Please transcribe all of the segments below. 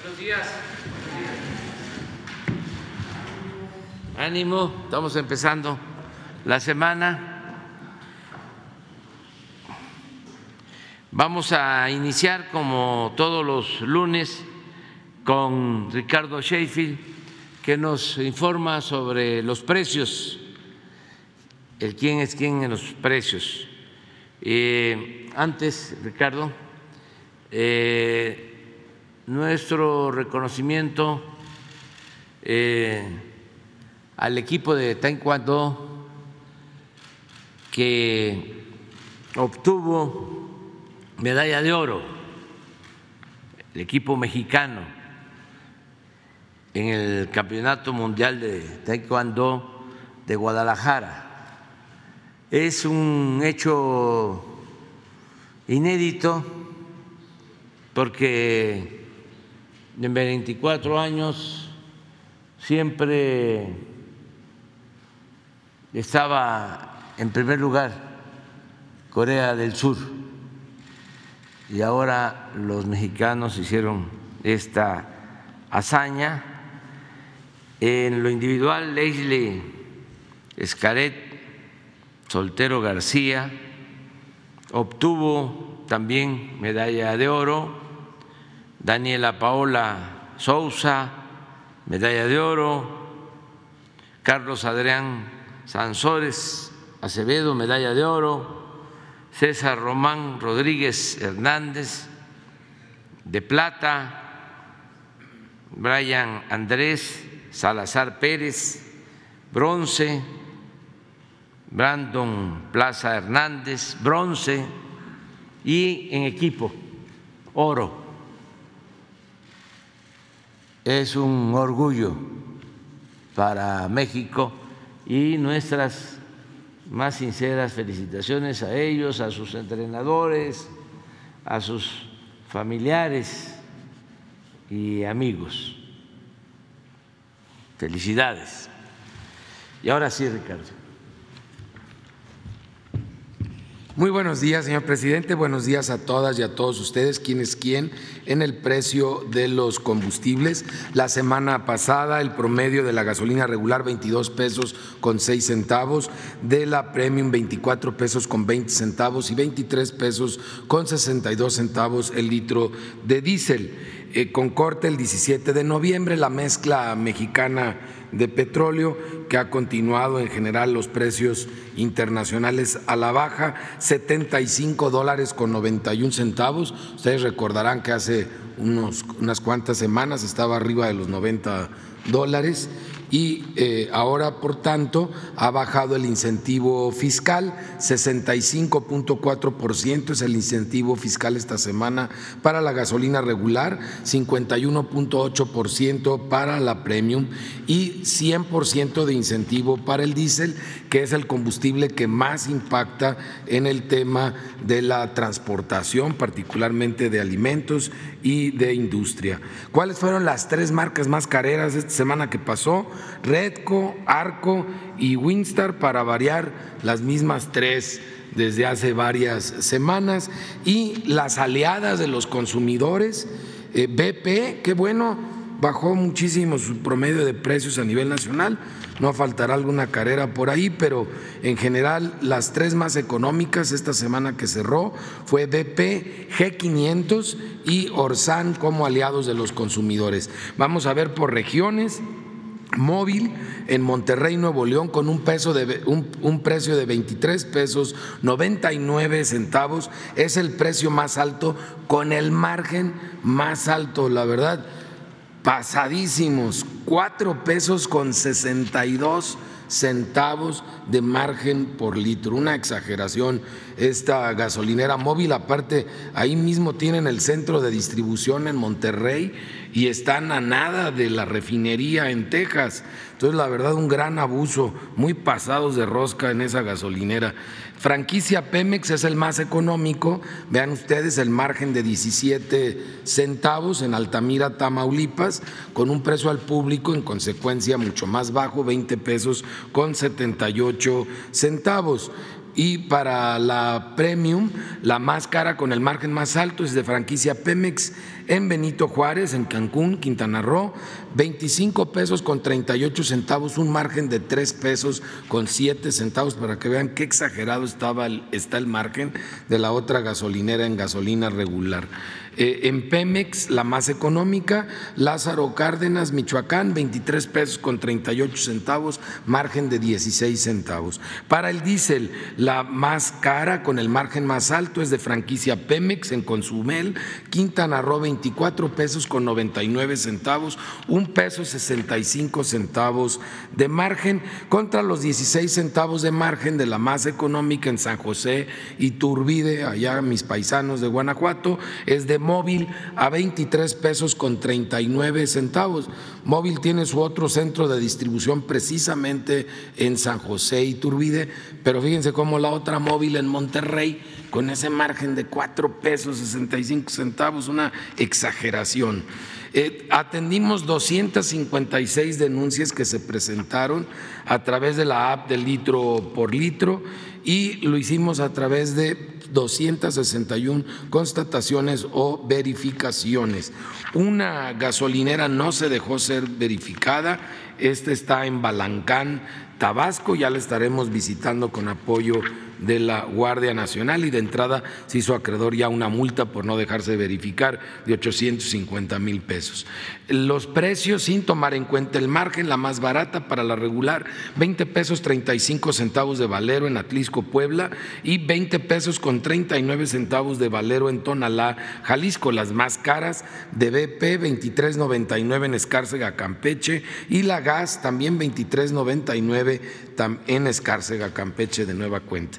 Buenos días. Ánimo, estamos empezando la semana. Vamos a iniciar como todos los lunes con Ricardo Sheffield, que nos informa sobre los precios, el quién es quién en los precios. Eh, antes, Ricardo, eh, nuestro reconocimiento eh, al equipo de Taekwondo que obtuvo medalla de oro, el equipo mexicano en el Campeonato Mundial de Taekwondo de Guadalajara. Es un hecho inédito porque en 24 años siempre estaba en primer lugar Corea del Sur y ahora los mexicanos hicieron esta hazaña. En lo individual, Leslie Escaret Soltero García obtuvo también medalla de oro, Daniela Paola Sousa, medalla de oro, Carlos Adrián Sansores Acevedo, medalla de oro, César Román Rodríguez Hernández, de plata, Brian Andrés Salazar Pérez, bronce, Brandon Plaza Hernández, bronce, y en equipo, oro. Es un orgullo para México y nuestras más sinceras felicitaciones a ellos, a sus entrenadores, a sus familiares y amigos. Felicidades. Y ahora sí, Ricardo. Muy buenos días, señor presidente. Buenos días a todas y a todos ustedes. ¿Quién es quién en el precio de los combustibles? La semana pasada el promedio de la gasolina regular 22 pesos con 6 centavos, de la premium 24 pesos con 20 centavos y 23 pesos con 62 centavos el litro de diésel. Eh, con corte el 17 de noviembre, la mezcla mexicana de petróleo, que ha continuado en general los precios internacionales a la baja, 75 dólares con 91 centavos. Ustedes recordarán que hace unos, unas cuantas semanas estaba arriba de los 90 dólares y eh, ahora, por tanto, ha bajado el incentivo fiscal, 65.4% es el incentivo fiscal esta semana para la gasolina regular, 51.8% para la premium y 100% de incentivo para el diésel, que es el combustible que más impacta en el tema de la transportación, particularmente de alimentos y de industria. ¿Cuáles fueron las tres marcas más careras esta semana que pasó? Redco, Arco y Winstar para variar las mismas tres desde hace varias semanas. Y las aliadas de los consumidores, eh, BP, qué bueno, bajó muchísimo su promedio de precios a nivel nacional, no faltará alguna carrera por ahí, pero en general las tres más económicas esta semana que cerró fue BP, G500 y Orsan como aliados de los consumidores. Vamos a ver por regiones móvil en Monterrey, Nuevo León, con un, peso de, un, precio de 23 pesos 99 centavos. Es el precio más alto con el margen más alto, la verdad, pasadísimos, 4 pesos con 62 centavos de margen por litro, una exageración esta gasolinera móvil, aparte ahí mismo tienen el centro de distribución en Monterrey y están a nada de la refinería en Texas. Entonces, la verdad, un gran abuso, muy pasados de rosca en esa gasolinera. Franquicia Pemex es el más económico, vean ustedes el margen de 17 centavos en Altamira, Tamaulipas, con un precio al público en consecuencia mucho más bajo, 20 pesos con 78 centavos Y para la premium, la más cara con el margen más alto es de franquicia Pemex en Benito Juárez, en Cancún, Quintana Roo, 25 pesos con 38 centavos, un margen de 3 pesos con 7 centavos para que vean qué exagerado estaba, está el margen de la otra gasolinera en gasolina regular. Eh, en Pemex, la más económica, Lázaro Cárdenas, Michoacán, 23 pesos con 38 centavos, margen de 16 centavos. Para el diésel, la más cara con el margen más alto es de franquicia Pemex en Consumel, Quintana Roo 24 pesos con 99 centavos, un peso 65 centavos de margen contra los 16 centavos de margen de la más económica en San José y Turbide, allá mis paisanos de Guanajuato, es de móvil a 23 pesos con 39 centavos. Móvil tiene su otro centro de distribución precisamente en San José y Turbide, pero fíjense cómo la otra móvil en Monterrey, con ese margen de 4 pesos 65 centavos, una exageración. Eh, atendimos 256 denuncias que se presentaron a través de la app de litro por litro y lo hicimos a través de 261 constataciones o verificaciones. Una gasolinera no se dejó ser verificada, esta está en Balancán, Tabasco, ya la estaremos visitando con apoyo de la Guardia Nacional y de entrada se hizo acreedor ya una multa por no dejarse verificar de 850 mil pesos. Los precios sin tomar en cuenta el margen, la más barata para la regular, 20 pesos 35 centavos de valero en Atlisco, Puebla y 20 pesos con 39 centavos de valero en Tonalá, Jalisco. Las más caras de BP, 23.99 en Escárcega, Campeche y la gas también 23.99 en Escárcega, Campeche de nueva cuenta.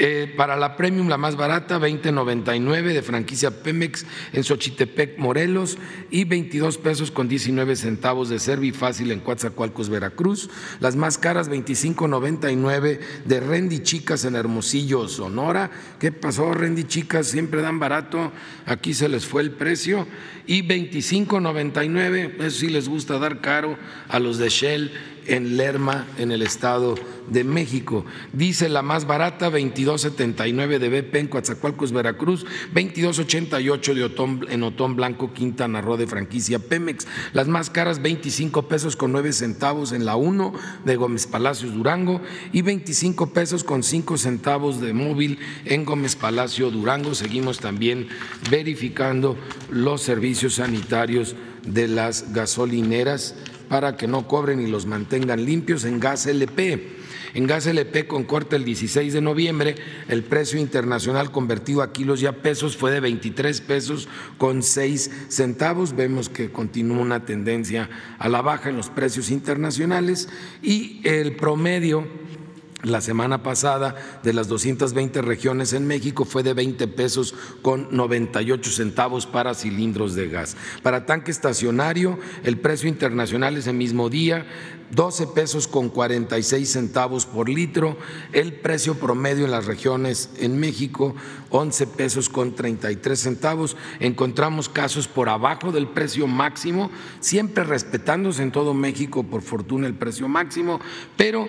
Eh, para la Premium, la más barata, 20.99 de franquicia Pemex en Xochitepec, Morelos, y 22 pesos con 19 centavos de Servifácil en Coatzacoalcos, Veracruz. Las más caras, 25.99 de Rendi Chicas en Hermosillo, Sonora. ¿Qué pasó, Rendi Chicas? Siempre dan barato, aquí se les fue el precio. Y 25.99, eso sí les gusta dar caro a los de Shell en Lerma, en el Estado de México. Dice la más barata, 22.79 de BP en Coatzacoalcos, Veracruz, 22.88 de Otón, en Otón Blanco, Quintana Roo de franquicia Pemex. Las más caras, 25 pesos con 9 centavos en la 1 de Gómez Palacios, Durango, y 25 pesos con 5 centavos de móvil en Gómez Palacio, Durango. Seguimos también verificando los servicios sanitarios de las gasolineras para que no cobren y los mantengan limpios en gas LP. En gas LP con corte el 16 de noviembre, el precio internacional convertido a kilos y a pesos fue de 23 pesos con 6 centavos. Vemos que continúa una tendencia a la baja en los precios internacionales y el promedio la semana pasada de las 220 regiones en México fue de 20 pesos con 98 centavos para cilindros de gas. Para tanque estacionario, el precio internacional ese mismo día 12 pesos con 46 centavos por litro, el precio promedio en las regiones en México 11 pesos con 33 centavos. Encontramos casos por abajo del precio máximo, siempre respetándose en todo México por fortuna el precio máximo, pero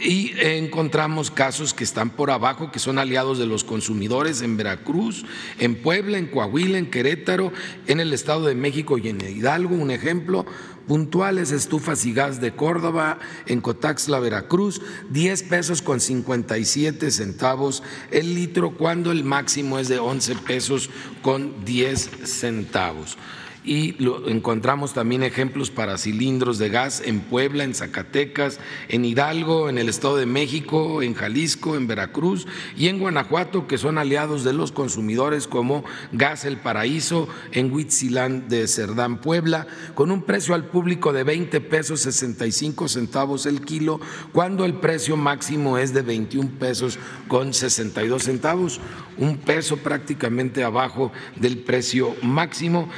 y encontramos casos que están por abajo, que son aliados de los consumidores en Veracruz, en Puebla, en Coahuila, en Querétaro, en el Estado de México y en Hidalgo. Un ejemplo, puntuales estufas y gas de Córdoba, en Cotaxla, Veracruz, 10 pesos con 57 centavos el litro, cuando el máximo es de 11 pesos con 10 centavos y lo, encontramos también ejemplos para cilindros de gas en Puebla, en Zacatecas, en Hidalgo, en el Estado de México, en Jalisco, en Veracruz y en Guanajuato, que son aliados de los consumidores como Gas El Paraíso, en Huitzilán de Cerdán, Puebla, con un precio al público de 20 pesos 65 centavos el kilo, cuando el precio máximo es de 21 pesos con 62 centavos, un peso prácticamente abajo del precio máximo.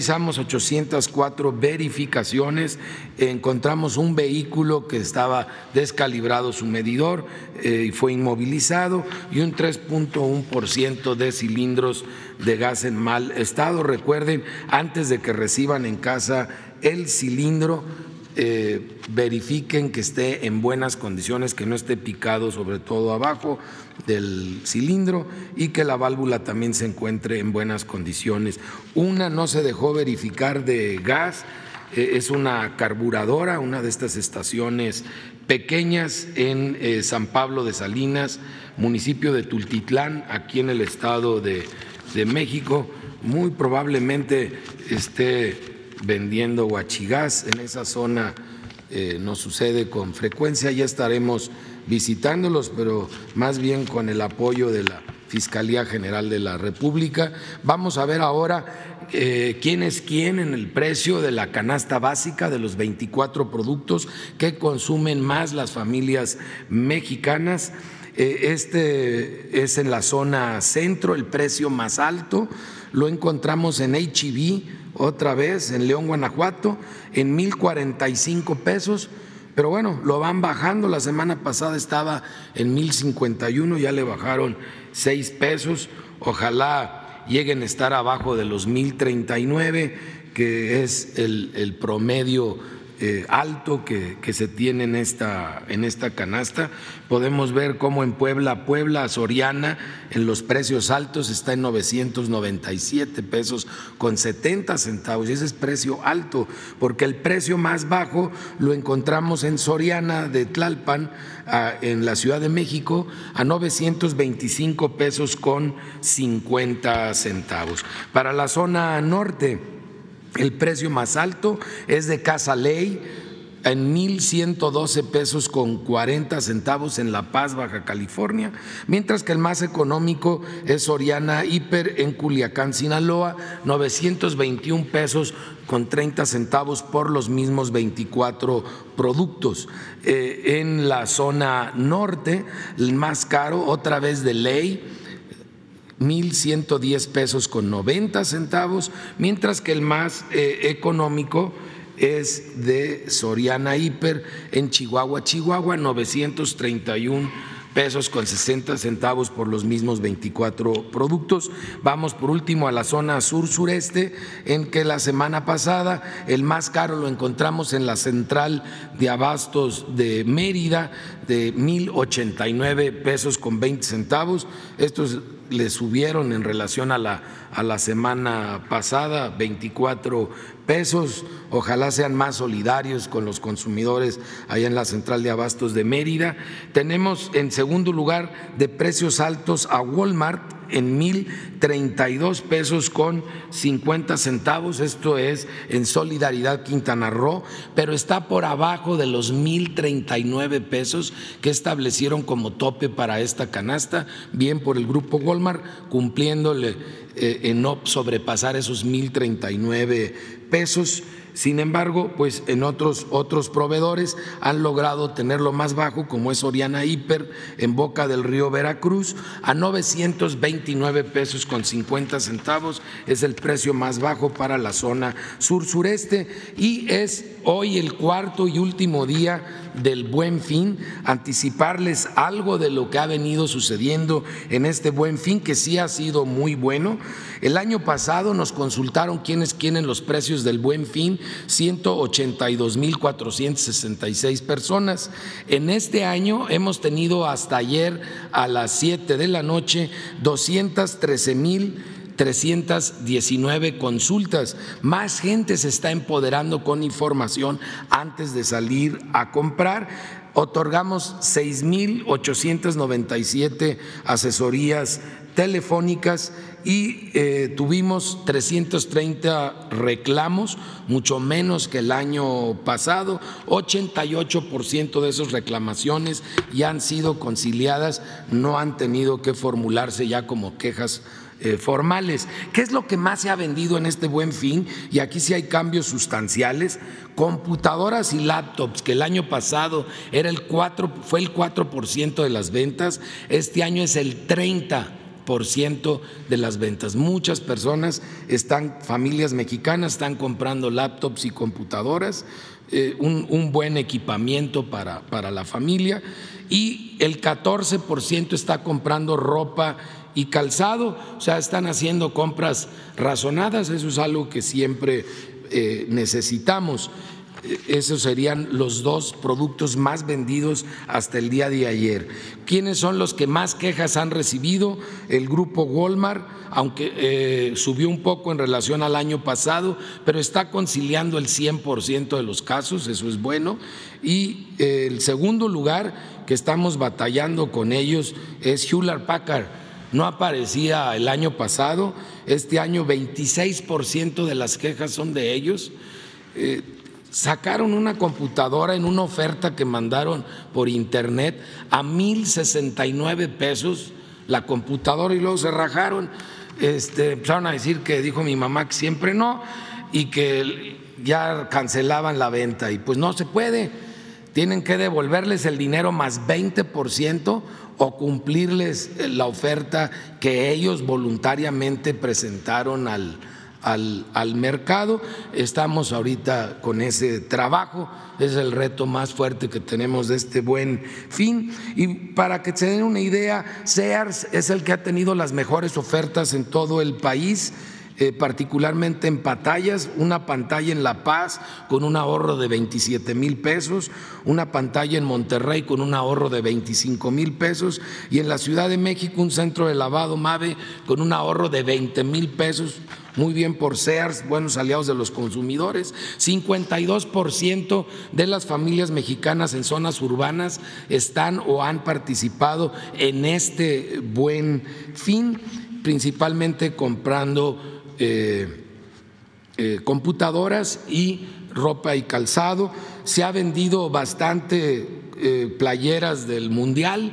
Realizamos 804 verificaciones, encontramos un vehículo que estaba descalibrado su medidor eh, y fue inmovilizado y un 3.1% de cilindros de gas en mal estado. Recuerden, antes de que reciban en casa el cilindro, eh, verifiquen que esté en buenas condiciones, que no esté picado sobre todo abajo del cilindro y que la válvula también se encuentre en buenas condiciones. Una no se dejó verificar de gas, eh, es una carburadora, una de estas estaciones pequeñas en eh, San Pablo de Salinas, municipio de Tultitlán, aquí en el Estado de, México. Muy probablemente esté vendiendo huachigás en esa zona. Eh, no sucede con frecuencia, ya estaremos visitándolos, pero más bien con el apoyo de la Fiscalía General de la República. Vamos a ver ahora eh, quién es quién en el precio de la canasta básica de los 24 productos que consumen más las familias mexicanas. Eh, este es en la zona centro, el precio más alto. Lo encontramos en HB, e otra vez, en León, Guanajuato, en 1.045 pesos. Pero bueno, lo van bajando. La semana pasada estaba en 1.051, ya le bajaron 6 pesos. Ojalá lleguen a estar abajo de los 1039, que es el, promedio eh, alto que, se tiene en esta, en esta canasta. Podemos ver cómo en Puebla, Puebla, Soriana, en los precios altos está en 997 pesos con 70 centavos. Y ese es precio alto, porque el precio más bajo lo encontramos en Soriana de Tlalpan, en la Ciudad de México, a 925 pesos con 50 centavos. Para la zona norte, el precio más alto es de Casa Ley en 1.112 pesos con 40 centavos en La Paz, Baja California, mientras que el más económico es Soriana Hiper en Culiacán, Sinaloa, 921 pesos con 30 centavos por los mismos 24 productos. Eh, en la zona norte, el más caro, otra vez de ley, 1.110 pesos con 90 centavos, mientras que el más eh, económico es de Soriana Hiper en Chihuahua, Chihuahua, 931 pesos con 60 centavos por los mismos 24 productos. Vamos por último a la zona sur-sureste, en que la semana pasada el más caro lo encontramos en la central de abastos de Mérida, de 1.089 pesos con 20 centavos. Estos le subieron en relación a la, a la semana pasada 24 pesos. Ojalá sean más solidarios con los consumidores allá en la central de abastos de Mérida. Tenemos en segundo lugar de precios altos a Walmart en mil treinta y dos pesos con cincuenta centavos, esto es en Solidaridad Quintana Roo, pero está por abajo de los mil treinta y nueve pesos que establecieron como tope para esta canasta, bien por el grupo Walmart, cumpliéndole eh, en no sobrepasar esos mil treinta y nueve pesos. Sin embargo, pues en otros, otros proveedores han logrado tenerlo más bajo, como es Oriana Hiper en Boca del Río Veracruz, a 929 pesos con 50 centavos, es el precio más bajo para la zona sur-sureste y es hoy el cuarto y último día del buen fin, anticiparles algo de lo que ha venido sucediendo en este buen fin, que sí ha sido muy bueno. El año pasado nos consultaron quiénes quieren los precios del buen fin, 182.466 personas. En este año hemos tenido hasta ayer a las 7 de la noche 213.000 319 consultas. Más gente se está empoderando con información antes de salir a comprar. Otorgamos 6.897 asesorías telefónicas y eh, tuvimos 330 reclamos, mucho menos que el año pasado. 88% de esas reclamaciones ya han sido conciliadas, no han tenido que formularse ya como quejas formales. ¿Qué es lo que más se ha vendido en este buen fin? Y aquí sí hay cambios sustanciales. Computadoras y laptops, que el año pasado era el 4, fue el 4% de las ventas, este año es el 30% de las ventas. Muchas personas están, familias mexicanas, están comprando laptops y computadoras, eh, un, un, buen equipamiento para, para la familia y el 14% está comprando ropa y calzado, o sea, están haciendo compras razonadas, eso es algo que siempre eh, necesitamos. esos serían los dos productos más vendidos hasta el día de ayer. ¿Quiénes son los que más quejas han recibido? El grupo Walmart, aunque eh, subió un poco en relación al año pasado, pero está conciliando el 100% de los casos, eso es bueno. Y eh, el segundo lugar que estamos batallando con ellos es Hewlett Packard. No aparecía el año pasado, este año 26% de las quejas son de ellos. Eh, sacaron una computadora en una oferta que mandaron por internet a mil sesenta y nueve pesos la computadora y luego se rajaron. Este, empezaron a decir que dijo mi mamá que siempre no y que ya cancelaban la venta y pues no se puede. Tienen que devolverles el dinero más 20% o cumplirles la oferta que ellos voluntariamente presentaron al, al, mercado. Estamos ahorita con ese trabajo, es el reto más fuerte que tenemos de este buen fin. Y para que se den una idea, Sears es el que ha tenido las mejores ofertas en todo el país. Eh, particularmente en pantallas, una pantalla en La Paz con un ahorro de 27 mil pesos, una pantalla en Monterrey con un ahorro de 25 mil pesos y en la Ciudad de México un centro de lavado MAVE con un ahorro de 20 mil pesos muy bien por Sears, buenos aliados de los consumidores. 52% de las familias mexicanas en zonas urbanas están o han participado en este buen fin, principalmente comprando eh, eh, computadoras y ropa y calzado. Se ha vendido bastante eh, playeras del Mundial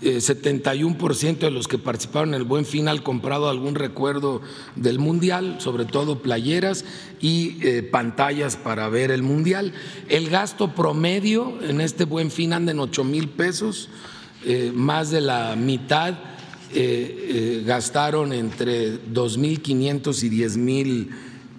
71% eh, de los que participaron en el Buen Fin han comprado algún recuerdo del Mundial, sobre todo playeras y pantallas para ver el Mundial. El gasto promedio en este Buen Fin anda en 8 mil pesos, más de la mitad gastaron entre 2.500 y 10 mil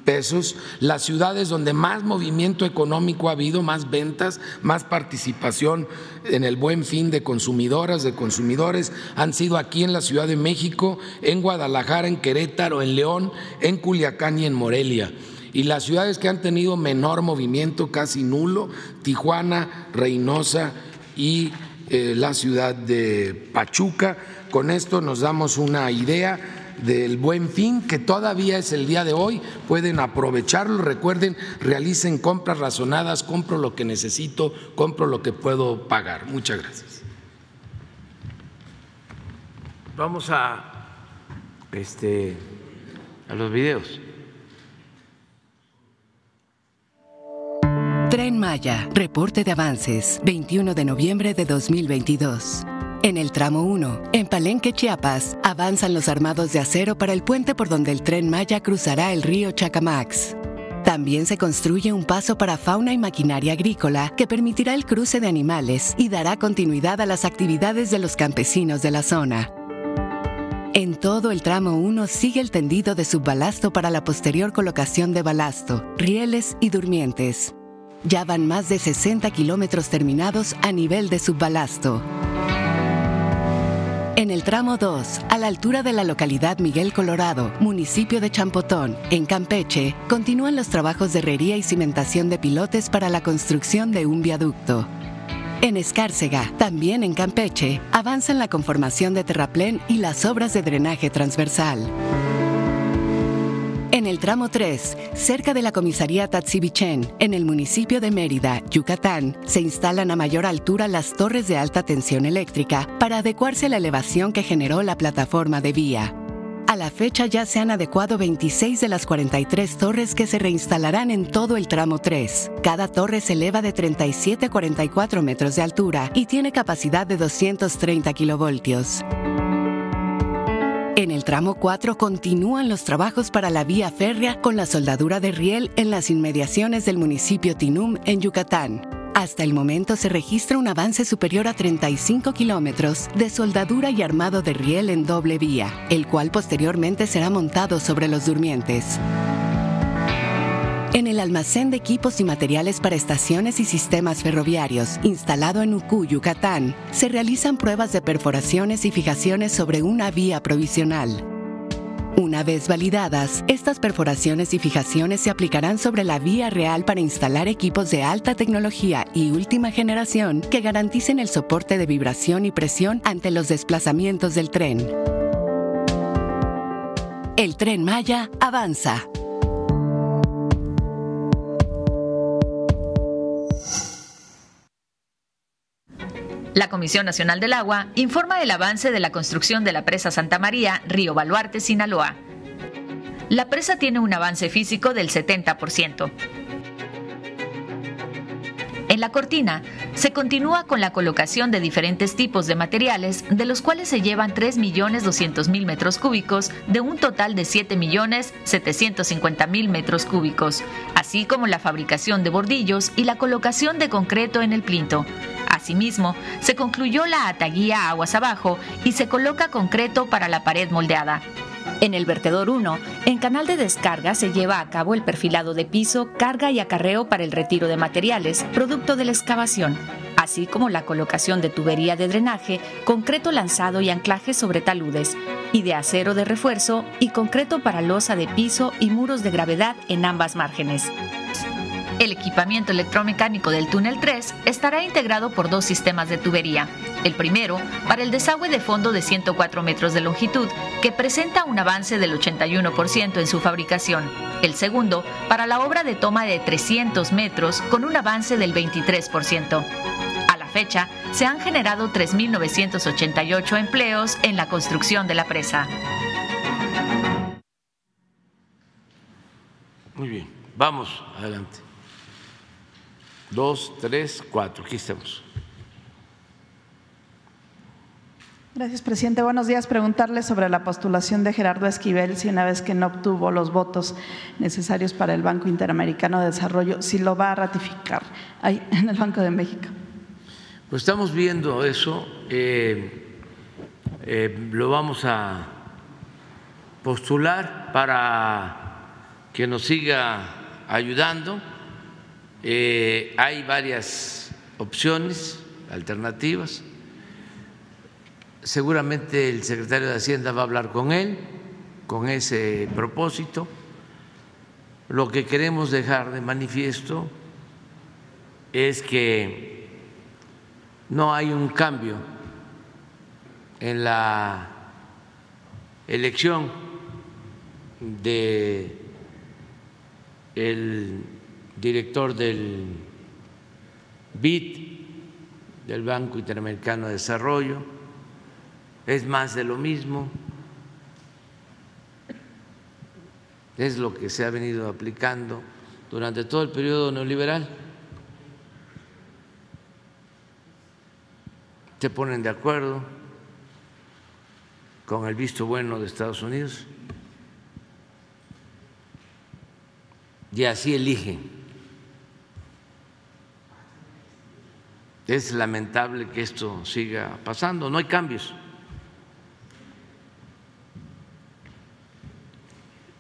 pesos, las ciudades donde más movimiento económico ha habido, más ventas, más participación en el buen fin de consumidoras, de consumidores, han sido aquí en la Ciudad de México, en Guadalajara, en Querétaro, en León, en Culiacán y en Morelia. Y las ciudades que han tenido menor movimiento, casi nulo, Tijuana, Reynosa y eh, la ciudad de Pachuca. Con esto nos damos una idea del buen fin, que todavía es el día de hoy, pueden aprovecharlo. Recuerden, realicen compras razonadas, compro lo que necesito, compro lo que puedo pagar. Muchas gracias. Vamos a, este, a los videos. Tren Maya, reporte de avances, 21 de noviembre de 2022. En el tramo 1, en Palenque, Chiapas, avanzan los armados de acero para el puente por donde el tren Maya cruzará el río Chacamax. También se construye un paso para fauna y maquinaria agrícola que permitirá el cruce de animales y dará continuidad a las actividades de los campesinos de la zona. En todo el tramo 1 sigue el tendido de subbalasto para la posterior colocación de balasto, rieles y durmientes. Ya van más de 60 kilómetros terminados a nivel de subbalasto. En el tramo 2, a la altura de la localidad Miguel Colorado, municipio de Champotón, en Campeche, continúan los trabajos de herrería y cimentación de pilotes para la construcción de un viaducto. En Escárcega, también en Campeche, avanzan la conformación de terraplén y las obras de drenaje transversal. En el tramo 3, cerca de la comisaría Tatsibichen, en el municipio de Mérida, Yucatán, se instalan a mayor altura las torres de alta tensión eléctrica para adecuarse a la elevación que generó la plataforma de vía. A la fecha ya se han adecuado 26 de las 43 torres que se reinstalarán en todo el tramo 3. Cada torre se eleva de 37 a 44 metros de altura y tiene capacidad de 230 kilovoltios. En el tramo 4 continúan los trabajos para la vía férrea con la soldadura de riel en las inmediaciones del municipio Tinum, en Yucatán. Hasta el momento se registra un avance superior a 35 kilómetros de soldadura y armado de riel en doble vía, el cual posteriormente será montado sobre los durmientes. En el almacén de equipos y materiales para estaciones y sistemas ferroviarios, instalado en Ucú, Yucatán, se realizan pruebas de perforaciones y fijaciones sobre una vía provisional. Una vez validadas, estas perforaciones y fijaciones se aplicarán sobre la vía real para instalar equipos de alta tecnología y última generación que garanticen el soporte de vibración y presión ante los desplazamientos del tren. El tren Maya avanza. La Comisión Nacional del Agua informa el avance de la construcción de la presa Santa María, Río Baluarte, Sinaloa. La presa tiene un avance físico del 70%. En la cortina se continúa con la colocación de diferentes tipos de materiales, de los cuales se llevan 3.200.000 metros cúbicos de un total de 7.750.000 metros cúbicos, así como la fabricación de bordillos y la colocación de concreto en el plinto. Asimismo, se concluyó la ataguía aguas abajo y se coloca concreto para la pared moldeada. En el vertedor 1, en canal de descarga se lleva a cabo el perfilado de piso, carga y acarreo para el retiro de materiales, producto de la excavación, así como la colocación de tubería de drenaje, concreto lanzado y anclaje sobre taludes, y de acero de refuerzo y concreto para losa de piso y muros de gravedad en ambas márgenes. El equipamiento electromecánico del túnel 3 estará integrado por dos sistemas de tubería. El primero, para el desagüe de fondo de 104 metros de longitud, que presenta un avance del 81% en su fabricación. El segundo, para la obra de toma de 300 metros, con un avance del 23%. A la fecha, se han generado 3.988 empleos en la construcción de la presa. Muy bien, vamos adelante dos, tres, cuatro. Aquí estamos. Gracias, presidente. Buenos días. Preguntarle sobre la postulación de Gerardo Esquivel, si una vez que no obtuvo los votos necesarios para el Banco Interamericano de Desarrollo, si lo va a ratificar ahí en el Banco de México. Pues estamos viendo eso. Eh, eh, lo vamos a postular para que nos siga ayudando eh, hay varias opciones, alternativas. Seguramente el secretario de Hacienda va a hablar con él con ese propósito. Lo que queremos dejar de manifiesto es que no hay un cambio en la elección de el director del BID, del Banco Interamericano de Desarrollo, es más de lo mismo, es lo que se ha venido aplicando durante todo el periodo neoliberal. Se ponen de acuerdo con el visto bueno de Estados Unidos y así eligen Es lamentable que esto siga pasando, no hay cambios.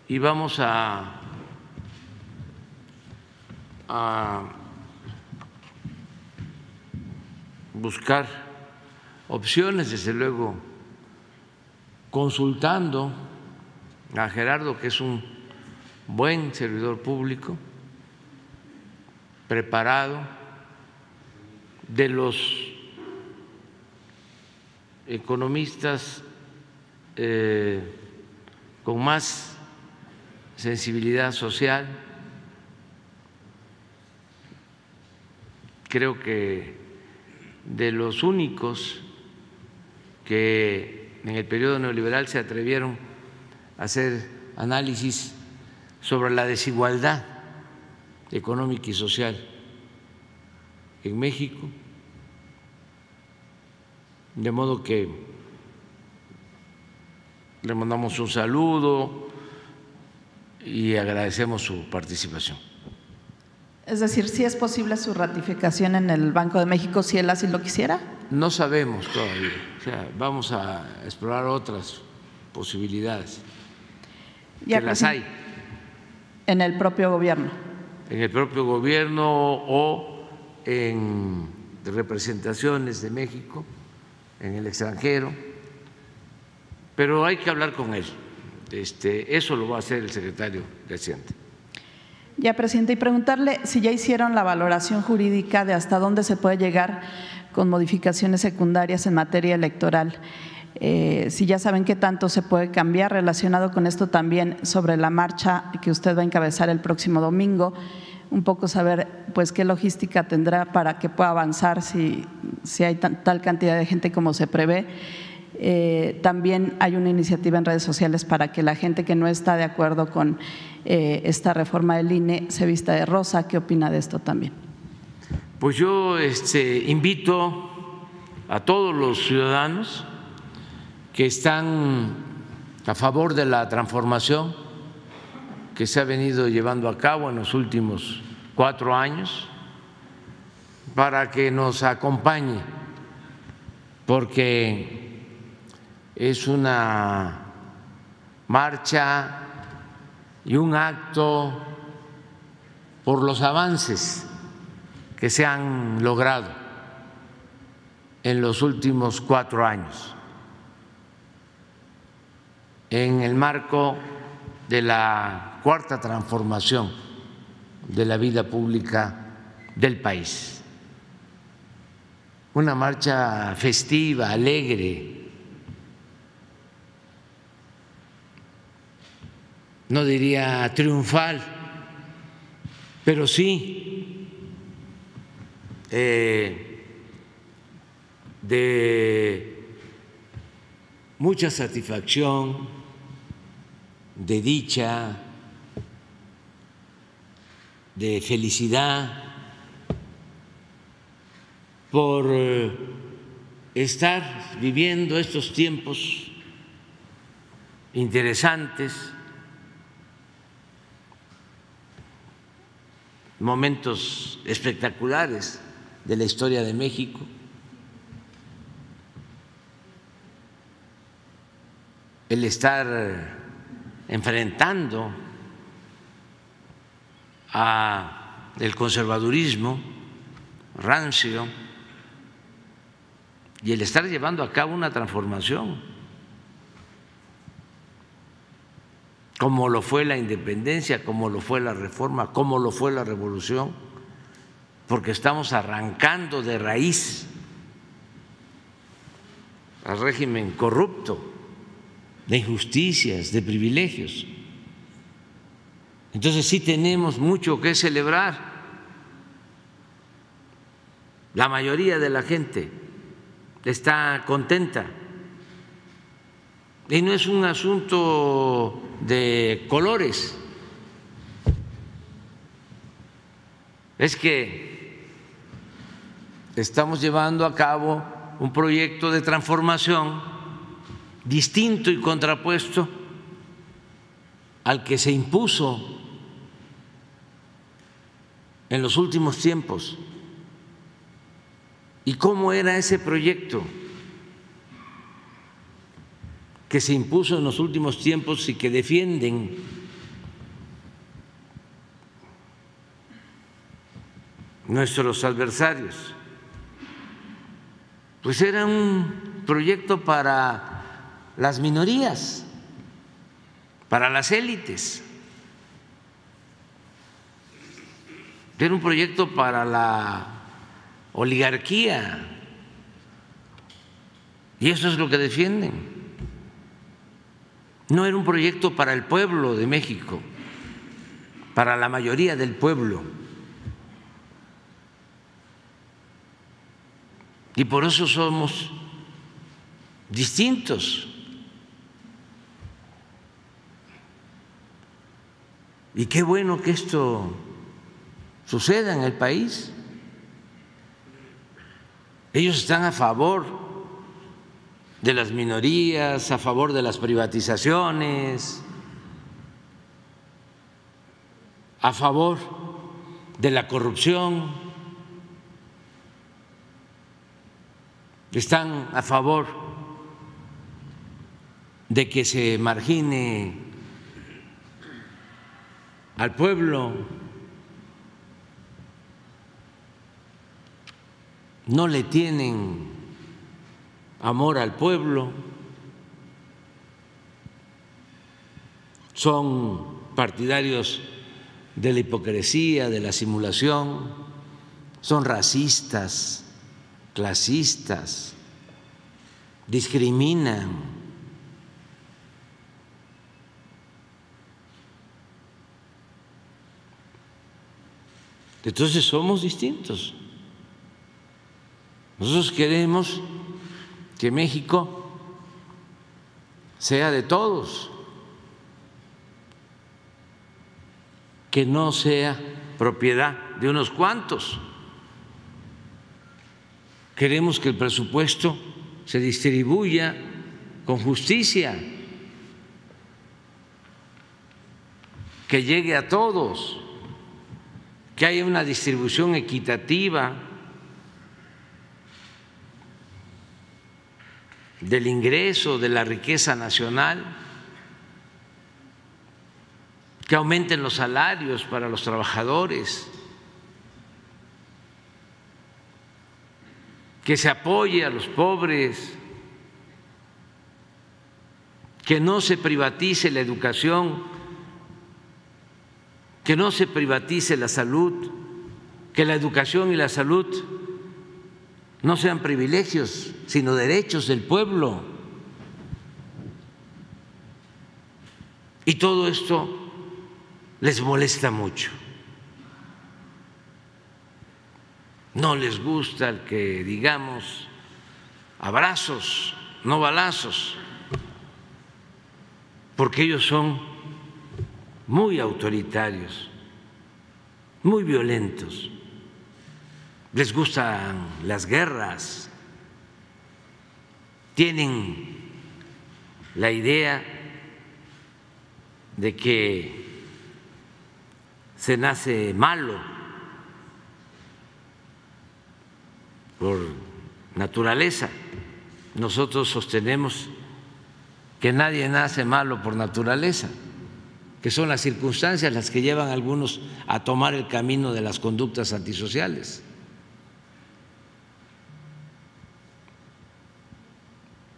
Y vamos a, buscar opciones, desde luego, consultando a Gerardo, que es un buen servidor público, preparado de los economistas eh, con más sensibilidad social. Creo que de los únicos que en el periodo neoliberal se atrevieron a hacer análisis sobre la desigualdad económica y social en México, de modo que le mandamos un saludo y agradecemos su participación. Es decir, si es posible su ratificación en el Banco de México si él así lo quisiera. No sabemos todavía, o sea, vamos a explorar otras posibilidades. Ya que las hay. En el propio gobierno. En el propio gobierno o en representaciones de México en el extranjero, pero hay que hablar con él este, eso lo va a hacer el secretario de. Ya, presidente, y preguntarle si ya hicieron la valoración jurídica de hasta dónde se puede llegar con modificaciones secundarias en materia electoral. Eh, si ya saben qué tanto se puede cambiar relacionado con esto también sobre la marcha que usted va a encabezar el próximo domingo, un poco saber pues qué logística tendrá para que pueda avanzar si, si hay tal cantidad de gente como se prevé. Eh, también hay una iniciativa en redes sociales para que la gente que no está de acuerdo con eh, esta reforma del INE se vista de rosa. ¿Qué opina de esto también? Pues yo este, invito a todos los ciudadanos que están a favor de la transformación que se ha venido llevando a cabo en los últimos cuatro años para que nos acompañe, porque es una marcha y un acto por los avances que se han logrado en los últimos cuatro años en el marco de la cuarta transformación de la vida pública del país. Una marcha festiva, alegre, no diría triunfal, pero sí eh, de mucha satisfacción, de dicha, de felicidad por eh, estar viviendo estos tiempos interesantes, momentos espectaculares de la historia de México. El estar enfrentando a el conservadurismo rancio y el estar llevando a cabo una transformación, como lo fue la independencia, como lo fue la reforma, como lo fue la revolución, porque estamos arrancando de raíz al régimen corrupto de injusticias, de privilegios. Entonces sí tenemos mucho que celebrar. La mayoría de la gente está contenta. Y no es un asunto de colores. Es que estamos llevando a cabo un proyecto de transformación distinto y contrapuesto al que se impuso en los últimos tiempos. ¿Y cómo era ese proyecto que se impuso en los últimos tiempos y que defienden nuestros adversarios? Pues era un proyecto para las minorías, para las élites. Era un proyecto para la oligarquía. Y eso es lo que defienden. No era un proyecto para el pueblo de México, para la mayoría del pueblo. Y por eso somos distintos. Y qué bueno que esto suceda en el país. Ellos están a favor de las minorías, a favor de las privatizaciones, a favor de la corrupción, están a favor de que se margine al pueblo, no le tienen amor al pueblo, son partidarios de la hipocresía, de la simulación, son racistas, clasistas, discriminan. Entonces somos distintos. Nosotros queremos que México sea de todos, que no sea propiedad de unos cuantos. Queremos que el presupuesto se distribuya con justicia, que llegue a todos, que haya una distribución equitativa del ingreso, de la riqueza nacional, que aumenten los salarios para los trabajadores, que se apoye a los pobres, que no se privatice la educación, que no se privatice la salud, que la educación y la salud no sean privilegios, sino derechos del pueblo. Y todo esto les molesta mucho. No les gusta el que digamos abrazos, no balazos, porque ellos son muy autoritarios, muy violentos les gustan las guerras, tienen la idea de que se nace malo por naturaleza. Nosotros sostenemos que nadie nace malo por naturaleza, que son las circunstancias las que llevan a algunos a tomar el camino de las conductas antisociales.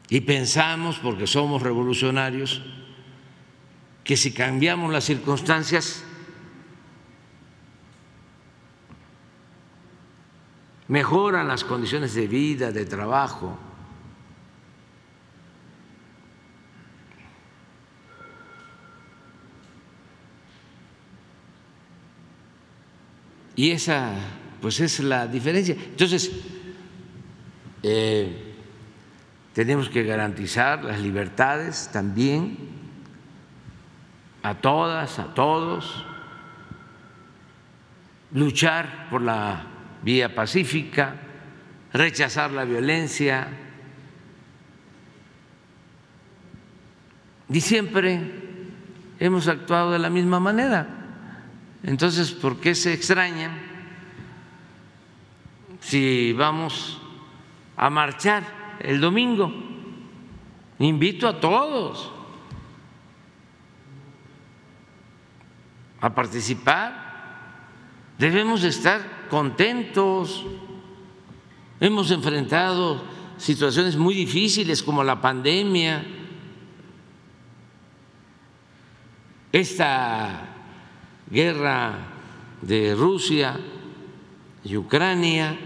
Y pensamos, porque somos revolucionarios, que si cambiamos las circunstancias, mejoran las condiciones de vida, de trabajo. Y esa, pues es la diferencia. Entonces, eh, tenemos que garantizar las libertades también a todas, a todos, luchar por la vía pacífica, rechazar la violencia. Y siempre hemos actuado de la misma manera. Entonces, ¿por qué se extrañan si vamos a marchar? El domingo. Invito a todos a participar. Debemos estar contentos. Hemos enfrentado situaciones muy difíciles como la pandemia, esta guerra de Rusia y Ucrania,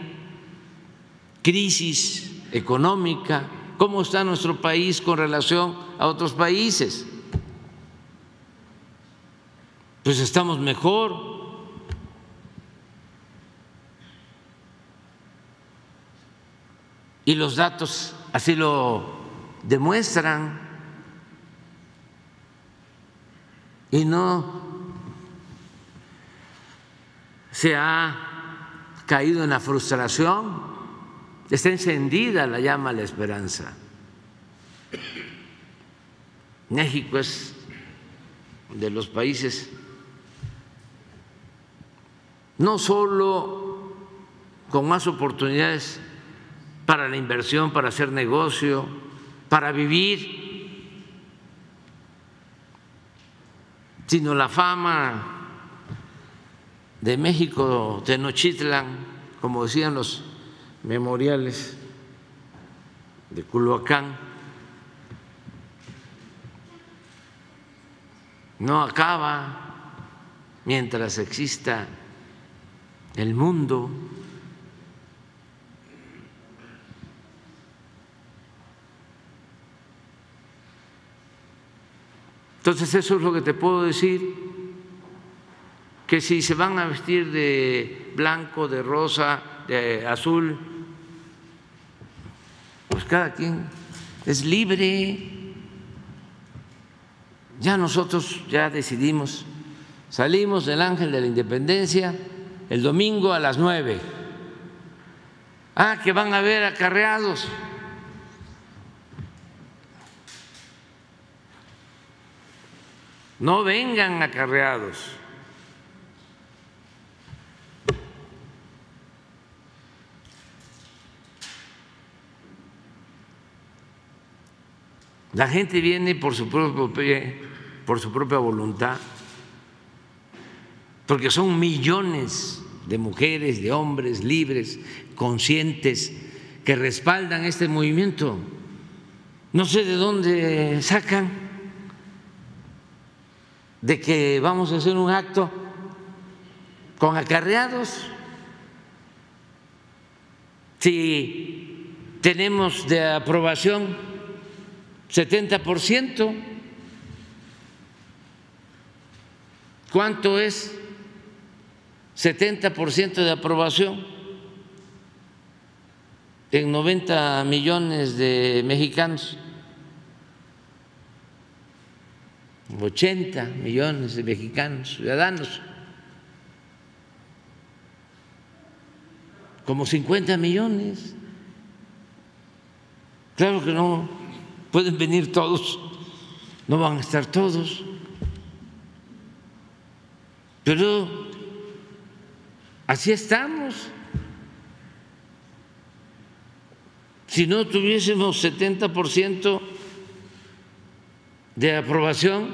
crisis económica, cómo está nuestro país con relación a otros países. Pues estamos mejor. Y los datos así lo demuestran. Y no se ha caído en la frustración Está encendida la llama a la esperanza. México es de los países no solo con más oportunidades para la inversión, para hacer negocio, para vivir, sino la fama de México, Tenochtitlan, como decían los memoriales de Culhuacán no acaba mientras exista el mundo. Entonces eso es lo que te puedo decir, que si se van a vestir de blanco, de rosa, de azul, pues cada quien es libre. Ya nosotros ya decidimos, salimos del Ángel de la Independencia el domingo a las nueve. Ah, que van a haber acarreados. No vengan acarreados. La gente viene por su propio pie, por su propia voluntad, porque son millones de mujeres, de hombres libres, conscientes, que respaldan este movimiento. No sé de dónde sacan de que vamos a hacer un acto con acarreados. Si tenemos de aprobación 70%, ¿cuánto es 70% de aprobación en 90 millones de mexicanos? 80 millones de mexicanos, ciudadanos, como 50 millones. Claro que no pueden venir todos, no van a estar todos, pero así estamos. Si no tuviésemos 70 por ciento de aprobación,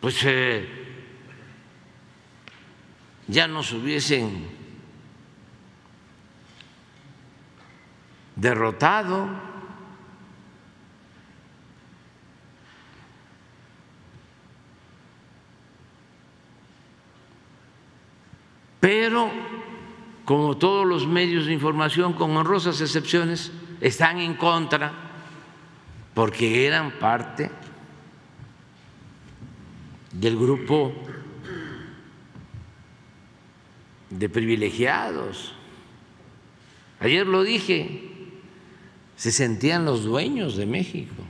pues eh, ya nos hubiesen derrotado. Pero, como todos los medios de información, con honrosas excepciones, están en contra porque eran parte del grupo de privilegiados. Ayer lo dije, se sentían los dueños de México.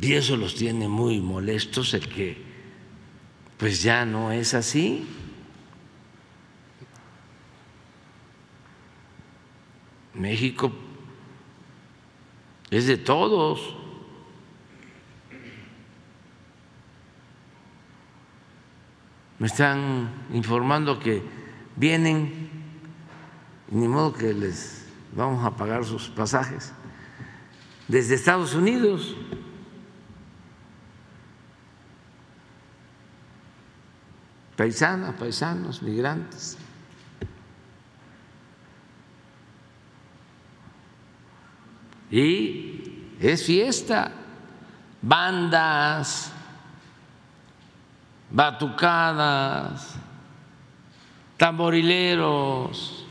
Y eso los tiene muy molestos el que pues ya no es así. México es de todos. Me están informando que vienen, ni modo que les vamos a pagar sus pasajes, desde Estados Unidos. Paisanas, paisanos, migrantes. y es fiesta, bandas, batucadas, tamborileros,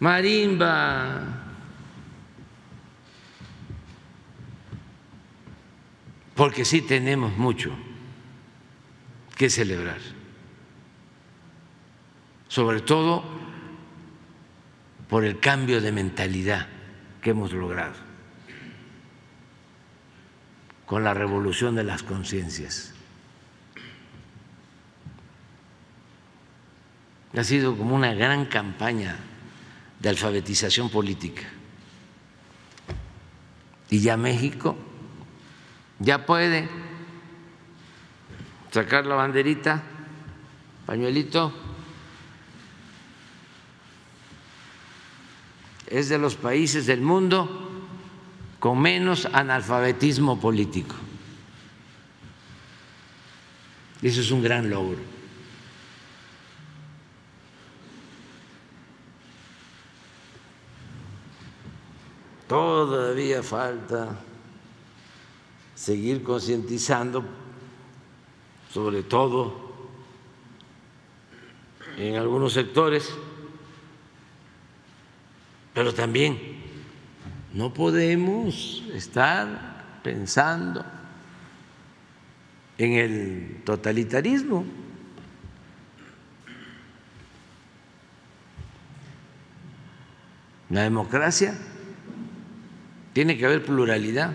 marimba. Porque sí tenemos mucho que celebrar, sobre todo por el cambio de mentalidad que hemos logrado con la revolución de las conciencias. Ha sido como una gran campaña de alfabetización política. Y ya México ya puede sacar la banderita, pañuelito es de los países del mundo con menos analfabetismo político. Eso es un gran logro. todavía falta seguir concientizando, sobre todo en algunos sectores, pero también no podemos estar pensando en el totalitarismo. La democracia tiene que haber pluralidad.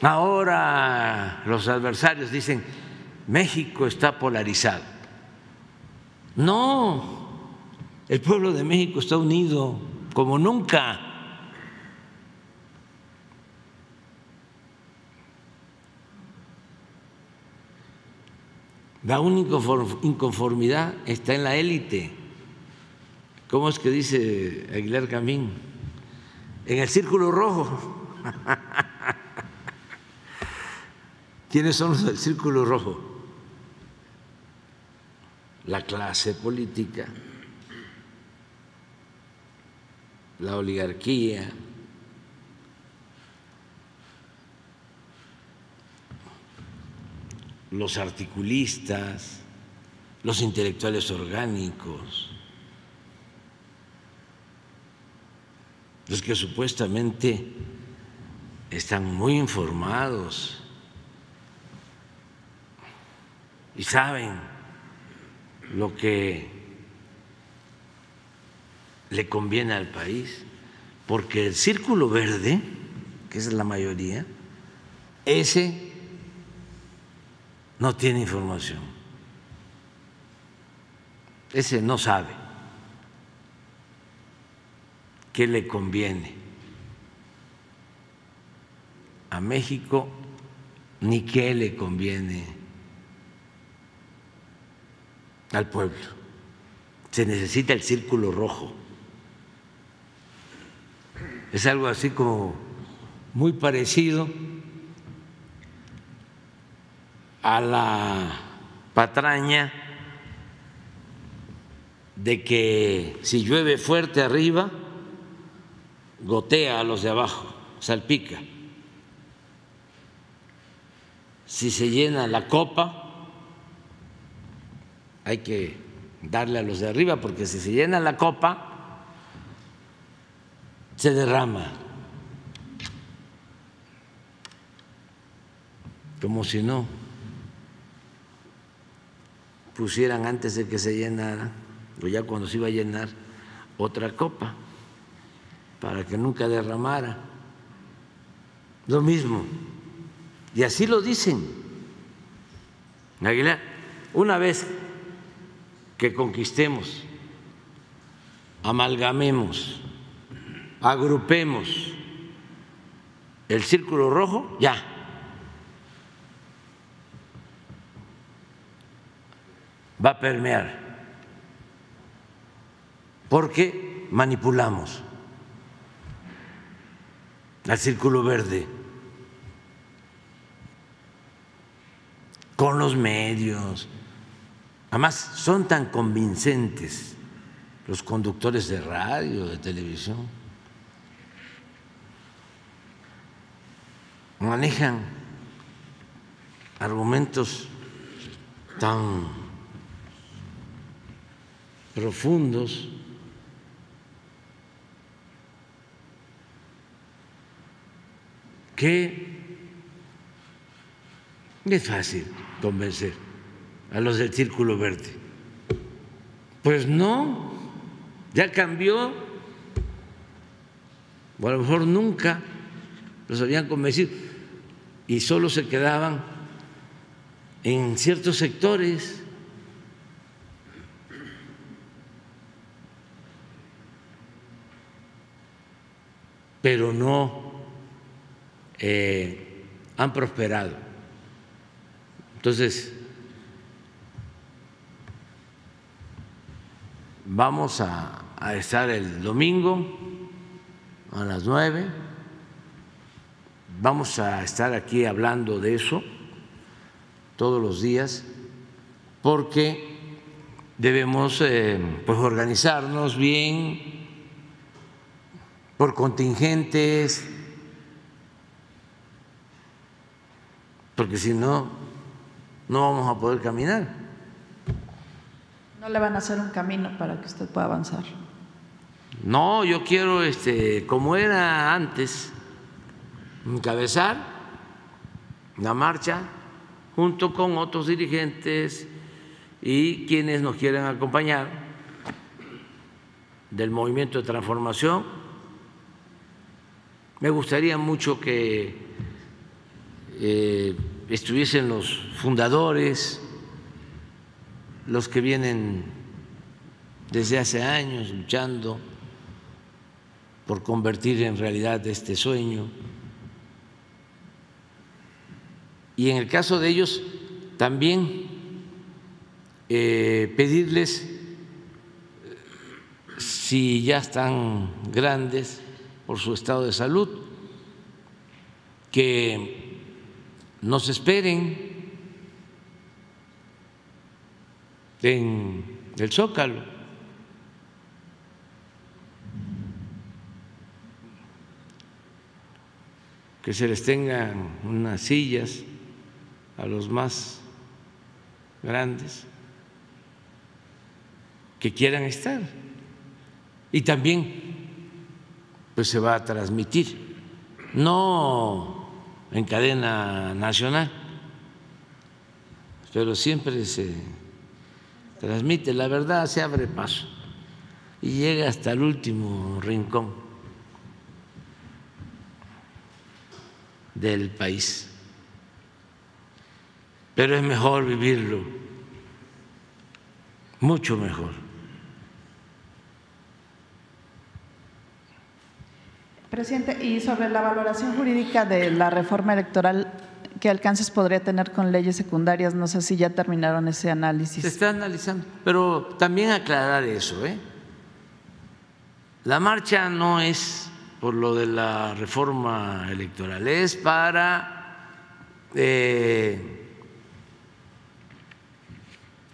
Ahora los adversarios dicen, México está polarizado. No, el pueblo de México está unido como nunca. La única inconformidad está en la élite. ¿Cómo es que dice Aguilar Camín? En el círculo rojo. ¿Quiénes son los del círculo rojo? La clase política, la oligarquía, los articulistas, los intelectuales orgánicos, los que supuestamente están muy informados y saben lo que le conviene al país, porque el círculo verde, que es la mayoría, ese no tiene información, ese no sabe qué le conviene a México ni qué le conviene al pueblo. Se necesita el círculo rojo. Es algo así como muy parecido a la patraña de que si llueve fuerte arriba, gotea a los de abajo, salpica. Si se llena la copa, hay que darle a los de arriba porque si se llena la copa, se derrama. Como si no pusieran antes de que se llenara, o ya cuando se iba a llenar, otra copa, para que nunca derramara. Lo mismo. Y así lo dicen. Aguilar, una vez que conquistemos, amalgamemos, agrupemos el círculo rojo, ya. Va a permear, porque manipulamos al círculo verde con los medios, Además, son tan convincentes los conductores de radio, de televisión. Manejan argumentos tan profundos que es fácil convencer a los del Círculo Verde. Pues no, ya cambió, o a lo mejor nunca los habían convencido y solo se quedaban en ciertos sectores. pero no eh, han prosperado. Entonces, Vamos a, estar el domingo a las nueve. Vamos a estar aquí hablando de eso todos los días porque debemos eh, pues organizarnos bien por contingentes, porque si no, no vamos a poder caminar. No le van a hacer un camino para que usted pueda avanzar. No, yo quiero, este, como era antes, encabezar la marcha junto con otros dirigentes y quienes nos quieren acompañar del movimiento de transformación. Me gustaría mucho que eh, estuviesen los fundadores, los que vienen desde hace años luchando por convertir en realidad este sueño. Y en el caso de ellos, también eh, pedirles, si ya están grandes por su estado de salud, que nos esperen en el Zócalo. Que se les tengan unas sillas a los más grandes que quieran estar. Y también pues se va a transmitir, no en cadena nacional, pero siempre se transmite, la verdad se abre paso y llega hasta el último rincón. del país. Pero es mejor vivirlo, mucho mejor. Presidente, y sobre la valoración jurídica de la reforma electoral, ¿qué alcances podría tener con leyes secundarias? No sé si ya terminaron ese análisis. Se está analizando, pero también aclarar eso. ¿eh? La marcha no es por lo de la reforma electoral, es para eh,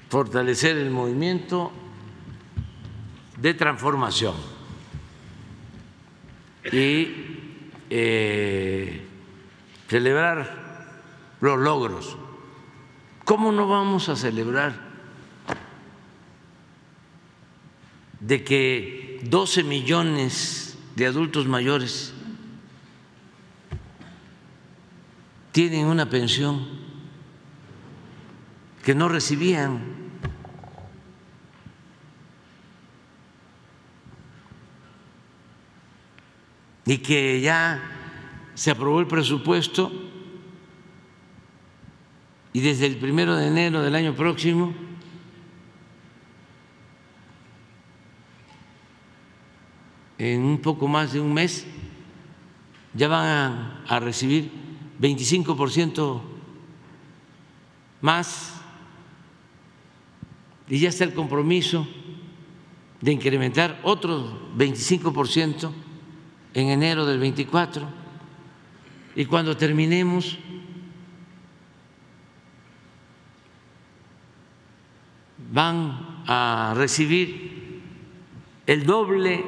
fortalecer el movimiento de transformación y eh, celebrar los logros. ¿Cómo no vamos a celebrar de que 12 millones de adultos mayores tienen una pensión que no recibían. Y que ya se aprobó el presupuesto. Y desde el primero de enero del año próximo en un poco más de un mes ya van a, recibir 25% más. Y ya está el compromiso de incrementar otro 25% en enero del 24 y cuando terminemos van a recibir el doble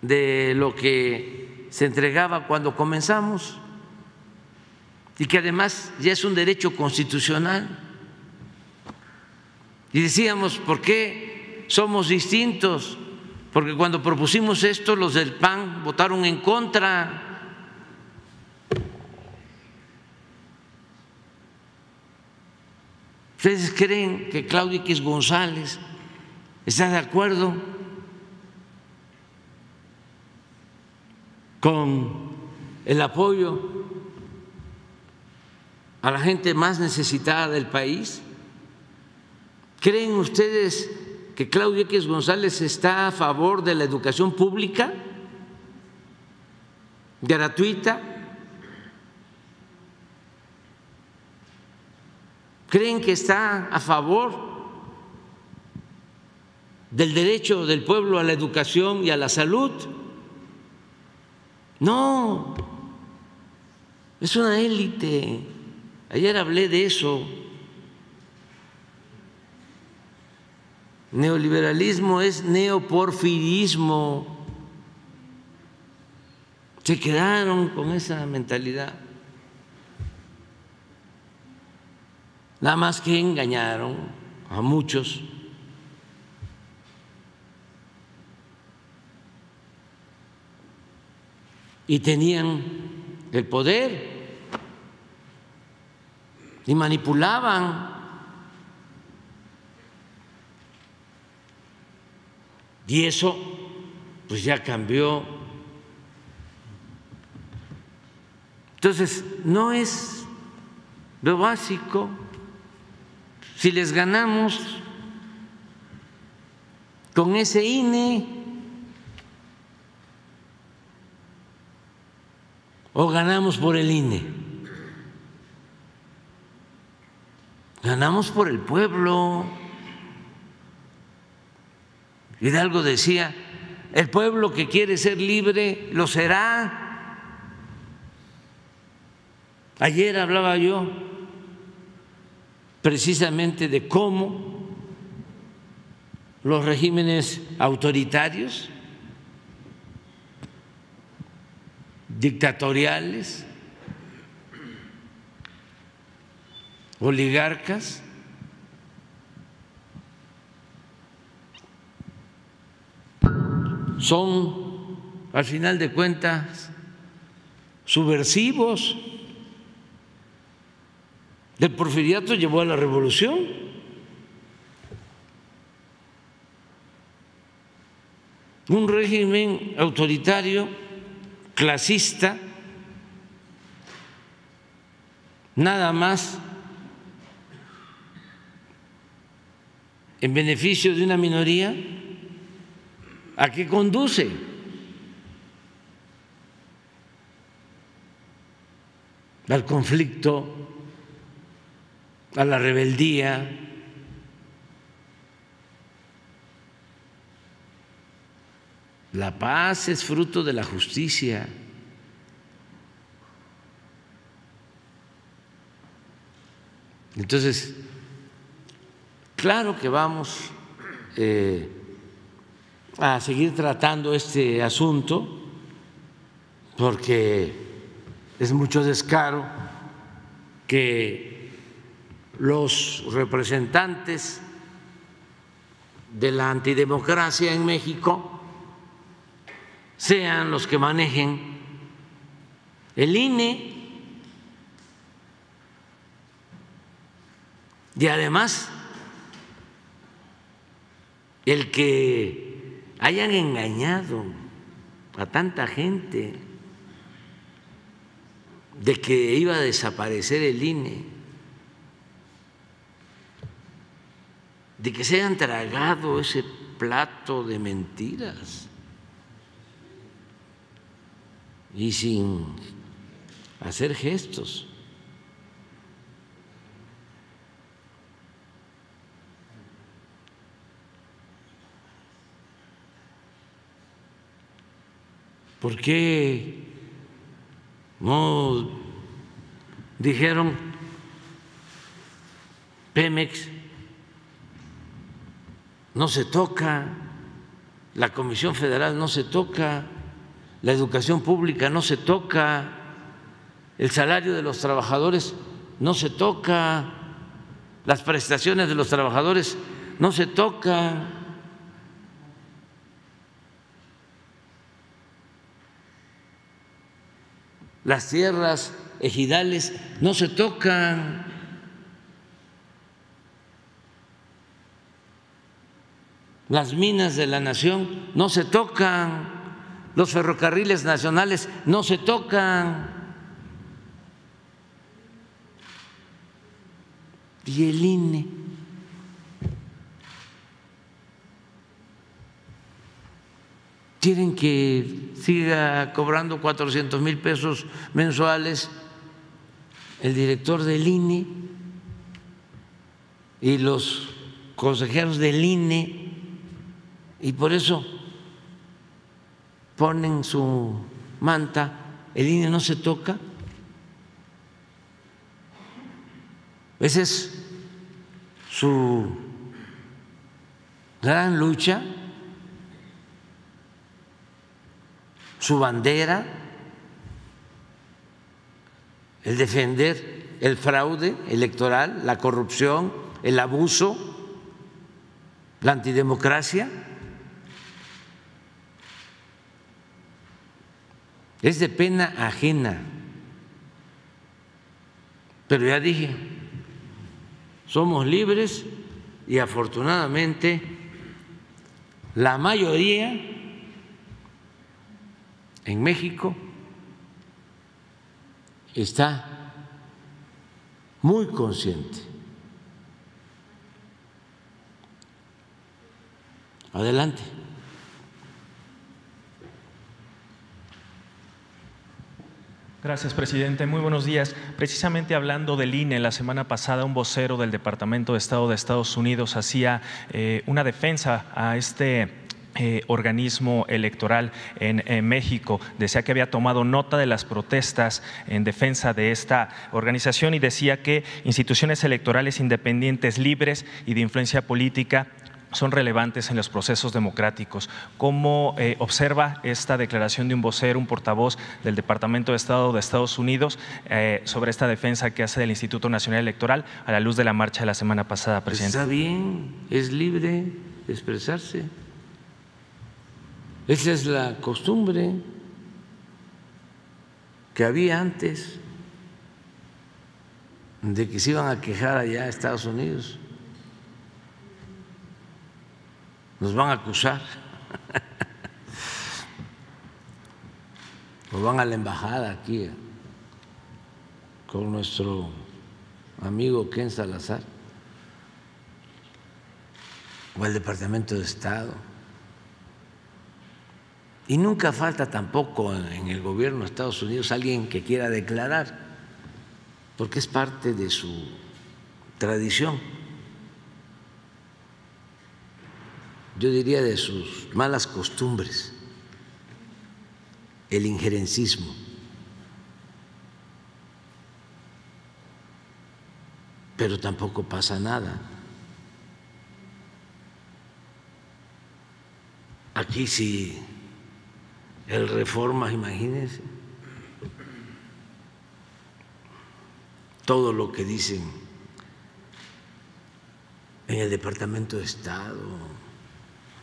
de lo que se entregaba cuando comenzamos y que además ya es un derecho constitucional. Y decíamos, ¿por qué somos distintos? Porque cuando propusimos esto, los del PAN votaron en contra. ¿Ustedes creen que Claudio X González está de acuerdo con el apoyo a la gente más necesitada del país? ¿Creen ustedes que Claudio X González está a favor de la educación pública, gratuita? ¿Creen que está a favor del derecho del pueblo a la educación y a la salud? No, es una élite. Ayer hablé de eso. Neoliberalismo es neoporfirismo. se quedaron con esa mentalidad. Nada más que engañaron a muchos. Y tenían el poder y manipulaban. Y eso pues ya cambió. Entonces, no es lo básico. Si les ganamos con ese INE o ganamos por el INE. ganamos por el pueblo. Hidalgo decía, el pueblo que quiere ser libre lo será. Ayer hablaba yo precisamente de cómo los regímenes autoritarios, dictatoriales, oligarcas, son, al final de cuentas, subversivos. Del porfiriato llevó a la revolución. Un régimen autoritario, clasista, nada más en beneficio de una minoría, ¿a qué conduce? Al conflicto, a la rebeldía. La paz es fruto de la justicia. Entonces, Claro que vamos eh, a seguir tratando este asunto porque es mucho descaro que los representantes de la antidemocracia en México sean los que manejen el INE y además el que hayan engañado a tanta gente de que iba a desaparecer el INE, de que se hayan tragado ese plato de mentiras y sin hacer gestos. ¿Por qué no dijeron Pemex no se toca, la Comisión Federal no se toca, la educación pública no se toca, el salario de los trabajadores no se toca, las prestaciones de los trabajadores no se tocan? Las tierras ejidales no se tocan. Las minas de la nación no se tocan, los ferrocarriles nacionales no se tocan. Y el INE quieren que siga cobrando 400 mil pesos mensuales el director del INE y los consejeros del INE y por eso ponen su manta, el INE no se toca. Esa es su gran lucha su bandera, el defender el fraude electoral, la corrupción, el abuso, la antidemocracia. Es de pena ajena. Pero ya dije, somos libres y afortunadamente la mayoría en México está muy consciente. Adelante. Gracias, presidente. Muy buenos días. Precisamente hablando del INE, la semana pasada un vocero del Departamento de Estado de Estados Unidos hacía eh, una defensa a este eh, organismo electoral en, México. Decía que había tomado nota de las protestas en defensa de esta organización y decía que instituciones electorales independientes, libres y de influencia política son relevantes en los procesos democráticos. ¿Cómo eh, observa esta declaración de un vocero, un portavoz del Departamento de Estado de Estados Unidos eh, sobre esta defensa que hace del Instituto Nacional Electoral a la luz de la marcha de la semana pasada, pues presidente? está bien, es libre de expresarse. Esa es la costumbre que había antes de que se iban a quejar allá a Estados Unidos. nos van a acusar, nos van a la embajada aquí con nuestro amigo Ken Salazar o el Departamento de Estado. Y nunca falta tampoco en el gobierno de Estados Unidos alguien que quiera declarar, porque es parte de su tradición. yo diría de sus malas costumbres, el injerencismo. Pero tampoco pasa nada. Aquí si el reforma, imagínense, todo lo que dicen en el Departamento de Estado,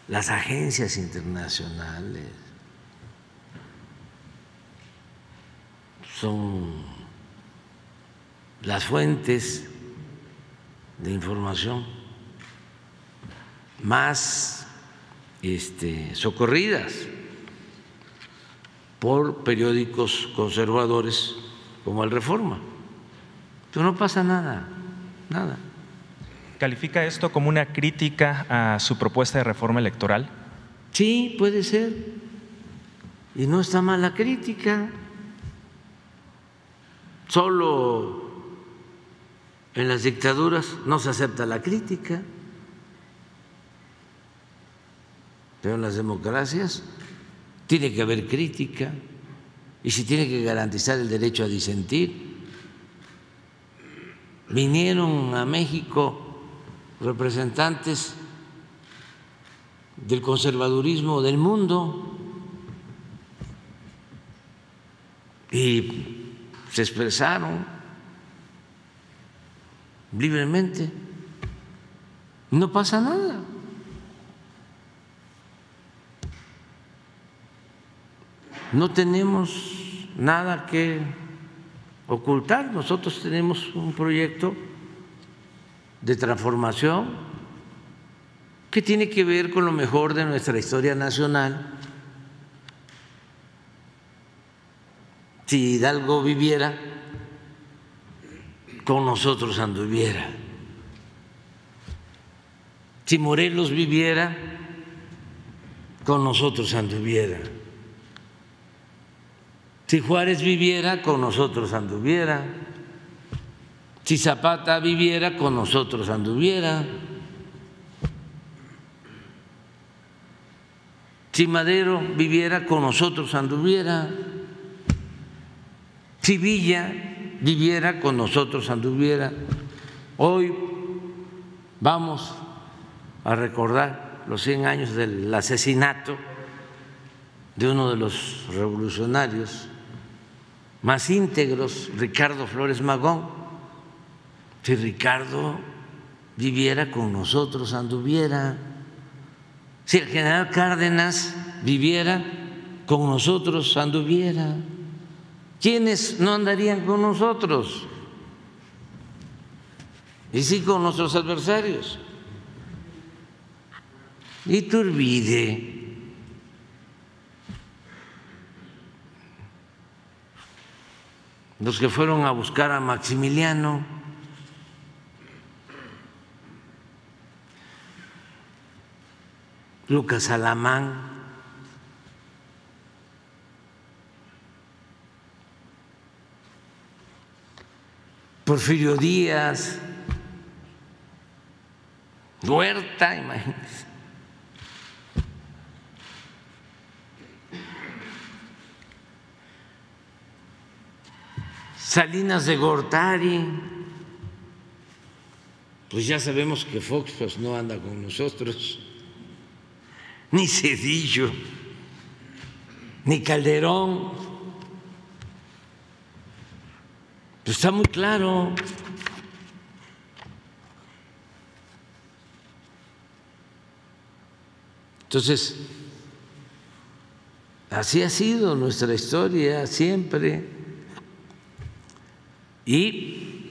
las agencias internacionales son las fuentes de información más este, socorridas por periódicos conservadores como el Reforma. Pero no pasa nada, nada. ¿Califica esto como una crítica a su propuesta de reforma electoral? Sí, puede ser. Y no está mal la crítica. Solo en las dictaduras no se acepta la crítica. Pero en las democracias tiene que haber crítica y se tiene que garantizar el derecho a disentir. Vinieron a México representantes del conservadurismo del mundo y se expresaron libremente. No pasa nada. No tenemos nada que ocultar. Nosotros tenemos un proyecto de transformación que tiene que ver con lo mejor de nuestra historia nacional. Si Hidalgo viviera, con nosotros anduviera. Si Morelos viviera, con nosotros anduviera. Si Juárez viviera, con nosotros anduviera. Si Zapata viviera, con nosotros anduviera. Si Madero viviera, con nosotros anduviera. Si Villa viviera, con nosotros anduviera. Hoy vamos a recordar los 100 años del asesinato de uno de los revolucionarios más íntegros, Ricardo Flores Magón. Si Ricardo viviera con nosotros, anduviera. Si el general Cárdenas viviera con nosotros, anduviera. ¿Quiénes no andarían con nosotros? Y sí con nuestros adversarios. Y Los que fueron a buscar a Maximiliano. Lucas Alamán. Porfirio Díaz, Huerta, imagínense. Salinas de Gortari, pues ya sabemos que Fox pues, no anda con nosotros, ni Cedillo, ni Calderón. está muy claro. Entonces, así ha sido nuestra historia siempre. Y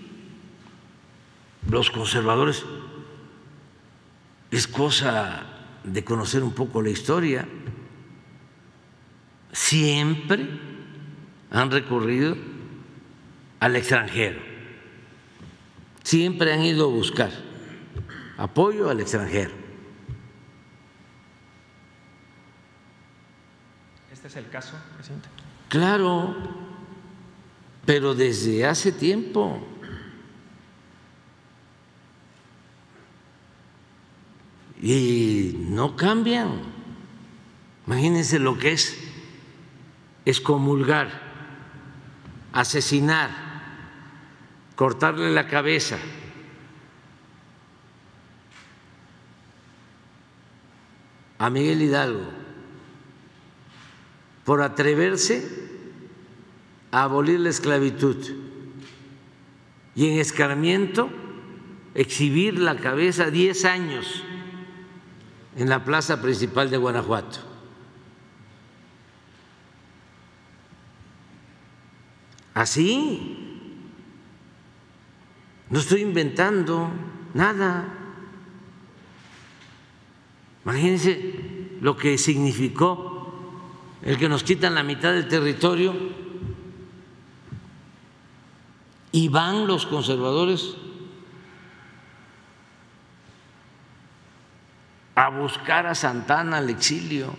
los conservadores es cosa de conocer un poco la historia. Siempre han recurrido al extranjero. Siempre han ido a buscar apoyo al extranjero. ¿Este es el caso, presidente? Claro, pero desde hace tiempo. Y no cambian. Imagínense lo que es excomulgar, asesinar cortarle la cabeza. a Miguel Hidalgo por atreverse a abolir la esclavitud y en escarmiento exhibir la cabeza diez años en la plaza principal de Guanajuato. Así no estoy inventando nada. Imagínense lo que significó el que nos quitan la mitad del territorio y van los conservadores a buscar a Santana al exilio.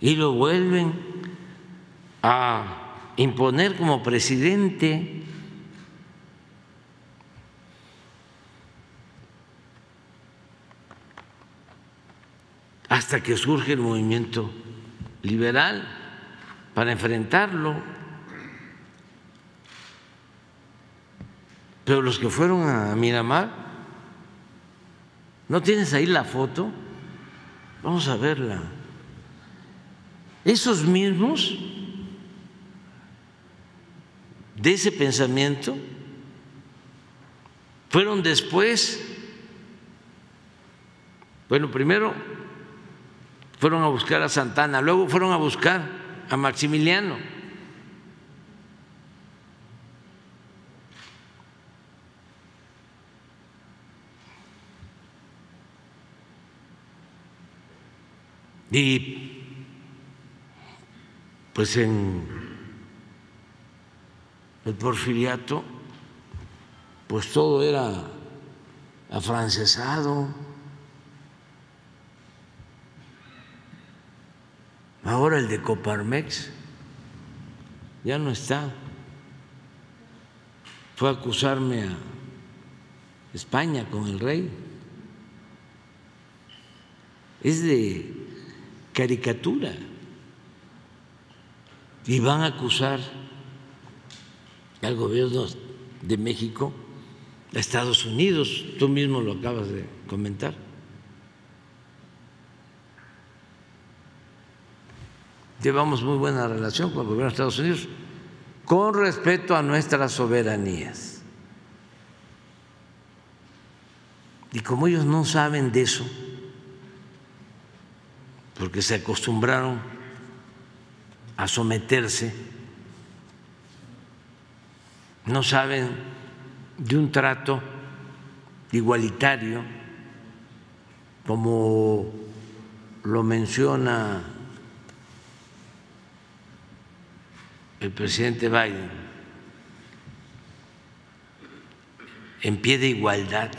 Y lo vuelven a imponer como presidente hasta que surge el movimiento liberal para enfrentarlo. Pero los que fueron a Miramar, ¿no tienes ahí la foto? Vamos a verla. Esos mismos de ese pensamiento fueron después, bueno, primero fueron a buscar a Santana, luego fueron a buscar a Maximiliano. Y pues en el porfiriato, pues todo era afrancesado. Ahora el de Coparmex ya no está. Fue a acusarme a España con el rey. Es de caricatura. Y van a acusar al gobierno de México, a Estados Unidos, tú mismo lo acabas de comentar. Llevamos muy buena relación con el gobierno de Estados Unidos, con respeto a nuestras soberanías. Y como ellos no saben de eso, porque se acostumbraron a someterse, no saben de un trato igualitario, como lo menciona el presidente Biden, en pie de igualdad.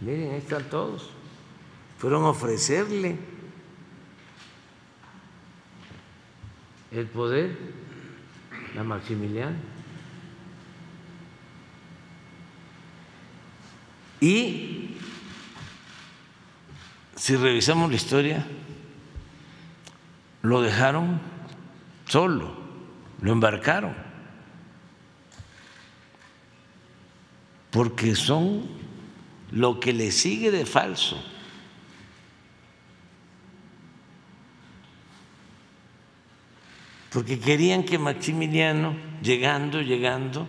Miren, ahí están todos. Fueron a ofrecerle el poder a Maximiliano. Y si revisamos la historia, lo dejaron solo, lo embarcaron, porque son lo que le sigue de falso. Porque querían que Maximiliano, llegando, llegando,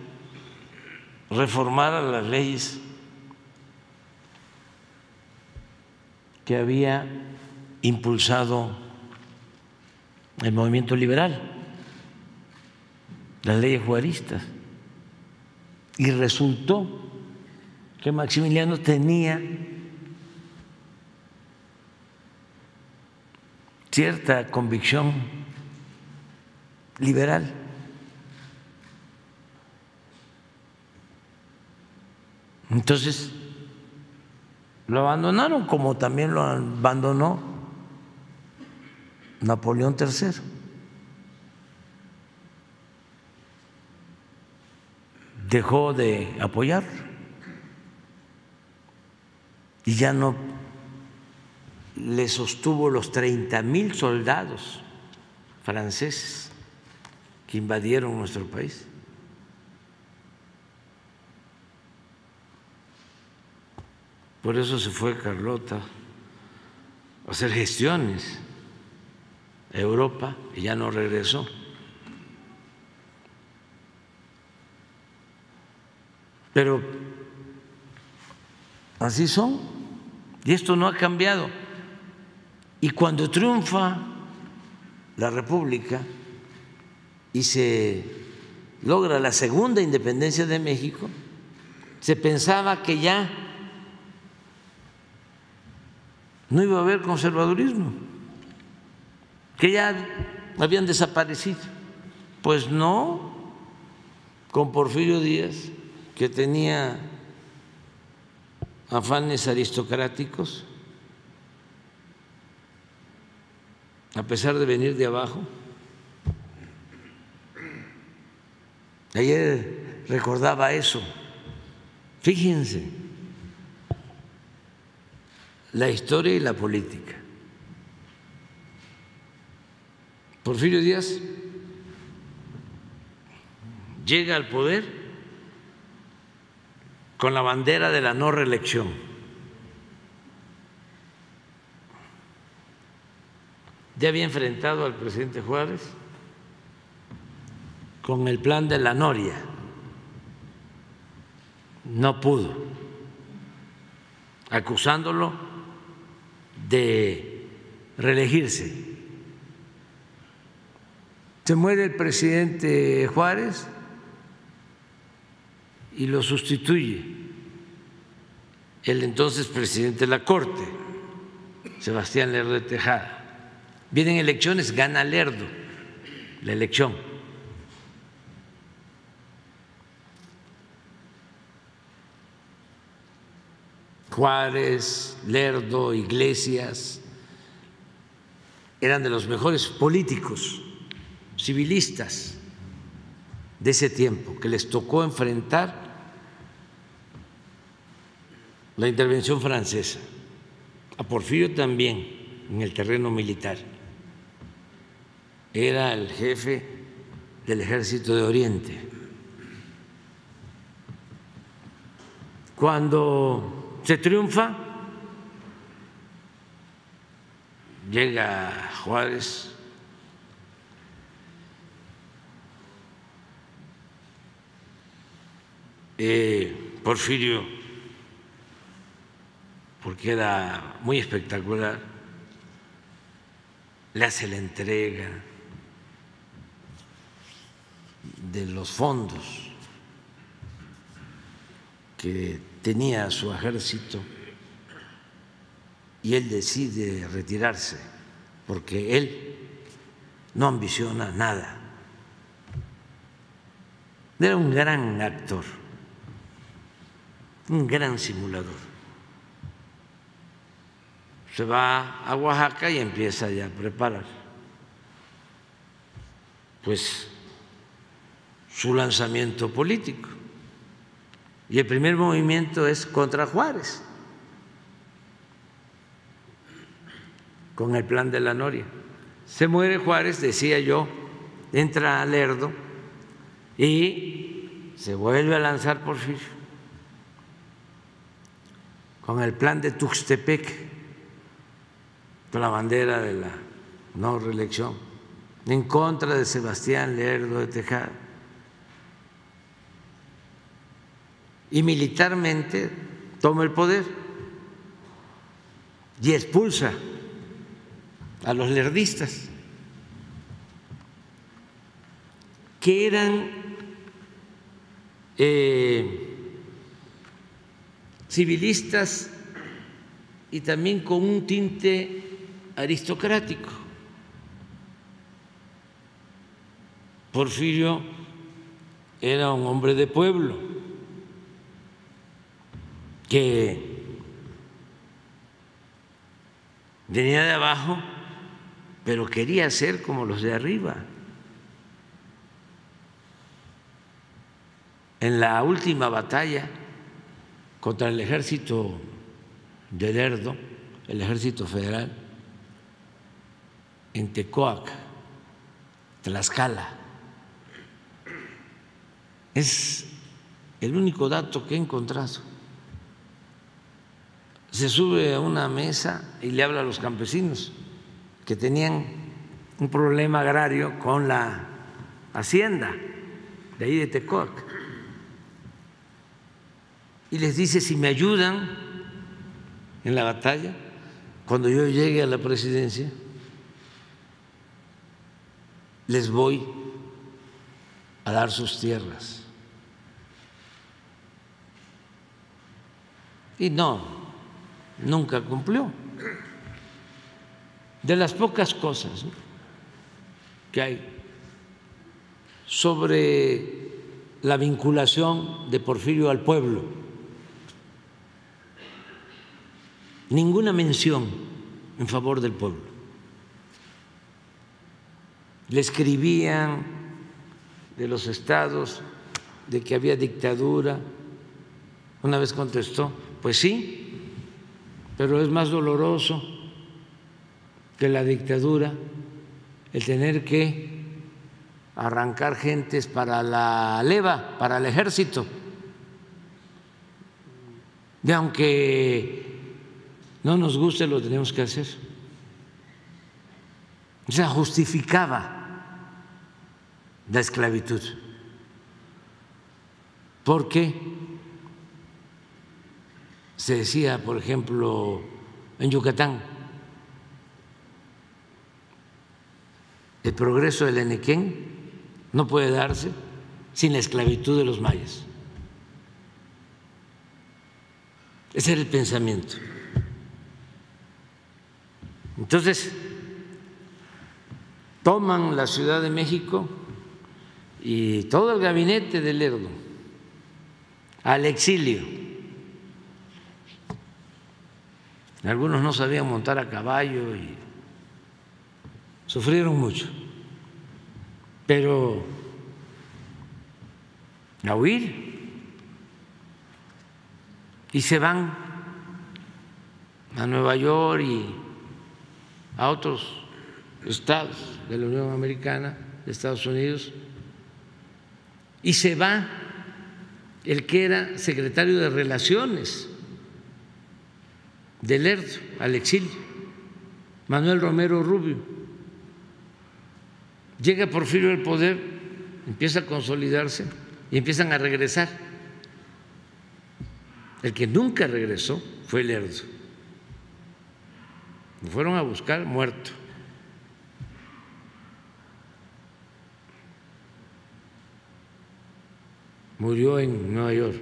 reformara las leyes que había impulsado el movimiento liberal, las leyes juaristas. Y resultó que Maximiliano tenía cierta convicción liberal. Entonces, lo abandonaron como también lo abandonó Napoleón III. Dejó de apoyar y ya no le sostuvo los 30 mil soldados franceses que invadieron nuestro país. Por eso se fue Carlota a hacer gestiones a Europa y ya no regresó. Pero así son. Y esto no ha cambiado. Y cuando triunfa la República y se logra la segunda independencia de México, se pensaba que ya no iba a haber conservadurismo, que ya habían desaparecido. Pues no, con Porfirio Díaz, que tenía afanes aristocráticos, a pesar de venir de abajo. Ayer recordaba eso. Fíjense, la historia y la política. Porfirio Díaz llega al poder con la bandera de la no reelección. Ya había enfrentado al presidente Juárez con el plan de la Noria. No pudo, acusándolo de reelegirse. Se muere el presidente Juárez y lo sustituye el entonces presidente de la Corte, Sebastián Lerdo Tejada. Vienen elecciones, gana Lerdo la elección. Juárez, Lerdo, Iglesias, eran de los mejores políticos, civilistas de ese tiempo, que les tocó enfrentar la intervención francesa, a Porfirio también en el terreno militar. Era el jefe del ejército de Oriente. Cuando se triunfa, llega Juárez eh, Porfirio, porque era muy espectacular, le hace la entrega de los fondos que tenía su ejército y él decide retirarse porque él no ambiciona nada. Era un gran actor, un gran simulador. Se va a Oaxaca y empieza ya a preparar. Pues su lanzamiento político. Y el primer movimiento es contra Juárez, con el plan de la Noria. Se muere Juárez, decía yo, entra Lerdo y se vuelve a lanzar Porfirio con el plan de Tuxtepec, con la bandera de la no reelección, en contra de Sebastián Lerdo de Tejada y militarmente toma el poder y expulsa a los lerdistas, que eran eh, civilistas y también con un tinte aristocrático. Porfirio era un hombre de pueblo que venía de abajo, pero quería ser como los de arriba. En la última batalla contra el ejército de Lerdo, el ejército federal, en Tecoac, Tlaxcala, es el único dato que he encontrado se sube a una mesa y le habla a los campesinos que tenían un problema agrario con la hacienda de ahí de Tecoac. Y les dice, si me ayudan en la batalla, cuando yo llegue a la presidencia, les voy a dar sus tierras. Y no, nunca cumplió. De las pocas cosas que hay sobre la vinculación de Porfirio al pueblo, ninguna mención en favor del pueblo. Le escribían de los estados de que había dictadura. Una vez contestó, pues sí, pero es más doloroso que la dictadura el tener que arrancar gentes para la leva, para el ejército. Y aunque no nos guste, lo tenemos que hacer. O sea, justificaba la esclavitud. ¿Por qué? Se decía, por ejemplo, en Yucatán, el progreso del Enequén no puede darse sin la esclavitud de los mayas. Ese era el pensamiento. Entonces, toman la Ciudad de México y todo el gabinete del Lerdo al exilio Algunos no sabían montar a caballo y sufrieron mucho. Pero a huir. Y se van a Nueva York y a otros estados de la Unión Americana, de Estados Unidos, y se va el que era secretario de Relaciones del ERDO al exilio, Manuel Romero Rubio. Llega Porfirio al poder, empieza a consolidarse y empiezan a regresar. El que nunca regresó fue Lerdo. Lo fueron a buscar muerto. Murió en Nueva York.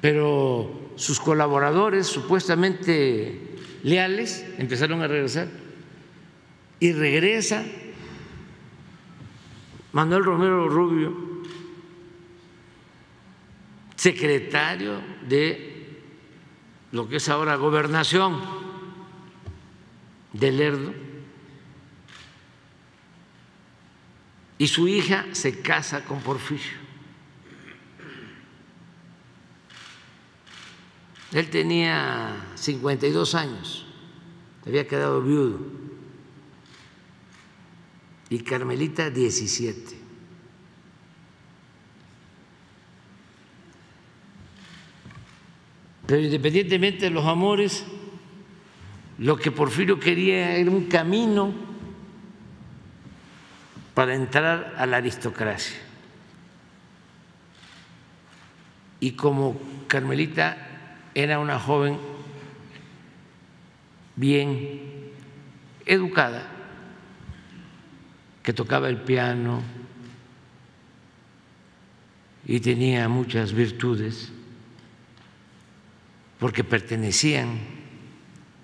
Pero sus colaboradores supuestamente leales empezaron a regresar. Y regresa Manuel Romero Rubio, secretario de lo que es ahora gobernación de Lerdo, y su hija se casa con Porfirio. Él tenía 52 años, había quedado viudo y Carmelita 17. Pero independientemente de los amores, lo que Porfirio quería era un camino para entrar a la aristocracia. Y como Carmelita era una joven bien educada, que tocaba el piano y tenía muchas virtudes porque pertenecían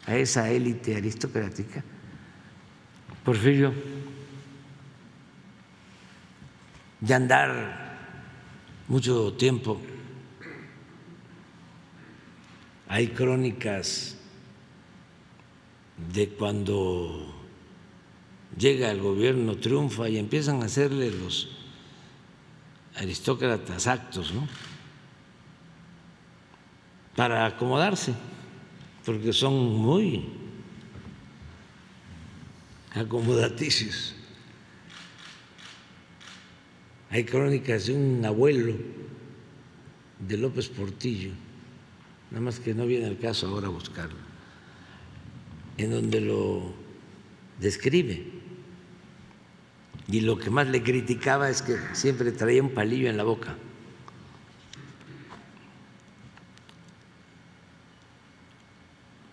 a esa élite aristocrática, Porfirio, de andar mucho tiempo, hay crónicas de cuando llega el gobierno, triunfa y empiezan a hacerle los aristócratas actos, ¿no? Para acomodarse, porque son muy acomodaticios. Hay crónicas de un abuelo de López Portillo, nada más que no viene el caso ahora buscarlo, en donde lo describe. Y lo que más le criticaba es que siempre traía un palillo en la boca.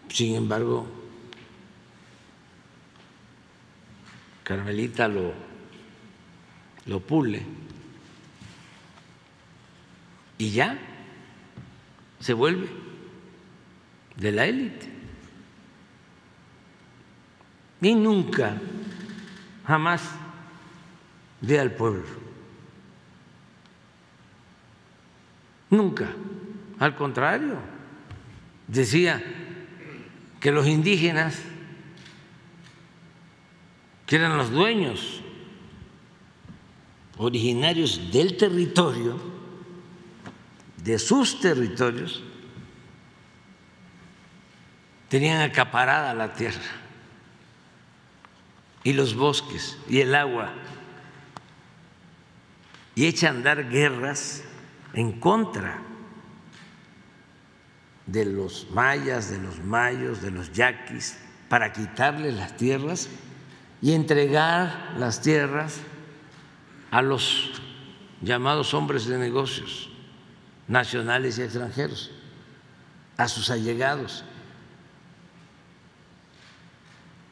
Sin embargo, Carmelita lo, lo pule y ya se vuelve de la élite. Y nunca, jamás ve al pueblo. Nunca. Al contrario, decía que los indígenas, que eran los dueños originarios del territorio, de sus territorios, tenían acaparada la tierra y los bosques y el agua. Y echa a andar guerras en contra de los mayas, de los mayos, de los yaquis, para quitarles las tierras y entregar las tierras a los llamados hombres de negocios, nacionales y extranjeros, a sus allegados,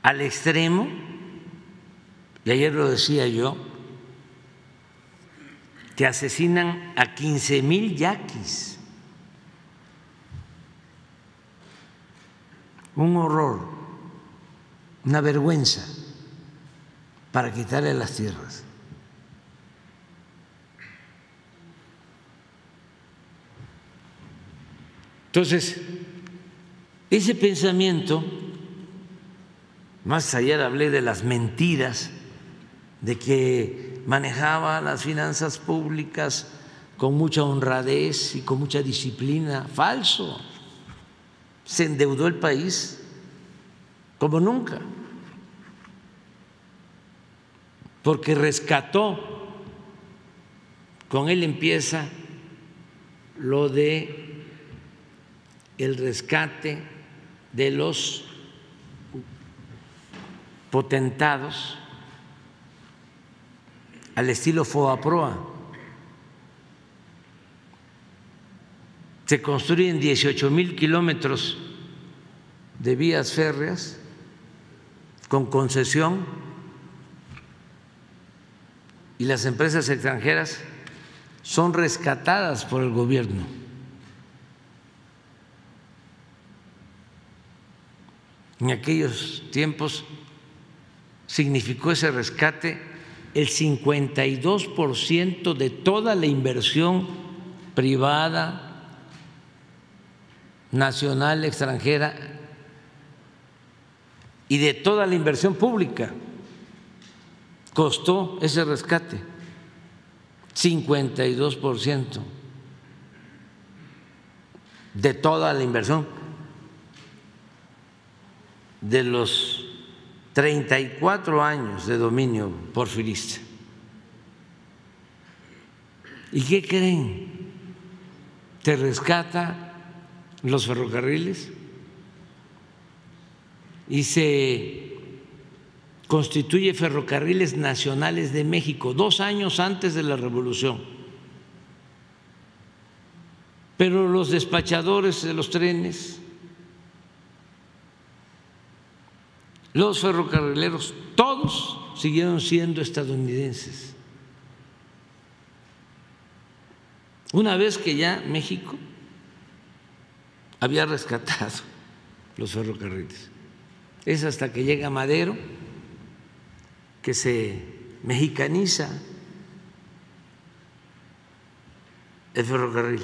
al extremo, y ayer lo decía yo, que asesinan a 15 mil yaquis. Un horror, una vergüenza para quitarle las tierras. Entonces, ese pensamiento, más allá hablé de las mentiras, de que manejaba las finanzas públicas con mucha honradez y con mucha disciplina. Falso. Se endeudó el país como nunca, porque rescató con él empieza lo de el rescate de los potentados al estilo FOAPROA. Se construyen 18 mil kilómetros de vías férreas con concesión y las empresas extranjeras son rescatadas por el gobierno. En aquellos tiempos significó ese rescate el 52% de toda la inversión privada, nacional, extranjera y de toda la inversión pública. Costó ese rescate 52% de toda la inversión de los 34 años de dominio porfirista. ¿Y qué creen? ¿Te rescata los ferrocarriles? Y se constituye Ferrocarriles Nacionales de México, dos años antes de la revolución. Pero los despachadores de los trenes los ferrocarrileros, todos siguieron siendo estadounidenses. Una vez que ya México había rescatado los ferrocarriles, es hasta que llega Madero que se mexicaniza el ferrocarril.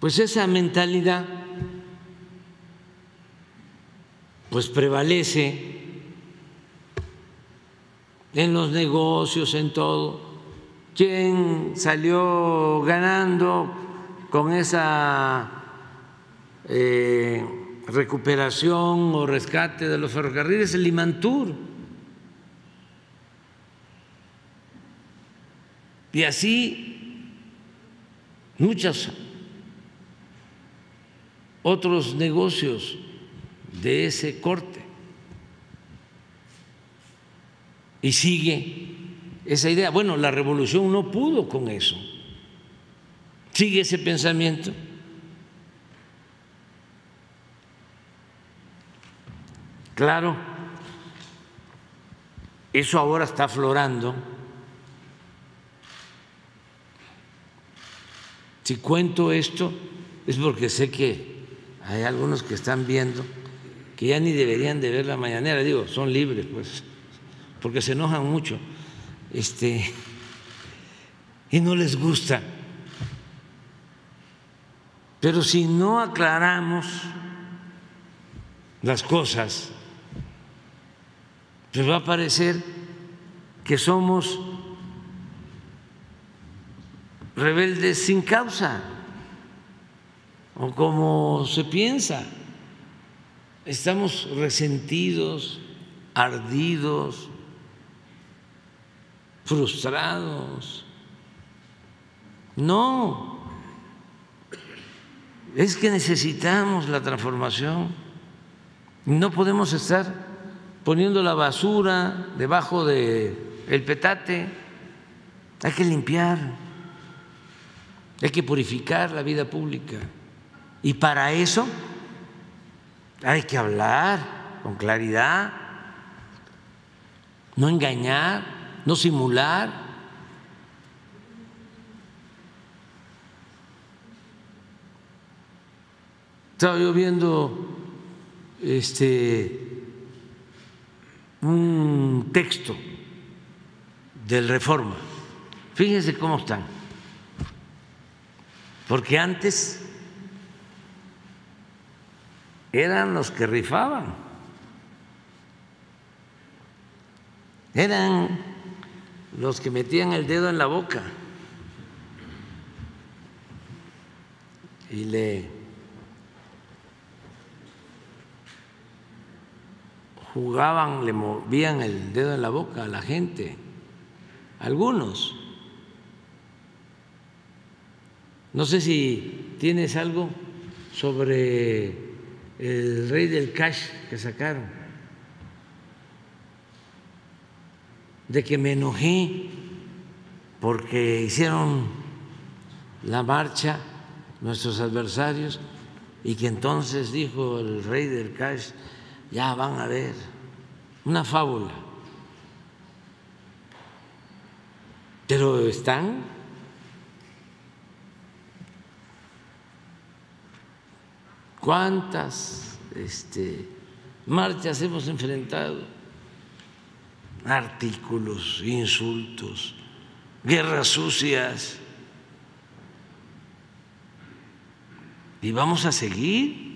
Pues esa mentalidad pues prevalece en los negocios, en todo. ¿Quién salió ganando con esa eh, recuperación o rescate de los ferrocarriles? El Imantur. Y así muchos otros negocios de ese corte. Y sigue esa idea. Bueno, la revolución no pudo con eso. Sigue ese pensamiento. Claro, eso ahora está aflorando. Si cuento esto es porque sé que hay algunos que están viendo que ya ni deberían de ver la mañanera, digo, son libres, pues, porque se enojan mucho, este, y no les gusta. Pero si no aclaramos las cosas, pues va a parecer que somos rebeldes sin causa, o como se piensa estamos resentidos, ardidos, frustrados. No, es que necesitamos la transformación. No podemos estar poniendo la basura debajo del el petate. Hay que limpiar, hay que purificar la vida pública. Y para eso hay que hablar con claridad, no engañar, no simular. Estaba yo viendo este un texto del Reforma. Fíjense cómo están. Porque antes eran los que rifaban, eran los que metían el dedo en la boca y le jugaban, le movían el dedo en la boca a la gente. algunos. No sé si tienes algo sobre el rey del cash que sacaron, de que me enojé porque hicieron la marcha nuestros adversarios y que entonces dijo el rey del cash, ya van a ver, una fábula. Pero están ¿Cuántas este, marchas hemos enfrentado? Artículos, insultos, guerras sucias. Y vamos a seguir.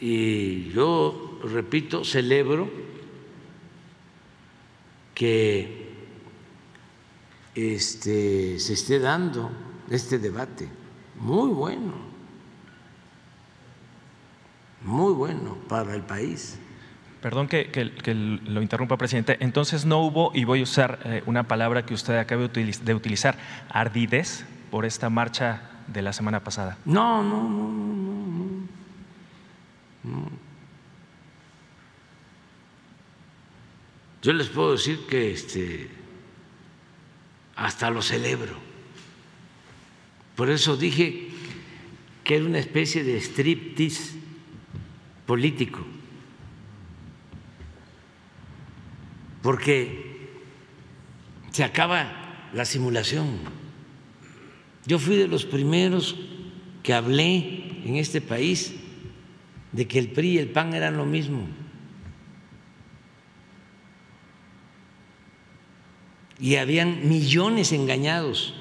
Y yo, repito, celebro que este, se esté dando este debate. Muy bueno muy bueno para el país. Perdón que, lo interrumpa, presidente. Entonces no hubo, y voy a usar eh, una palabra que usted acaba de utilizar, ardidez por esta marcha de la semana pasada. No, no, no, no, no. no. Yo les puedo decir que este, hasta lo celebro. Por eso dije que era una especie de striptease político, porque se acaba la simulación. Yo fui de los primeros que hablé en este país de que el PRI y el PAN eran lo mismo. Y habían millones engañados.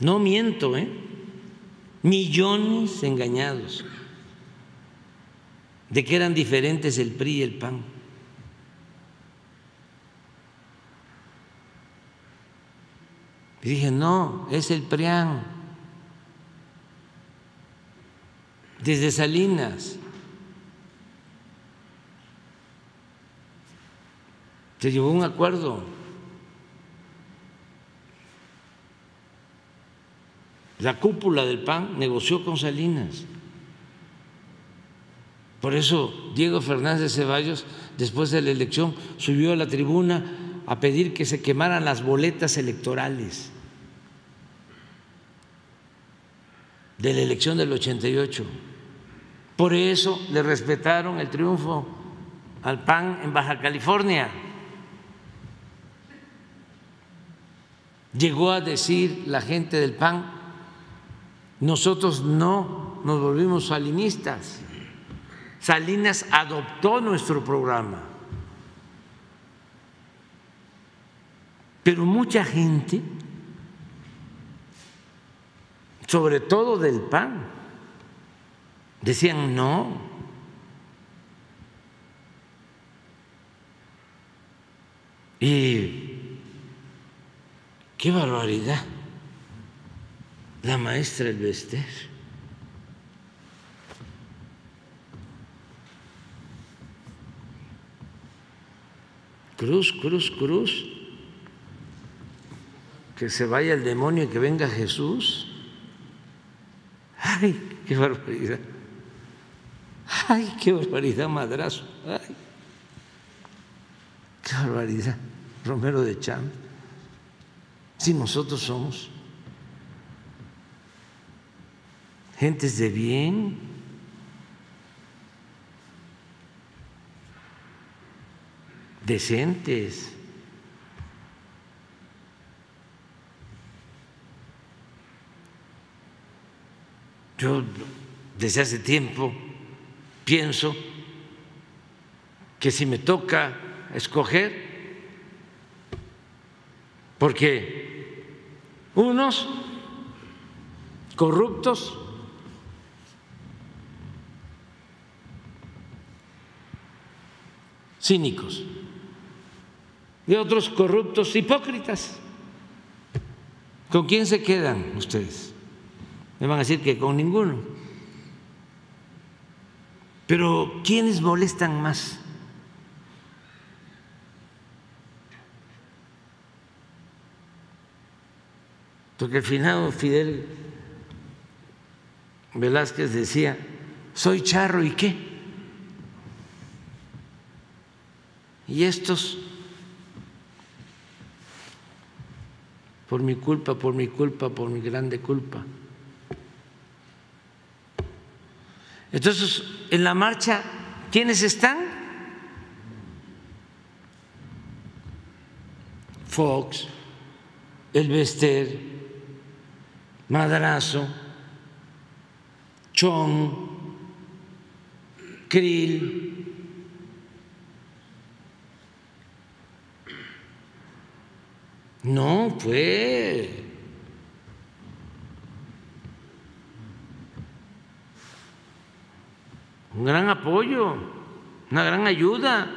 No miento, ¿eh? Millones engañados de que eran diferentes el PRI y el PAN. Y dije, no, es el PRIAN. Desde Salinas. Se llevó un acuerdo. La cúpula del PAN negoció con Salinas. Por eso Diego Fernández Ceballos, después de la elección, subió a la tribuna a pedir que se quemaran las boletas electorales de la elección del 88. Por eso le respetaron el triunfo al PAN en Baja California. Llegó a decir la gente del PAN, nosotros no nos volvimos salinistas Salinas adoptó nuestro programa. Pero mucha gente, sobre todo del PAN, decían no. Y qué barbaridad, la maestra Elvester Cruz, cruz, cruz. Que se vaya el demonio y que venga Jesús. Ay, qué barbaridad. Ay, qué barbaridad, madrazo. Ay, qué barbaridad. Romero de Cham. Si nosotros somos gentes de bien, decentes. Yo desde hace tiempo pienso que si me toca escoger, porque unos corruptos cínicos de otros corruptos hipócritas. ¿Con quién se quedan ustedes? Me van a decir que con ninguno. Pero ¿quiénes molestan más? Porque el finado Fidel Velázquez decía, soy charro y qué. Y estos por mi culpa, por mi culpa, por mi grande culpa. Entonces, en la marcha, ¿quiénes están? Fox, El Bester, Madrazo, Chong, Krill, No, fue un gran apoyo, una gran ayuda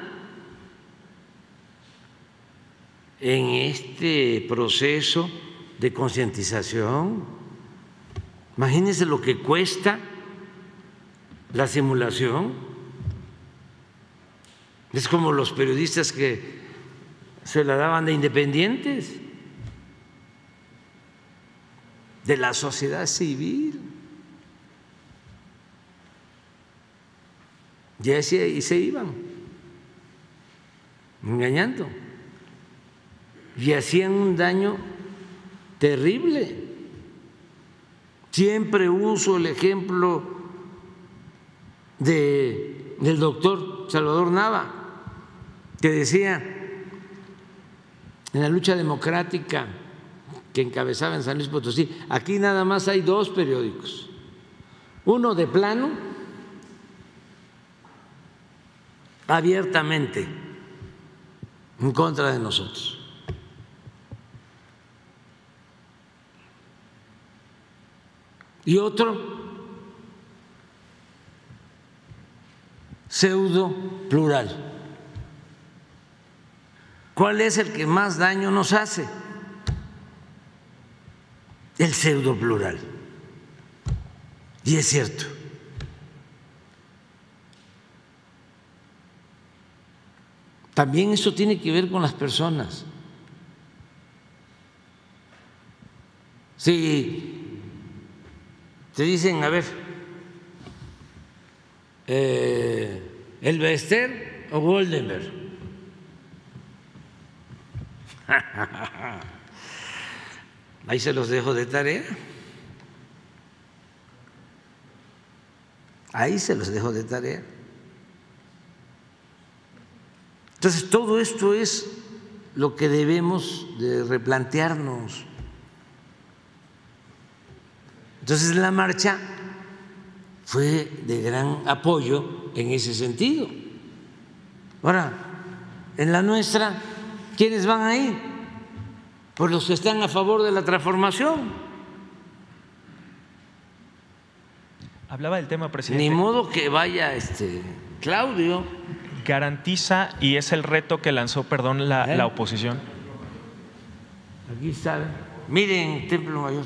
en este proceso de concientización. Imagínense lo que cuesta la simulación. Es como los periodistas que se la daban de independientes, de la sociedad civil. Y se iban, engañando. Y hacían un daño terrible. Siempre uso el ejemplo de, del doctor Salvador Nava, que decía, en la lucha democrática que encabezaba en San Luis Potosí, aquí nada más hay dos periódicos, uno de plano, abiertamente en contra de nosotros. Y otro pseudo plural. ¿Cuál es el que más daño nos hace? El pseudo plural. Y es cierto. También eso tiene que ver con las personas. Si te dicen, a ver, eh, el Bester o Goldenberg, Ahí se los dejo de tarea. Ahí se los dejo de tarea. Entonces, todo esto es lo que debemos de replantearnos. Entonces, la marcha fue de gran apoyo en ese sentido. Ahora, en la nuestra ¿Quiénes van ahí? Pues los que están a favor de la transformación. Hablaba del tema, presidente. Ni modo que vaya este Claudio. Garantiza, y es el reto que lanzó, perdón, la, ¿Eh? oposición. Aquí está. Miren, Templo Mayor.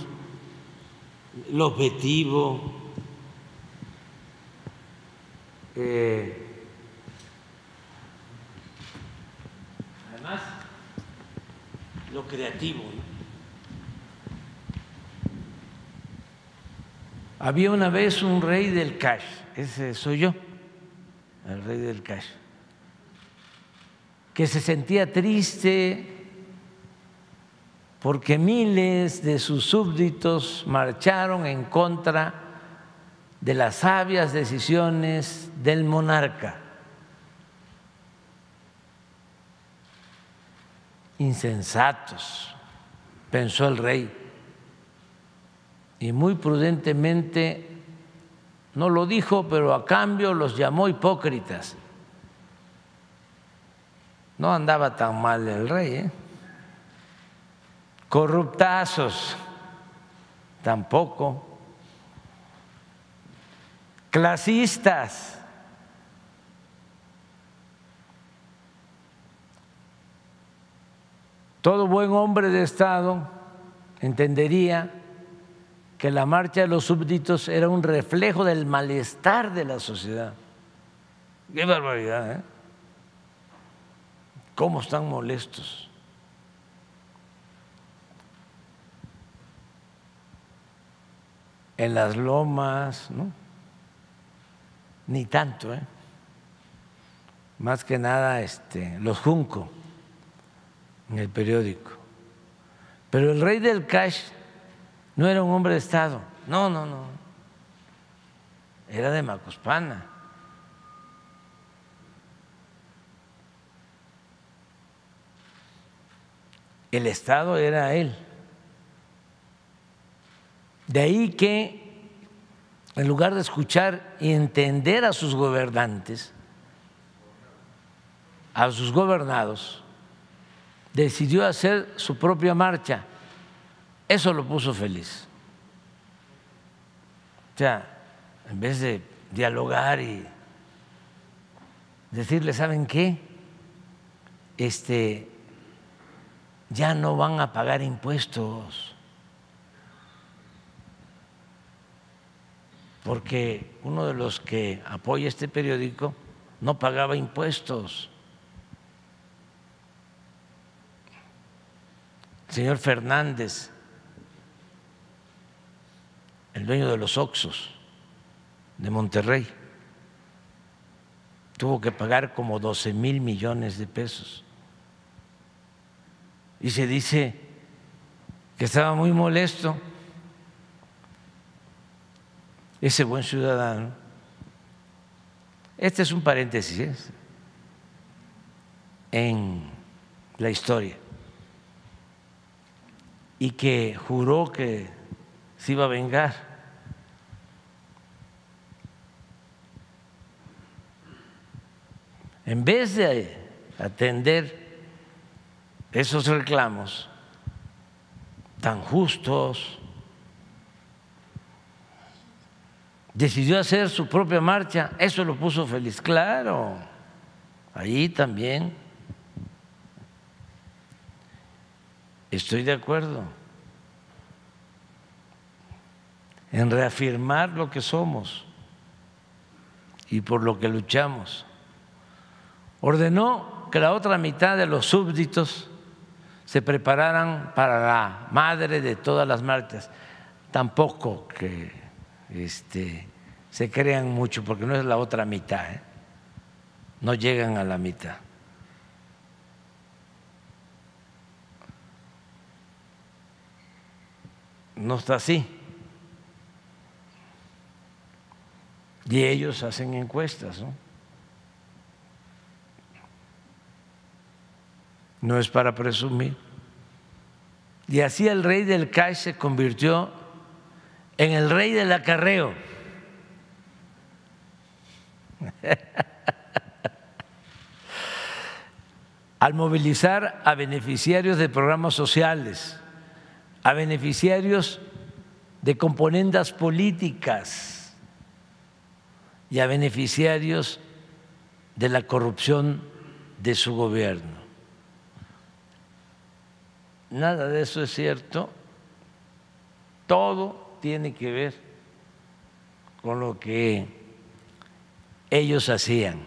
El objetivo. Eh, además, lo creativo. Había una vez un rey del cash, ese soy yo, el rey del cash, que se sentía triste porque miles de sus súbditos marcharon en contra de las sabias decisiones del monarca. Insensatos, pensó el rey, y muy prudentemente no lo dijo, pero a cambio los llamó hipócritas. No andaba tan mal el rey, ¿eh? corruptazos, tampoco, clasistas, Todo buen hombre de Estado entendería que la marcha de los súbditos era un reflejo del malestar de la sociedad. Qué barbaridad, ¿eh? ¿Cómo están molestos? en las lomas, ¿no? Ni tanto, ¿eh? Más que nada este, los junco en el periódico. Pero el rey del cash no era un hombre de Estado, no, no, no. Era de Macuspana. El Estado era él. De ahí que, en lugar de escuchar y entender a sus gobernantes, a sus gobernados, decidió hacer su propia marcha. Eso lo puso feliz. O sea, en vez de dialogar y decirle, ¿saben qué? Este, ya no van a pagar impuestos. porque uno de los que apoya este periódico no pagaba impuestos. Señor Fernández, el dueño de los Oxos de Monterrey, tuvo que pagar como 12 mil millones de pesos. Y se dice que estaba muy molesto ese buen ciudadano. Este es un paréntesis ¿eh? en la historia y que juró que se iba a vengar. En vez de atender esos reclamos tan justos, decidió hacer su propia marcha, eso lo puso feliz. Claro, ahí también estoy de acuerdo en reafirmar lo que somos y por lo que luchamos. Ordenó que la otra mitad de los súbditos se prepararan para la madre de todas las marchas. Tampoco que este, se crean mucho porque no es la otra mitad, ¿eh? no llegan a la mitad. No está así. Y ellos hacen encuestas, ¿no? No es para presumir. Y así el rey del cash se convirtió en el rey del acarreo. Al movilizar a beneficiarios de programas sociales, a beneficiarios de componendas políticas y a beneficiarios de la corrupción de su gobierno. Nada de eso es cierto. Todo tiene que ver con lo que ellos hacían.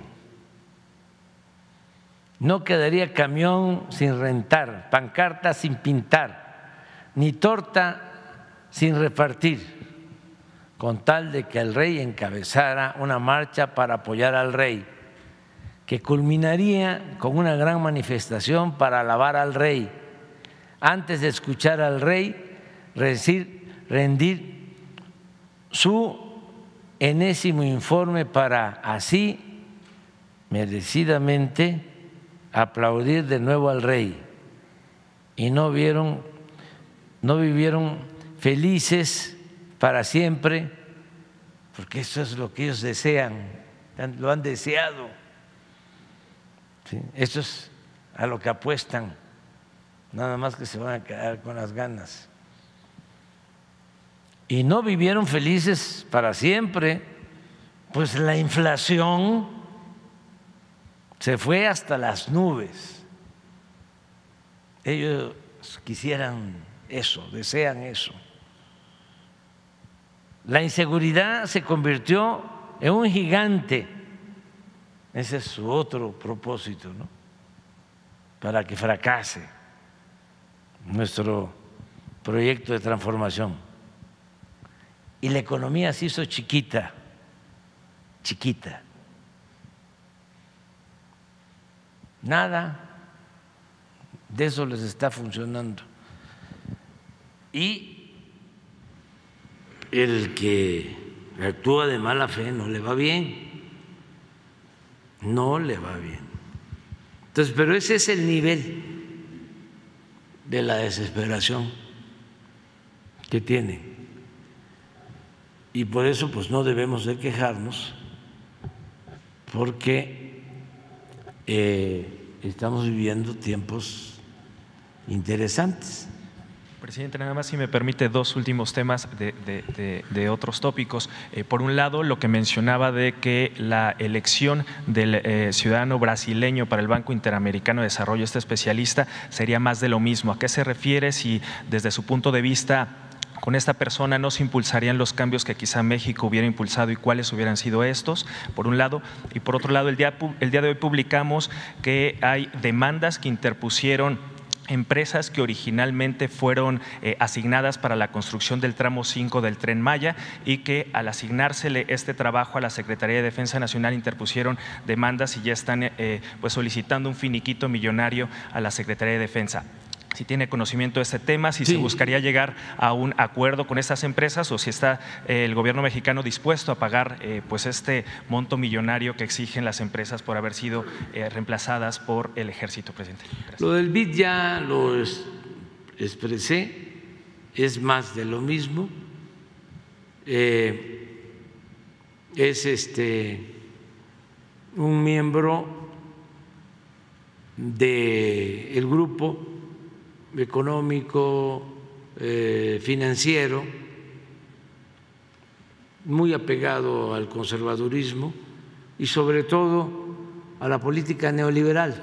No quedaría camión sin rentar, pancarta sin pintar, ni torta sin repartir, con tal de que el rey encabezara una marcha para apoyar al rey, que culminaría con una gran manifestación para alabar al rey. Antes de escuchar al rey, rendir su enésimo informe para así merecidamente aplaudir de nuevo al rey y no vieron no vivieron felices para siempre porque eso es lo que ellos desean lo han deseado esto es a lo que apuestan nada más que se van a quedar con las ganas y no vivieron felices para siempre, pues la inflación se fue hasta las nubes. Ellos quisieran eso, desean eso. La inseguridad se convirtió en un gigante. Ese es su otro propósito, ¿no? Para que fracase nuestro proyecto de transformación y la economía se hizo chiquita, chiquita. Nada de eso les está funcionando. Y el que actúa de mala fe no le va bien, no le va bien. Entonces, pero ese es el nivel de la desesperación que tienen. Y por eso pues no debemos de quejarnos, porque eh, estamos viviendo tiempos interesantes. Presidente, nada más si me permite dos últimos temas de, otros tópicos. Eh, por un lado, lo que mencionaba de que la elección del eh, ciudadano brasileño para el Banco Interamericano de Desarrollo, este especialista, sería más de lo mismo. ¿A qué se refiere si desde su punto de vista con esta persona no se impulsarían los cambios que quizá México hubiera impulsado y cuáles hubieran sido estos, por un lado. Y por otro lado, el día, el día de hoy publicamos que hay demandas que interpusieron empresas que originalmente fueron eh, asignadas para la construcción del tramo 5 del tren Maya y que al asignársele este trabajo a la Secretaría de Defensa Nacional interpusieron demandas y ya están eh, pues solicitando un finiquito millonario a la Secretaría de Defensa si tiene conocimiento de este tema, si se buscaría llegar a un acuerdo con estas empresas o si está eh, el gobierno mexicano dispuesto a pagar pues este monto millonario que exigen las empresas por haber sido reemplazadas por el ejército, presidente. Lo del BID ya lo expresé, es más de lo mismo. Eh, es este un miembro del el grupo económico eh, financiero muy apegado al conservadurismo y sobre todo a la política neoliberal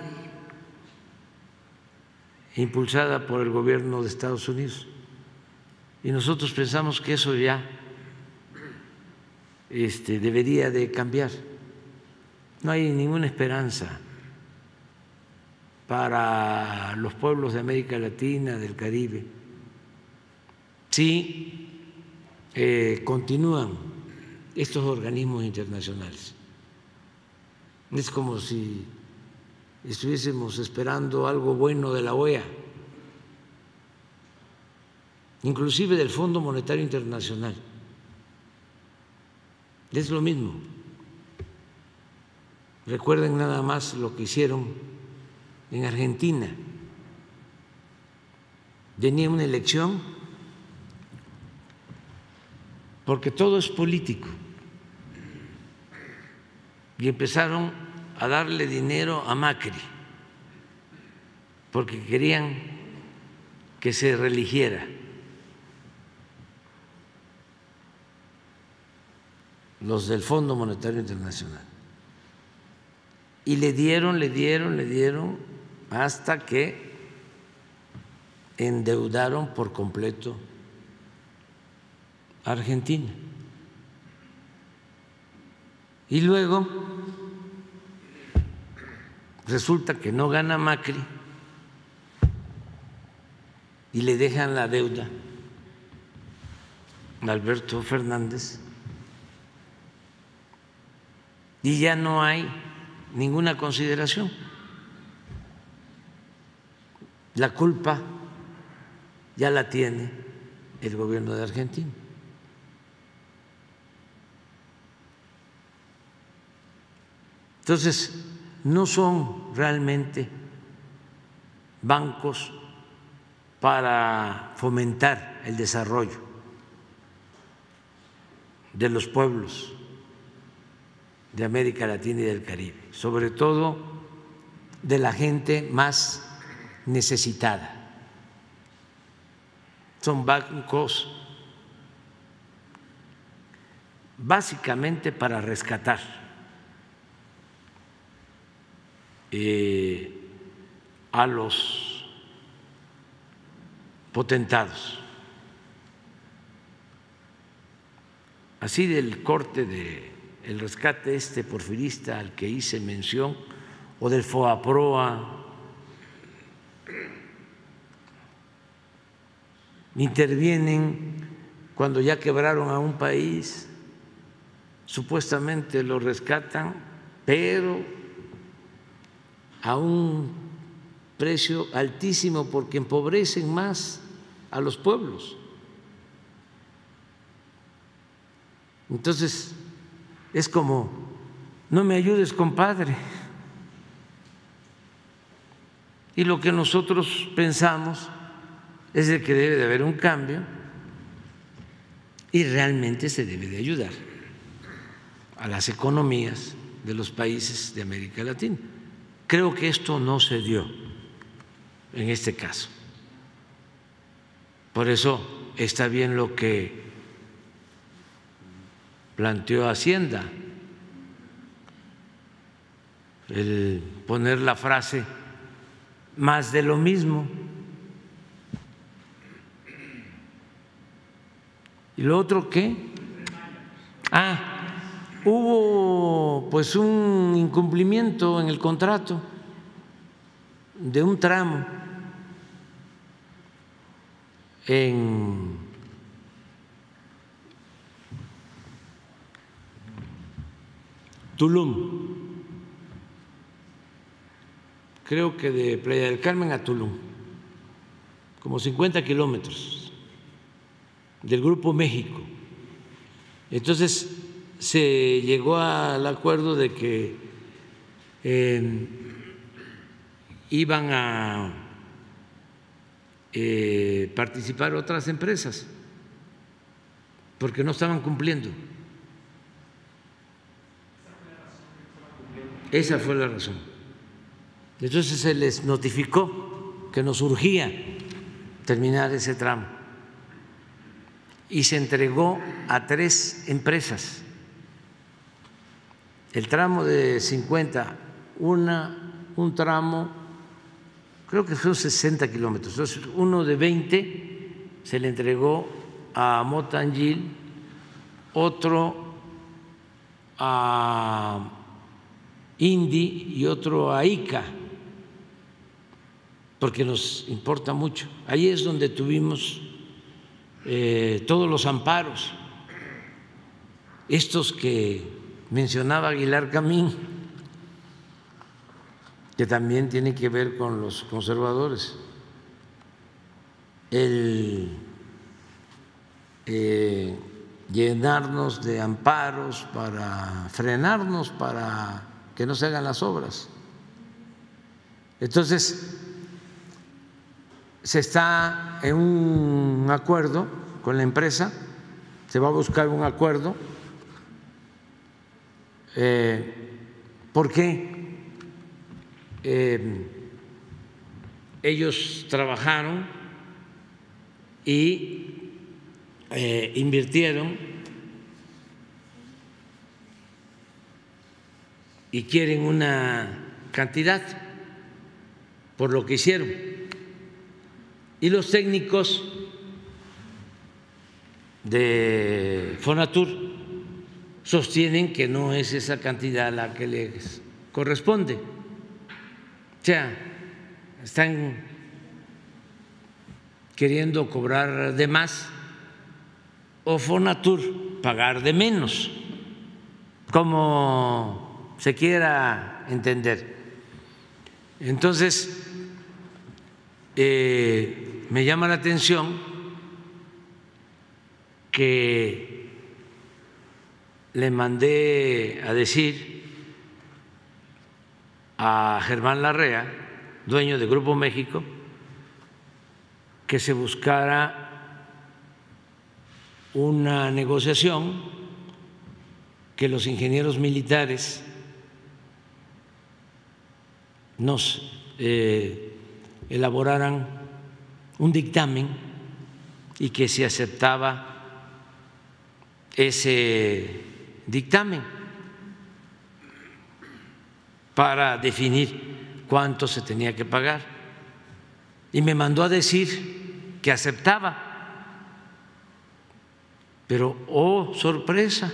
impulsada por el gobierno de Estados Unidos. Y nosotros pensamos que eso ya este, debería de cambiar. No hay ninguna esperanza para los pueblos de América Latina, del Caribe, si eh, continúan estos organismos internacionales. Es como si estuviésemos esperando algo bueno de la OEA, inclusive del Fondo Monetario Internacional. Es lo mismo. Recuerden nada más lo que hicieron en Argentina. Venía una elección porque todo es político. Y empezaron a darle dinero a Macri, porque querían que se religiera. los del Fondo Monetario Internacional. Y le dieron, le dieron, le dieron, hasta que endeudaron por completo a Argentina. Y luego resulta que no gana Macri y le dejan la deuda a Alberto Fernández y ya no hay ninguna consideración. La culpa ya la tiene el gobierno de Argentina. Entonces, no son realmente bancos para fomentar el desarrollo de los pueblos de América Latina y del Caribe, sobre todo de la gente más necesitada. Son bancos básicamente para rescatar Eh, a los potentados. Así del corte de rescate este porfirista al que hice mención o del FOAPROA intervienen cuando ya quebraron a un país, supuestamente lo rescatan, pero a un precio altísimo porque empobrecen más a los pueblos. Entonces, es como, no me ayudes, compadre. Y lo que nosotros pensamos es de que debe de haber un cambio y realmente se debe de ayudar a las economías de los países de América Latina. Creo que esto no se dio en este caso. Por eso está bien lo que planteó Hacienda, el poner la frase más de lo mismo. ¿Y lo otro qué? Ah, hubo pues un incumplimiento en el contrato de un tramo en Tulum, creo que de Playa del Carmen a Tulum, como 50 kilómetros del Grupo México. Entonces, se llegó al acuerdo de que eh, iban a eh, participar otras empresas porque no estaban cumpliendo. Esa fue la razón. Entonces se les notificó que nos urgía terminar ese tramo y se entregó a tres empresas el tramo de 50, una, un tramo, creo que son 60 kilómetros, entonces uno de 20 se le entregó a Motangil, otro a Indy y otro a ICA, porque nos importa mucho. Ahí es donde tuvimos eh, todos los amparos, estos que mencionaba Aguilar Camín, que también tiene que ver con los conservadores, el eh, llenarnos de amparos para frenarnos, para que no se hagan las obras. Entonces, se está en un acuerdo con la empresa, se va a buscar un acuerdo eh, ¿Por qué? Eh, ellos trabajaron y eh, invirtieron y quieren una cantidad por lo que hicieron. Y los técnicos de Fonatur sostienen que no es esa cantidad la que les corresponde. O sea, están queriendo cobrar de más o Fonatur pagar de menos, como se quiera entender. Entonces, eh, me llama la atención que le mandé a decir a Germán Larrea, dueño de Grupo México, que se buscara una negociación, que los ingenieros militares nos eh, elaboraran un dictamen y que se aceptaba ese dictamen para definir cuánto se tenía que pagar. Y me mandó a decir que aceptaba. Pero, oh, sorpresa,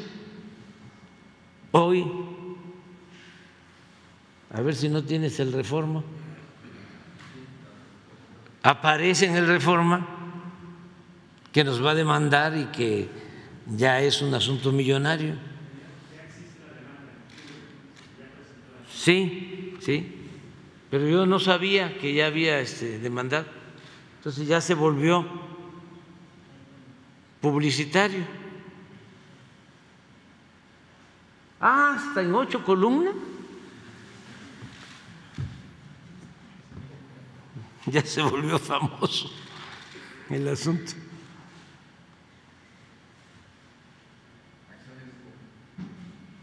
hoy, a ver si no tienes el reforma, aparece en el reforma que nos va a demandar y que ya es un asunto millonario. Sí, sí, pero yo no sabía que ya había este, demandado. Entonces ya se volvió publicitario. Ah, hasta en ocho columnas. Ya se volvió famoso el asunto.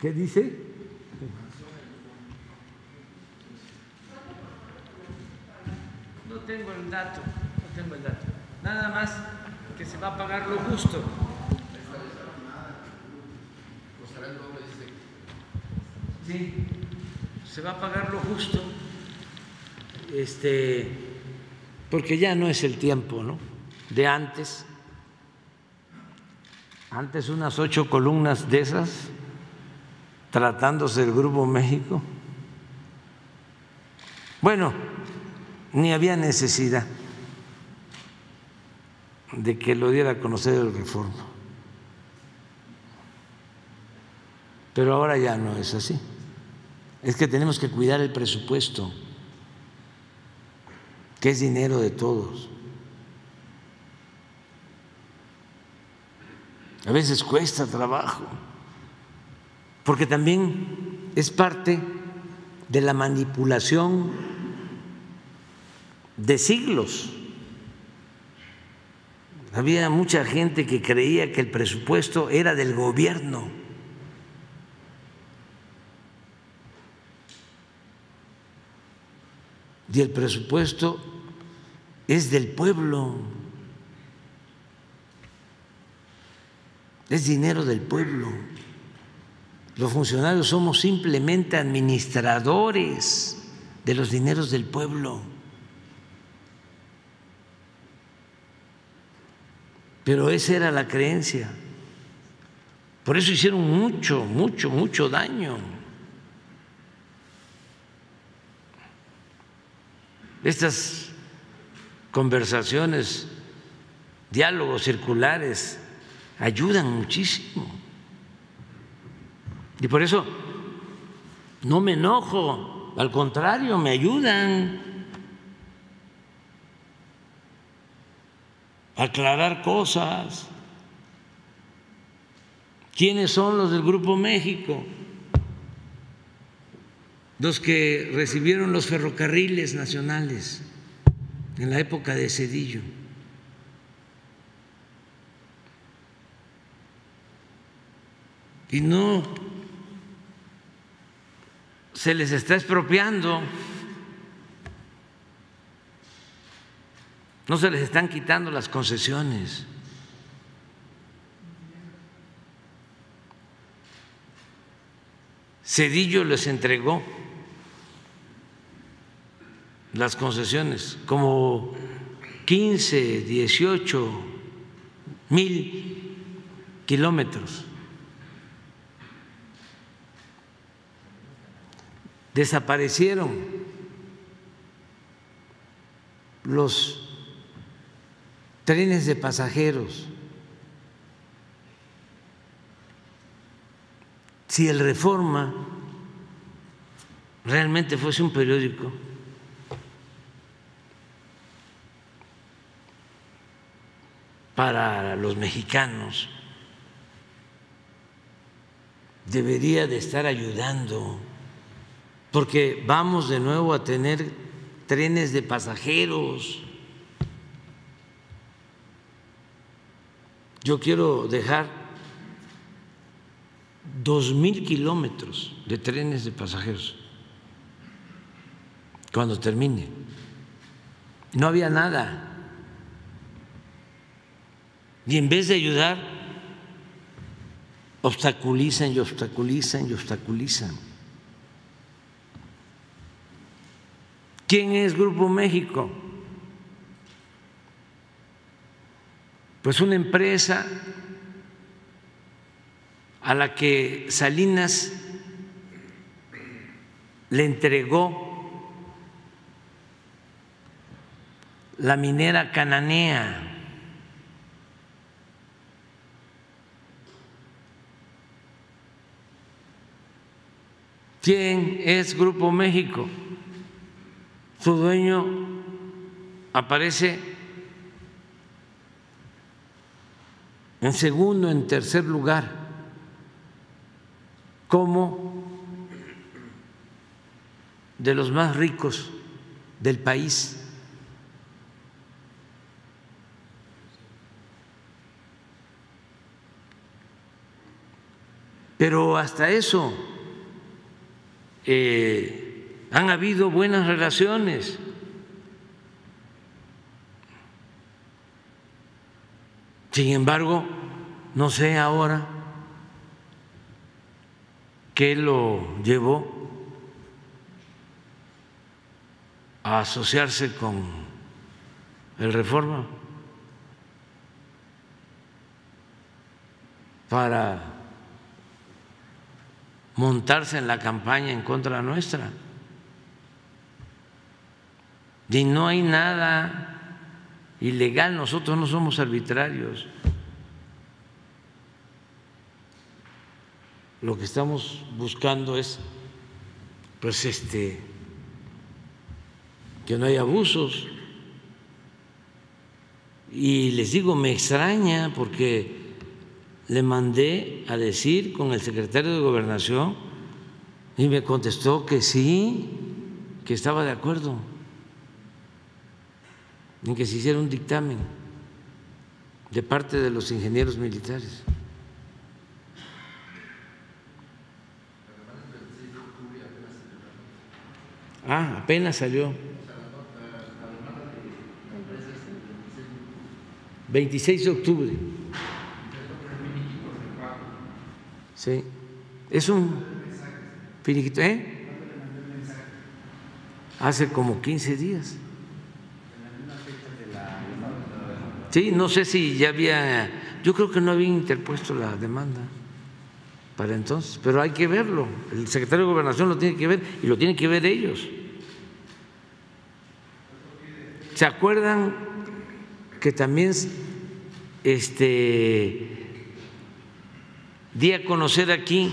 ¿Qué dice? No tengo el dato, no tengo el dato. Nada más que se va a pagar lo justo. Sí, se va a pagar lo justo. Este, porque ya no es el tiempo, ¿no? De antes. Antes unas ocho columnas de esas tratándose del Grupo México. Bueno, ni había necesidad de que lo diera a conocer el reforma. Pero ahora ya no es así. Es que tenemos que cuidar el presupuesto, que es dinero de todos. A veces cuesta trabajo porque también es parte de la manipulación de siglos. Había mucha gente que creía que el presupuesto era del gobierno. Y el presupuesto es del pueblo. Es dinero del pueblo. Los funcionarios somos simplemente administradores de los dineros del pueblo. Pero esa era la creencia. Por eso hicieron mucho, mucho, mucho daño. Estas conversaciones, diálogos circulares, ayudan muchísimo. Y por eso no me enojo, al contrario, me ayudan a aclarar cosas. ¿Quiénes son los del Grupo México? Los que recibieron los ferrocarriles nacionales en la época de Cedillo. Y no se les está expropiando, no se les están quitando las concesiones. Cedillo les entregó las concesiones, como 15, 18 mil kilómetros. desaparecieron los trenes de pasajeros. Si el Reforma realmente fuese un periódico, para los mexicanos, debería de estar ayudando porque vamos de nuevo a tener trenes de pasajeros. Yo quiero dejar dos mil kilómetros de trenes de pasajeros cuando termine. No había nada. Y en vez de ayudar, obstaculizan y obstaculizan y obstaculizan. ¿Quién es Grupo México? Pues una empresa a la que Salinas le entregó la minera cananea ¿Quién es Grupo México? Su dueño aparece en segundo, en tercer lugar, como de los más ricos del país. Pero hasta eso eh, han habido buenas relaciones. Sin embargo, no sé ahora qué lo llevó a asociarse con el Reforma para montarse en la campaña en contra nuestra. Y no hay nada ilegal, nosotros no somos arbitrarios. Lo que estamos buscando es pues este que no haya abusos. Y les digo, me extraña porque le mandé a decir con el secretario de Gobernación y me contestó que sí, que estaba de acuerdo en que se hiciera un dictamen de parte de los ingenieros militares. Ah, apenas salió. 26 de octubre. Sí. Es un finiquito, ¿eh? Hace como 15 días. Sí, no sé si ya había, yo creo que no había interpuesto la demanda para entonces, pero hay que verlo. El secretario de Gobernación lo tiene que ver y lo tienen que ver ellos. ¿Se acuerdan que también este di a conocer aquí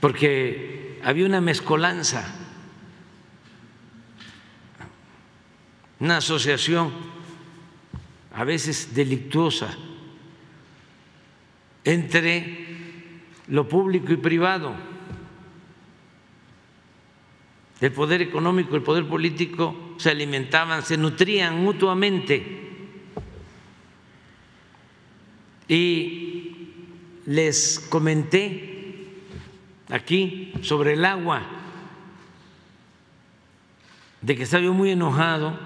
porque había una mezcolanza, una asociación a veces delictuosa, entre lo público y privado. El poder económico el poder político se alimentaban, se nutrían mutuamente. Y les comenté aquí sobre el agua, de que estaba yo muy enojado,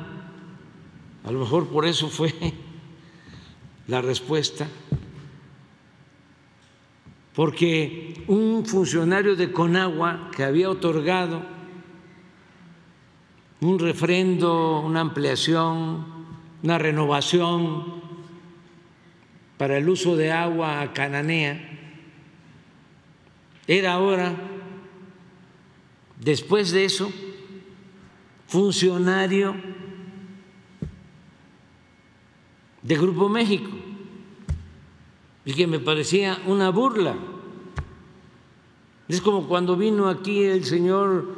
a lo mejor por eso fue la respuesta, porque un funcionario de Conagua que había otorgado un refrendo, una ampliación, una renovación para el uso de agua cananea, era ahora, después de eso, funcionario de Grupo México y que me parecía una burla. Es como cuando vino aquí el señor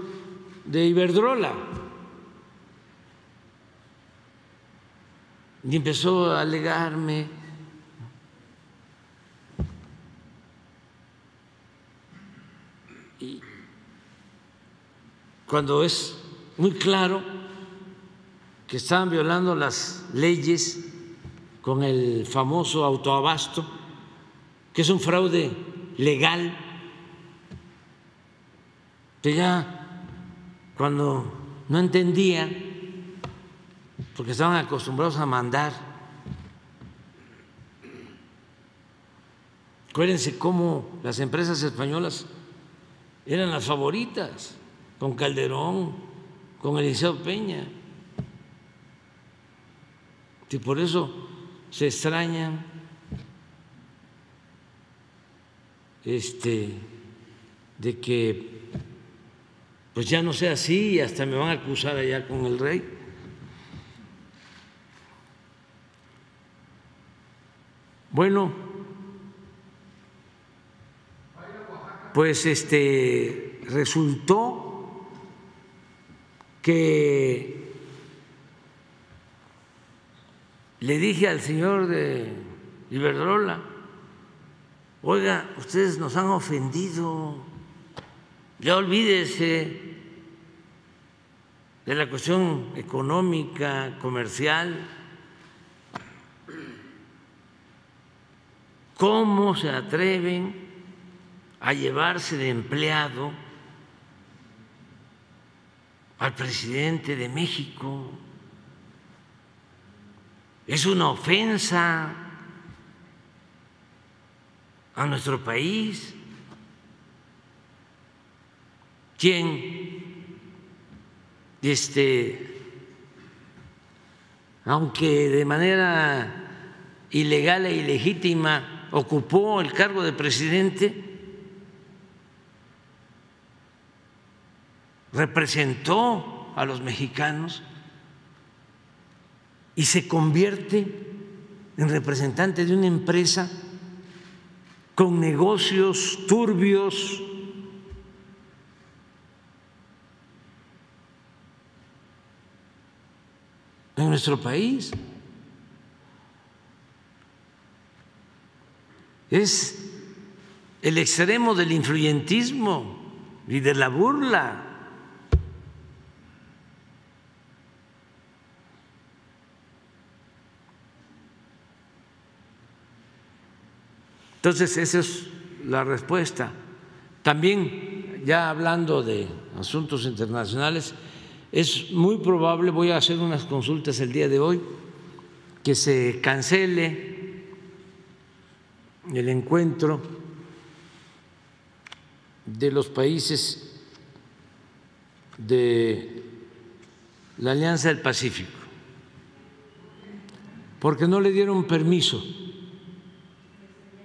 de Iberdrola y empezó a alegarme cuando es muy claro que estaban violando las leyes con el famoso autoabasto, que es un fraude legal, que ya cuando no entendía, porque estaban acostumbrados a mandar, acuérdense cómo las empresas españolas eran las favoritas, con Calderón, con Eliseo Peña. Y por eso se extrañan este, de que pues ya no sea así y hasta me van a acusar allá con el rey. Bueno, pues este resultó que le dije al señor de Iberdrola, oiga, ustedes nos han ofendido, ya olvídese de la cuestión económica, comercial, ¿cómo se atreven a llevarse de empleado al presidente de México. Es una ofensa a nuestro país. Quien, este, aunque de manera ilegal e ilegítima ocupó el cargo de presidente, representó a los mexicanos y se convierte en representante de una empresa con negocios turbios, en nuestro país. Es el extremo del influyentismo y de la burla. Entonces, esa es la respuesta. También, ya hablando de asuntos internacionales, es muy probable, voy a hacer unas consultas el día de hoy, que se cancele el encuentro de los países de la Alianza del Pacífico, porque no le dieron permiso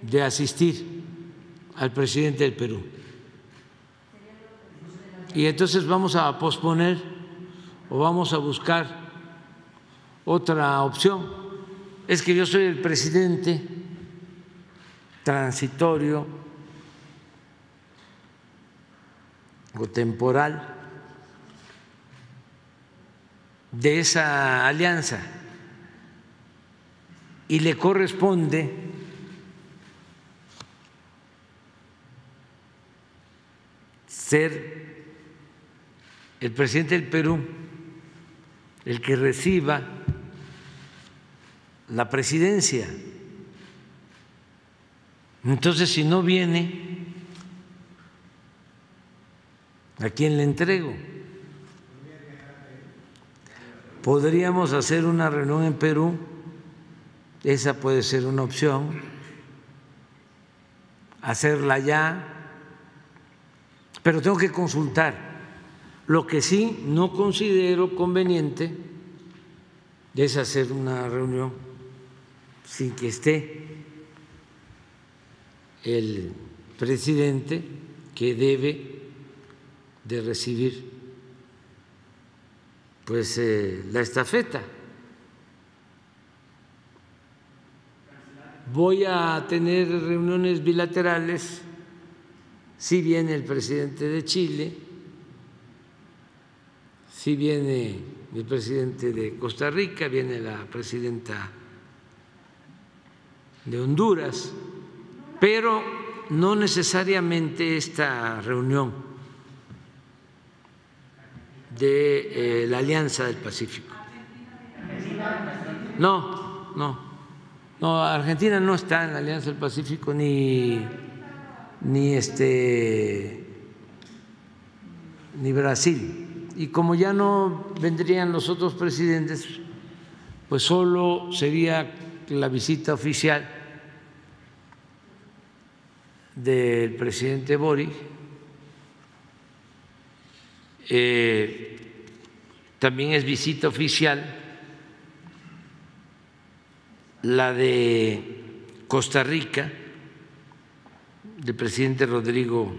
de asistir al presidente del Perú. Y entonces vamos a posponer o vamos a buscar otra opción. Es que yo soy el presidente transitorio o temporal de esa alianza y le corresponde ser el presidente del Perú el que reciba la presidencia. Entonces, si no viene, ¿a quién le entrego? Podríamos hacer una reunión en Perú, esa puede ser una opción, hacerla ya pero tengo que consultar. Lo que sí no considero conveniente es hacer una reunión sin que esté el presidente que debe de recibir pues eh, la estafeta. Voy a tener reuniones bilaterales si viene el presidente de Chile, si viene el presidente de Costa Rica, viene la presidenta de Honduras, pero no necesariamente esta reunión de eh, la Alianza del Pacífico. No, no, no, Argentina no está en la Alianza del Pacífico ni ni este ni Brasil. Y como ya no vendrían los otros presidentes, pues solo sería la visita oficial del presidente Boric. Eh, también es visita oficial la de Costa Rica del presidente Rodrigo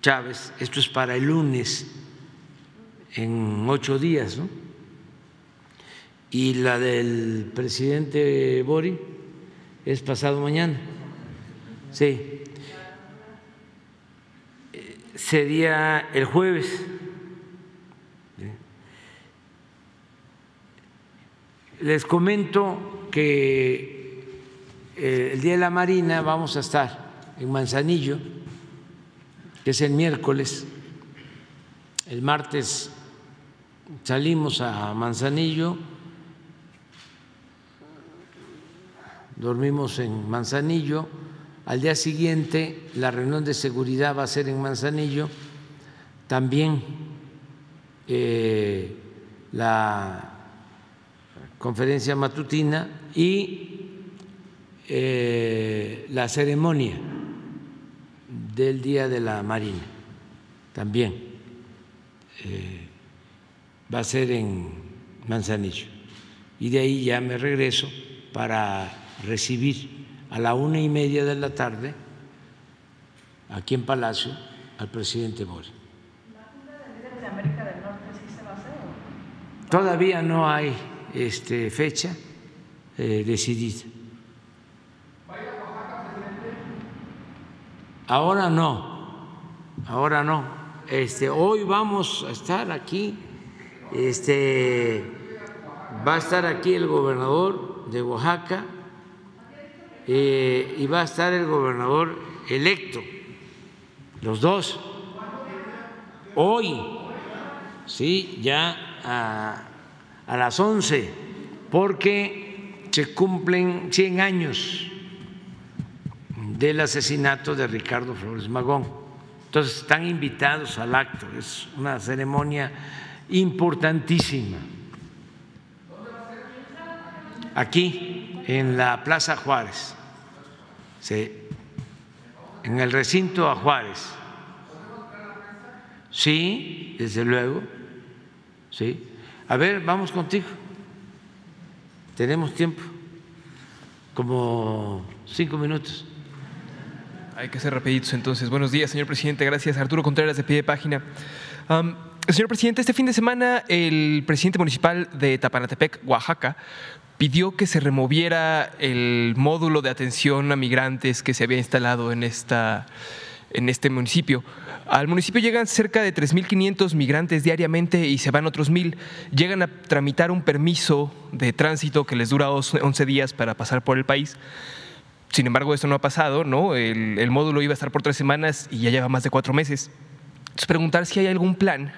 Chávez, esto es para el lunes, en ocho días, ¿no? Y la del presidente Bori es pasado mañana. Sí. sería el jueves. Les comento que eh, el Día de la Marina vamos a estar en Manzanillo, que es el miércoles. El martes salimos a Manzanillo, dormimos en Manzanillo, al día siguiente la reunión de seguridad va a ser en Manzanillo, también eh, la conferencia matutina y eh, la ceremonia del Día de la Marina también eh, va a ser en Manzanillo. Y de ahí ya me regreso para recibir a la una y media de la tarde aquí en Palacio al presidente Mori. ¿La de América del Norte sí se va a hacer? Todavía no hay este, fecha eh, decidida. Ahora no, ahora no. Este, hoy vamos a estar aquí, este, va a estar aquí el gobernador de Oaxaca eh, y va a estar el gobernador electo, los dos. Hoy, sí, ya a a las 11 porque se cumplen 100 años del asesinato de Ricardo Flores Magón. Entonces están invitados al acto, es una ceremonia importantísima. Aquí, en la Plaza Juárez, en el recinto a Juárez. Sí, desde luego, sí. A ver, vamos contigo. Tenemos tiempo, como cinco minutos. Hay que ser rapiditos entonces. Buenos días, señor presidente. Gracias. Arturo Contreras de pie de página. señor presidente, este fin de semana el presidente municipal de Tapanatepec, Oaxaca, pidió que se removiera el módulo de atención a migrantes que se había instalado en, esta, en este municipio. Al municipio llegan cerca de 3.500 migrantes diariamente y se van otros mil. Llegan a tramitar un permiso de tránsito que les dura 11 días para pasar por el país. Sin embargo, esto no ha pasado, ¿no? El, módulo iba a estar por tres semanas y ya lleva más de cuatro meses. Entonces, preguntar si hay algún plan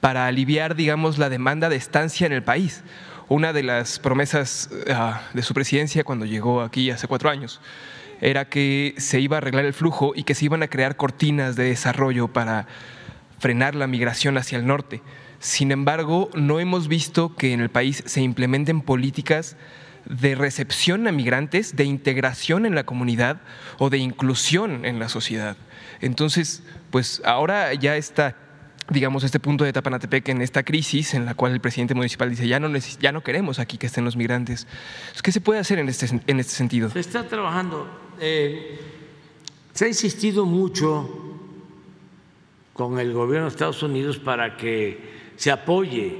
para aliviar, digamos, la demanda de estancia en el país. Una de las promesas ah, de su presidencia cuando llegó aquí hace cuatro años era que se iba a arreglar el flujo y que se iban a crear cortinas de desarrollo para frenar la migración hacia el norte. Sin embargo, no hemos visto que en el país se implementen políticas de recepción a migrantes, de integración en la comunidad o de inclusión en la sociedad. Entonces, pues ahora ya está digamos, este punto de Tapanatepec en esta crisis en la cual el presidente municipal dice, ya no, ya no queremos aquí que estén los migrantes. ¿Qué se puede hacer en este, en este sentido? Se está trabajando. Eh, se ha insistido mucho con el gobierno de Estados Unidos para que se apoye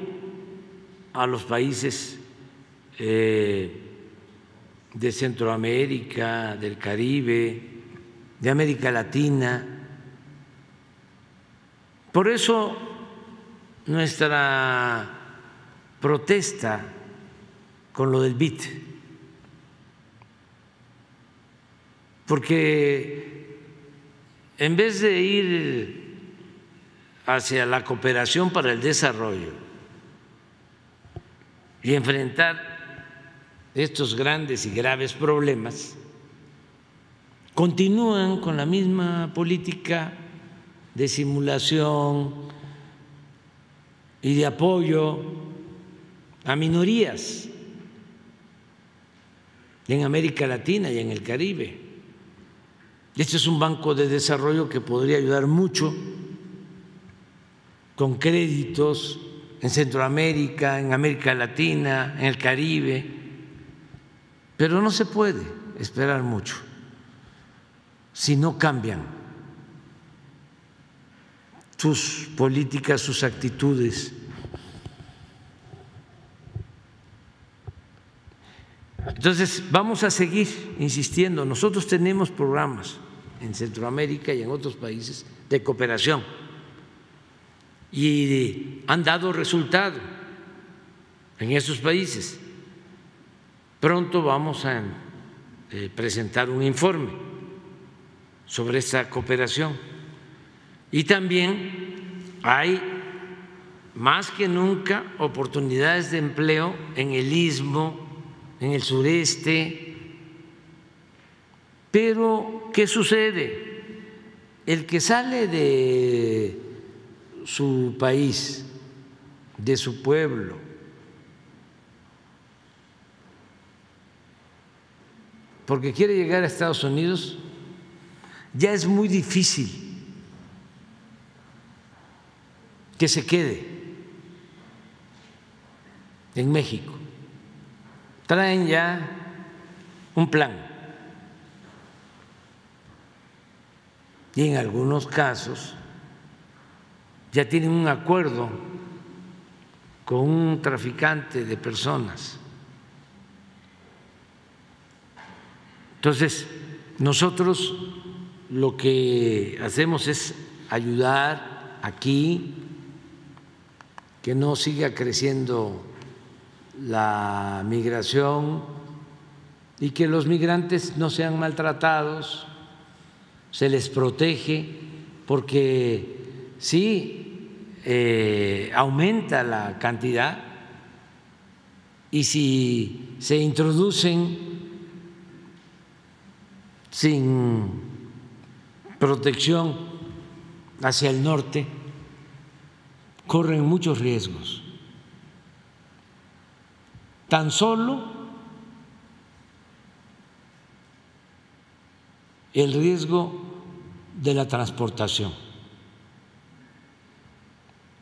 a los países eh, de Centroamérica, del Caribe, de América Latina. Por eso nuestra protesta con lo del BIT, porque en vez de ir hacia la cooperación para el desarrollo y enfrentar estos grandes y graves problemas, continúan con la misma política de simulación y de apoyo a minorías en América Latina y en el Caribe. Este es un banco de desarrollo que podría ayudar mucho con créditos en Centroamérica, en América Latina, en el Caribe, pero no se puede esperar mucho si no cambian sus políticas, sus actitudes. Entonces, vamos a seguir insistiendo. Nosotros tenemos programas en Centroamérica y en otros países de cooperación y han dado resultado en esos países. Pronto vamos a eh, presentar un informe sobre esa cooperación y también hay más que nunca oportunidades de empleo en el istmo, en el sureste. Pero, ¿qué sucede? El que sale de su país, de su pueblo, porque quiere llegar a Estados Unidos, ya es muy difícil que se quede en México. Traen ya un plan. Y en algunos casos ya tienen un acuerdo con un traficante de personas. Entonces, nosotros lo que hacemos es ayudar aquí, que no siga creciendo la migración y que los migrantes no sean maltratados, se les protege, porque sí eh, aumenta la cantidad y si se introducen sin protección hacia el norte, corren muchos riesgos. Tan solo el riesgo de la transportación.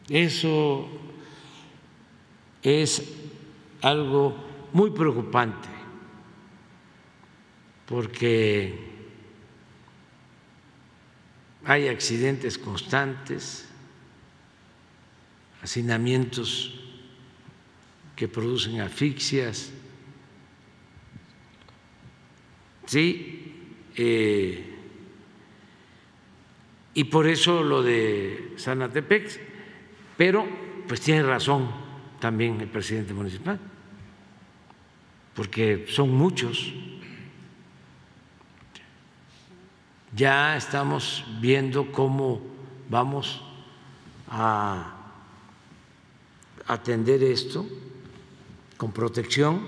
Eso es algo muy preocupante porque hay accidentes constantes, hacinamientos que producen asfixias. Sí, eh, y por eso lo de Sanatepec, pero pues tiene razón también el presidente municipal, porque son muchos. Ya estamos viendo cómo vamos a atender esto con protección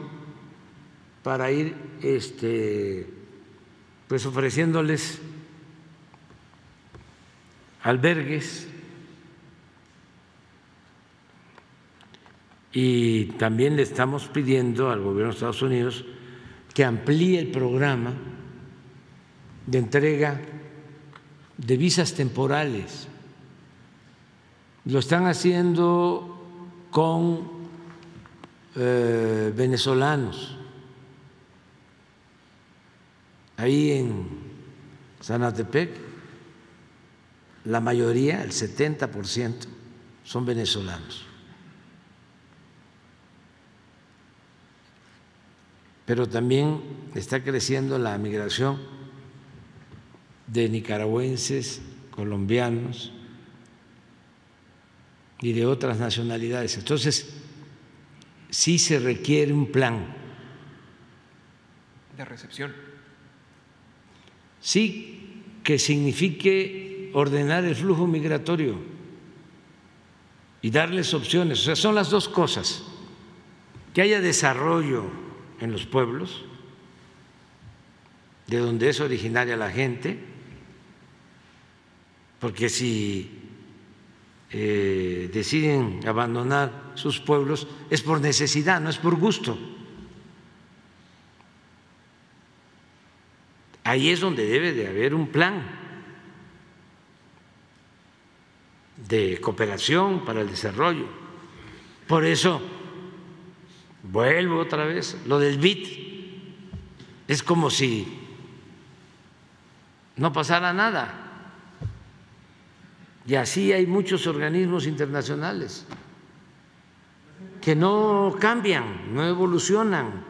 para ir este, pues ofreciéndoles albergues y también le estamos pidiendo al gobierno de Estados Unidos que amplíe el programa de entrega de visas temporales. Lo están haciendo con eh, venezolanos. Ahí en Sanatepec, la mayoría, el 70%, son venezolanos. Pero también está creciendo la migración de nicaragüenses, colombianos y de otras nacionalidades. Entonces, sí se requiere un plan. De recepción. Sí, que signifique ordenar el flujo migratorio y darles opciones. O sea, son las dos cosas. Que haya desarrollo en los pueblos, de donde es originaria la gente, porque si eh, deciden abandonar sus pueblos es por necesidad, no es por gusto. Ahí es donde debe de haber un plan de cooperación para el desarrollo. Por eso, vuelvo otra vez, lo del BIT es como si no pasara nada. Y así hay muchos organismos internacionales que no cambian, no evolucionan,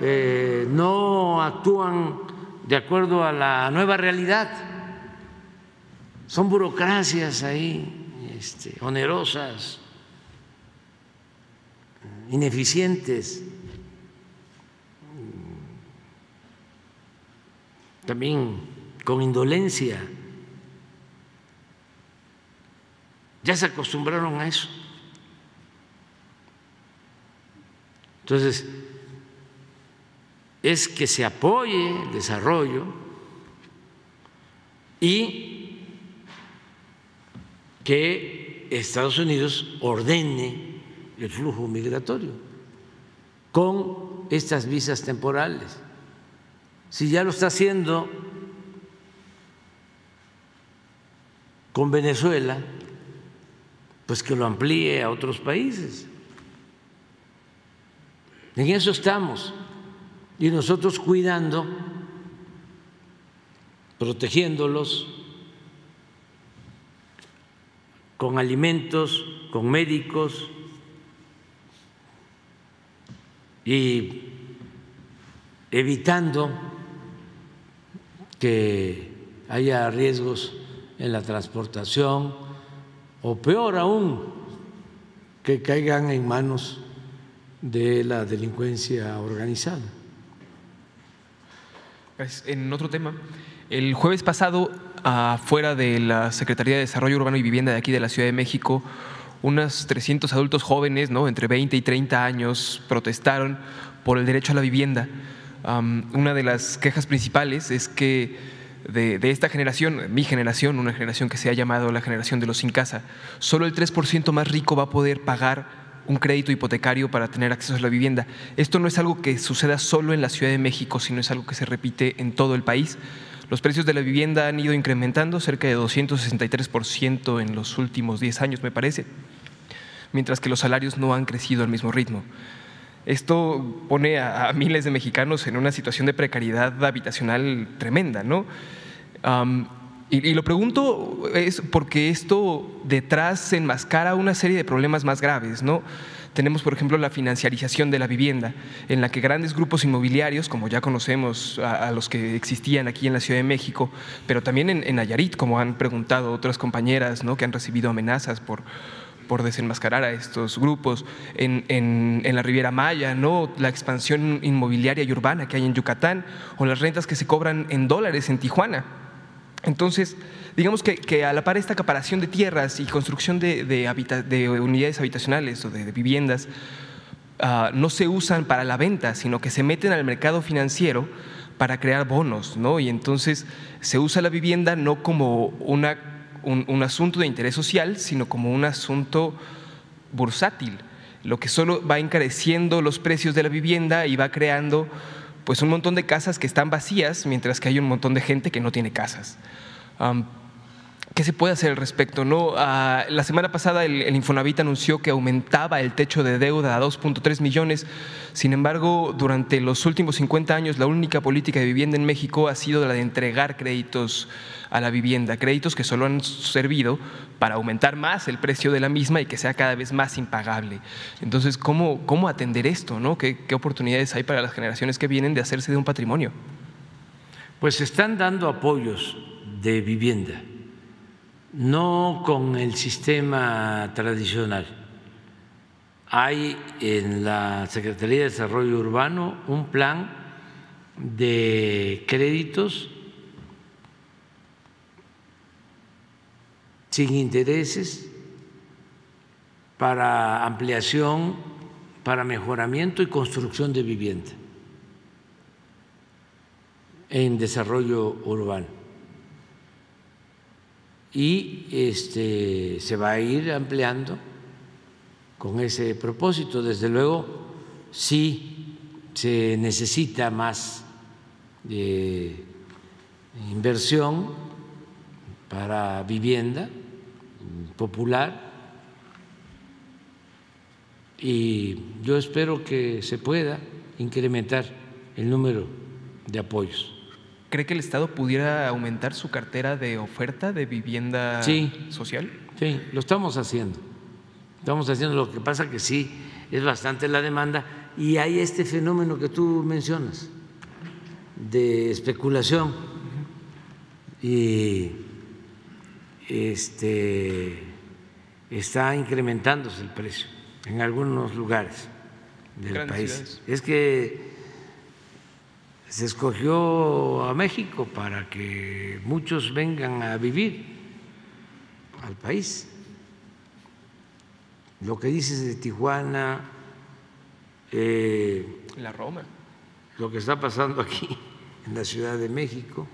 eh, no actúan de acuerdo a la nueva realidad. Son burocracias ahí, este, onerosas, ineficientes. También con indolencia. Ya se acostumbraron a eso. Entonces, es que se apoye el desarrollo y que Estados Unidos ordene el flujo migratorio con estas visas temporales. Si ya lo está haciendo con Venezuela, pues que lo amplíe a otros países. En eso estamos y nosotros cuidando, protegiéndolos con alimentos, con médicos y evitando que haya riesgos en la transportación o peor aún, que caigan en manos de la delincuencia organizada. En otro tema, el jueves pasado, afuera de la Secretaría de Desarrollo Urbano y Vivienda de aquí de la Ciudad de México, unos 300 adultos jóvenes, ¿no? entre 20 y 30 años, protestaron por el derecho a la vivienda. una de las quejas principales es que de, esta generación, mi generación, una generación que se ha llamado la generación de los sin casa, solo el 3% más rico va a poder pagar un crédito hipotecario para tener acceso a la vivienda. Esto no es algo que suceda solo en la Ciudad de México, sino es algo que se repite en todo el país. Los precios de la vivienda han ido incrementando cerca de 263% en los últimos 10 años, me parece, mientras que los salarios no han crecido al mismo ritmo. Esto pone a, miles de mexicanos en una situación de precariedad habitacional tremenda, ¿no? Y, lo pregunto es porque esto detrás se enmascara una serie de problemas más graves, ¿no? Tenemos, por ejemplo, la financiarización de la vivienda, en la que grandes grupos inmobiliarios, como ya conocemos a, los que existían aquí en la Ciudad de México, pero también en, en Nayarit, como han preguntado otras compañeras, ¿no? que han recibido amenazas por, por desenmascarar a estos grupos, en, en, la Riviera Maya, ¿no? la expansión inmobiliaria y urbana que hay en Yucatán, o las rentas que se cobran en dólares en Tijuana. Entonces, digamos que, a la par esta acaparación de tierras y construcción de, unidades habitacionales o de, viviendas ah, no se usan para la venta, sino que se meten al mercado financiero para crear bonos, ¿no? Y entonces se usa la vivienda no como un, asunto de interés social, sino como un asunto bursátil, lo que solo va encareciendo los precios de la vivienda y va creando pues un montón de casas que están vacías, mientras que hay un montón de gente que no tiene casas. ¿Qué se puede hacer al respecto? No, ah, la semana pasada el, Infonavit anunció que aumentaba el techo de deuda a 2.3 millones. Sin embargo, durante los últimos 50 años, la única política de vivienda en México ha sido la de entregar créditos a la vivienda, créditos que solo han servido para aumentar más el precio de la misma y que sea cada vez más impagable. Entonces, ¿cómo, cómo atender esto? No? ¿Qué, ¿Qué oportunidades hay para las generaciones que vienen de hacerse de un patrimonio? Pues están dando apoyos de vivienda no con el sistema tradicional. Hay en la Secretaría de Desarrollo Urbano un plan de créditos sin intereses para ampliación, para mejoramiento y construcción de vivienda en desarrollo urbano y este, se va a ir ampliando con ese propósito. Desde luego, sí se necesita más inversión para vivienda popular y yo espero que se pueda incrementar el número de apoyos. ¿Cree que el Estado pudiera aumentar su cartera de oferta de vivienda social? Sí, lo estamos haciendo. Estamos haciendo lo que pasa que sí es bastante la demanda y hay este fenómeno que tú mencionas de especulación y este, está incrementándose el precio en algunos lugares del país. Es que se escogió a México para que muchos vengan a vivir al país. Lo que dices de Tijuana, eh, la Roma, lo que está pasando aquí en la Ciudad de México,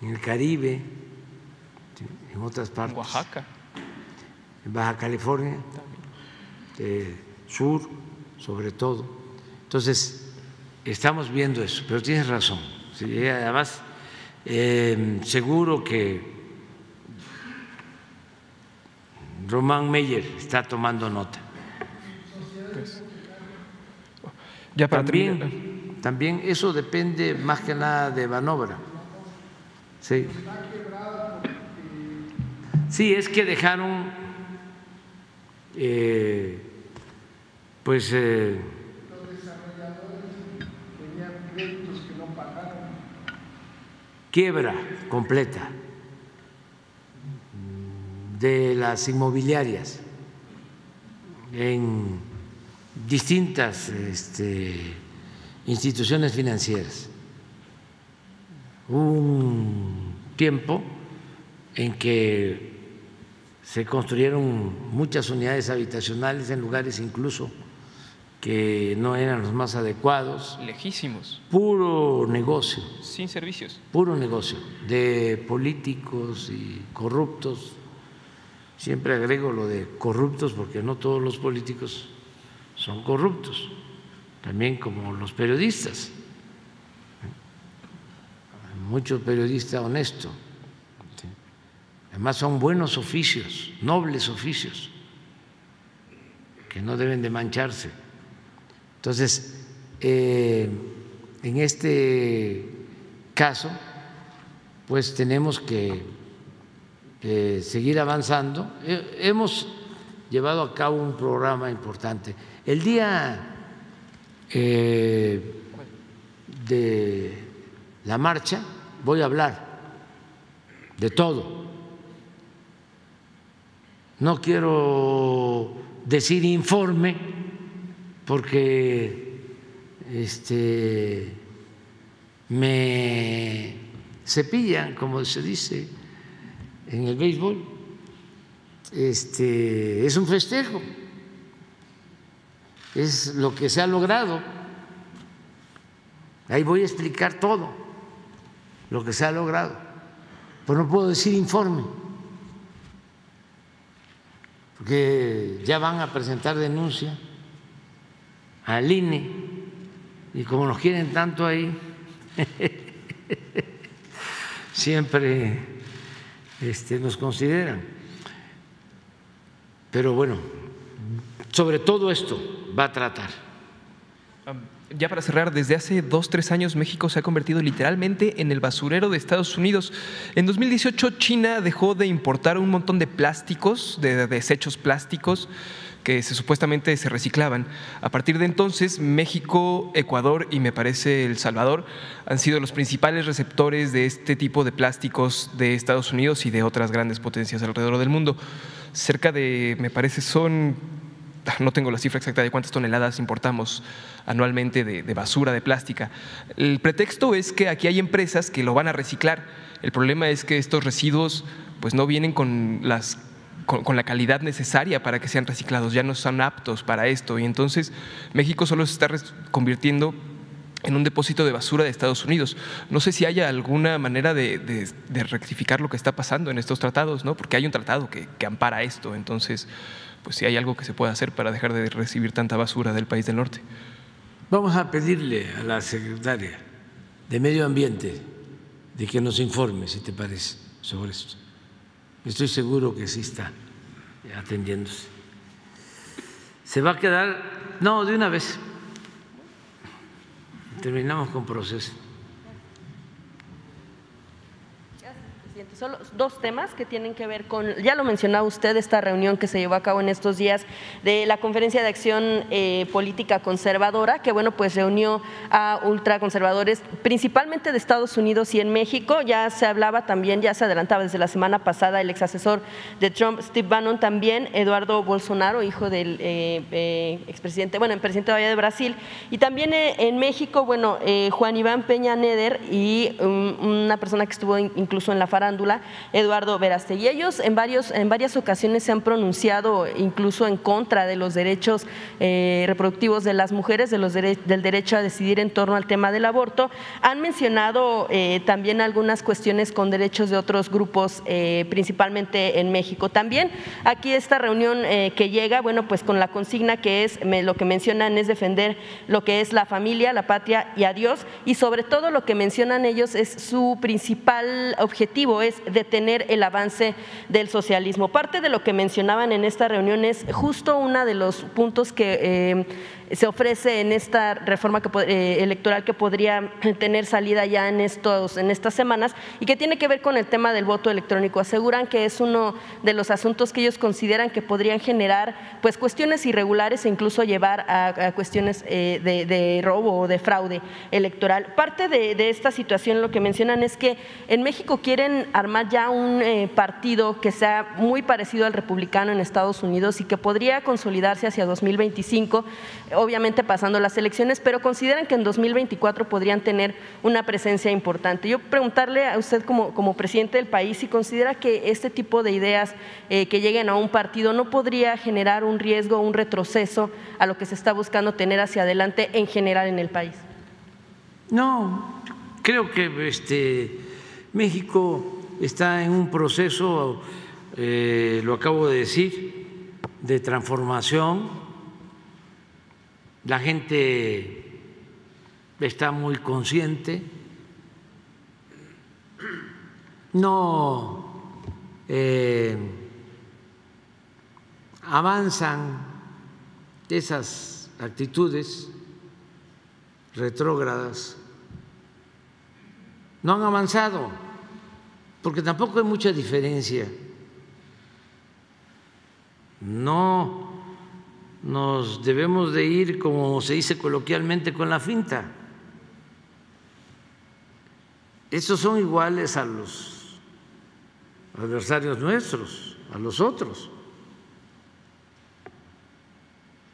en el Caribe, en otras partes. En Oaxaca. En Baja California, eh, sur, sobre todo. Entonces, estamos viendo eso, pero tienes razón. además, eh, seguro que Román Meyer está tomando nota. ya para también, también eso depende más que nada de Banobra. Sí. Sí, es que dejaron eh, pues eh, quiebra completa de las inmobiliarias en distintas este, instituciones financieras. Un tiempo en que se construyeron muchas unidades habitacionales en lugares incluso que no eran los más adecuados. Lejísimos. Puro negocio. Sin servicios. Puro negocio de políticos y corruptos. Siempre agrego lo de corruptos porque no todos los políticos son corruptos, también como los periodistas. Muchos periodistas honestos. Además son buenos oficios, nobles oficios, que no deben de mancharse. Entonces, eh, en este caso, pues tenemos que eh, seguir avanzando. Eh, hemos llevado a cabo un programa importante. El día de la marcha voy a hablar de todo. No quiero decir informe porque este, me cepillan, como se dice en el béisbol, este, es un festejo, es lo que se ha logrado. Ahí voy a explicar todo lo que se ha logrado, pero no puedo decir informe, porque ya van a presentar denuncia al INE, y como nos quieren tanto ahí, siempre este, nos consideran. Pero bueno, sobre todo esto va a tratar. Ya para cerrar, desde hace dos, tres años México se ha convertido literalmente en el basurero de Estados Unidos. En 2018 China dejó de importar un montón de plásticos, de desechos plásticos, que se, supuestamente se reciclaban. A partir de entonces, México, Ecuador y me parece El Salvador han sido los principales receptores de este tipo de plásticos de Estados Unidos y de otras grandes potencias alrededor del mundo. Cerca de, me parece, son, no tengo la cifra exacta de cuántas toneladas importamos anualmente de, de basura, de plástica. El pretexto es que aquí hay empresas que lo van a reciclar. El problema es que estos residuos pues no vienen con las con, la calidad necesaria para que sean reciclados, ya no son aptos para esto. Y entonces México solo se está convirtiendo en un depósito de basura de Estados Unidos. No sé si haya alguna manera de, rectificar lo que está pasando en estos tratados, ¿no? porque hay un tratado que, que, ampara esto. Entonces, pues si hay algo que se pueda hacer para dejar de recibir tanta basura del país del norte. Vamos a pedirle a la secretaria de Medio Ambiente de que nos informe, si te parece, sobre esto. Estoy seguro que sí está atendiéndose. Se va a quedar, no, de una vez. Terminamos con proceso. presidente. Solo dos temas que tienen que ver con, ya lo mencionaba usted, esta reunión que se llevó a cabo en estos días de la Conferencia de Acción eh, Política Conservadora, que bueno, pues reunió a ultraconservadores, principalmente de Estados Unidos y en México. Ya se hablaba también, ya se adelantaba desde la semana pasada el ex asesor de Trump, Steve Bannon, también Eduardo Bolsonaro, hijo del eh, eh, expresidente, bueno, el presidente de Brasil, y también en México, bueno, Juan Iván Peña Neder y um, una persona que estuvo incluso en la farándula, Eduardo Verastegui. Ellos en, varios, en varias ocasiones se han pronunciado incluso en contra de los derechos eh, reproductivos de las mujeres, de los del derecho a decidir en torno al tema del aborto. Han mencionado eh, también algunas cuestiones con derechos de otros grupos, eh, principalmente en México. También aquí esta reunión que llega, bueno, pues con la consigna que es, lo que mencionan es defender lo que es la familia, la patria y a Dios, y sobre todo lo que mencionan ellos es su principal objetivo, es detener el avance del socialismo. Parte de lo que mencionaban en esta reunión es justo uno de los puntos que eh, se ofrece en esta reforma eh, electoral que podría tener salida ya en, estos, en estas semanas y que tiene que ver con el tema del voto electrónico. Aseguran que es uno de los asuntos que ellos consideran que podrían generar pues, cuestiones irregulares e incluso llevar a, cuestiones eh, de, robo o de fraude electoral. Parte de, esta situación lo que mencionan es que en México quieren armar ya un eh, partido que sea muy parecido al republicano en Estados Unidos y que podría consolidarse hacia 2025 obviamente pasando las elecciones, pero consideran que en 2024 podrían tener una presencia importante. Yo preguntarle a usted como, como presidente del país si considera que este tipo de ideas eh, que lleguen a un partido no podría generar un riesgo, un retroceso a lo que se está buscando tener hacia adelante en general en el país. No, creo que este, México está en un proceso, eh, lo acabo de decir, de transformación la gente está muy consciente, no eh, avanzan esas actitudes retrógradas, no han avanzado, porque tampoco hay mucha diferencia. No nos debemos de ir, como se dice coloquialmente, con la finta. Esos son iguales a los adversarios nuestros, a los otros.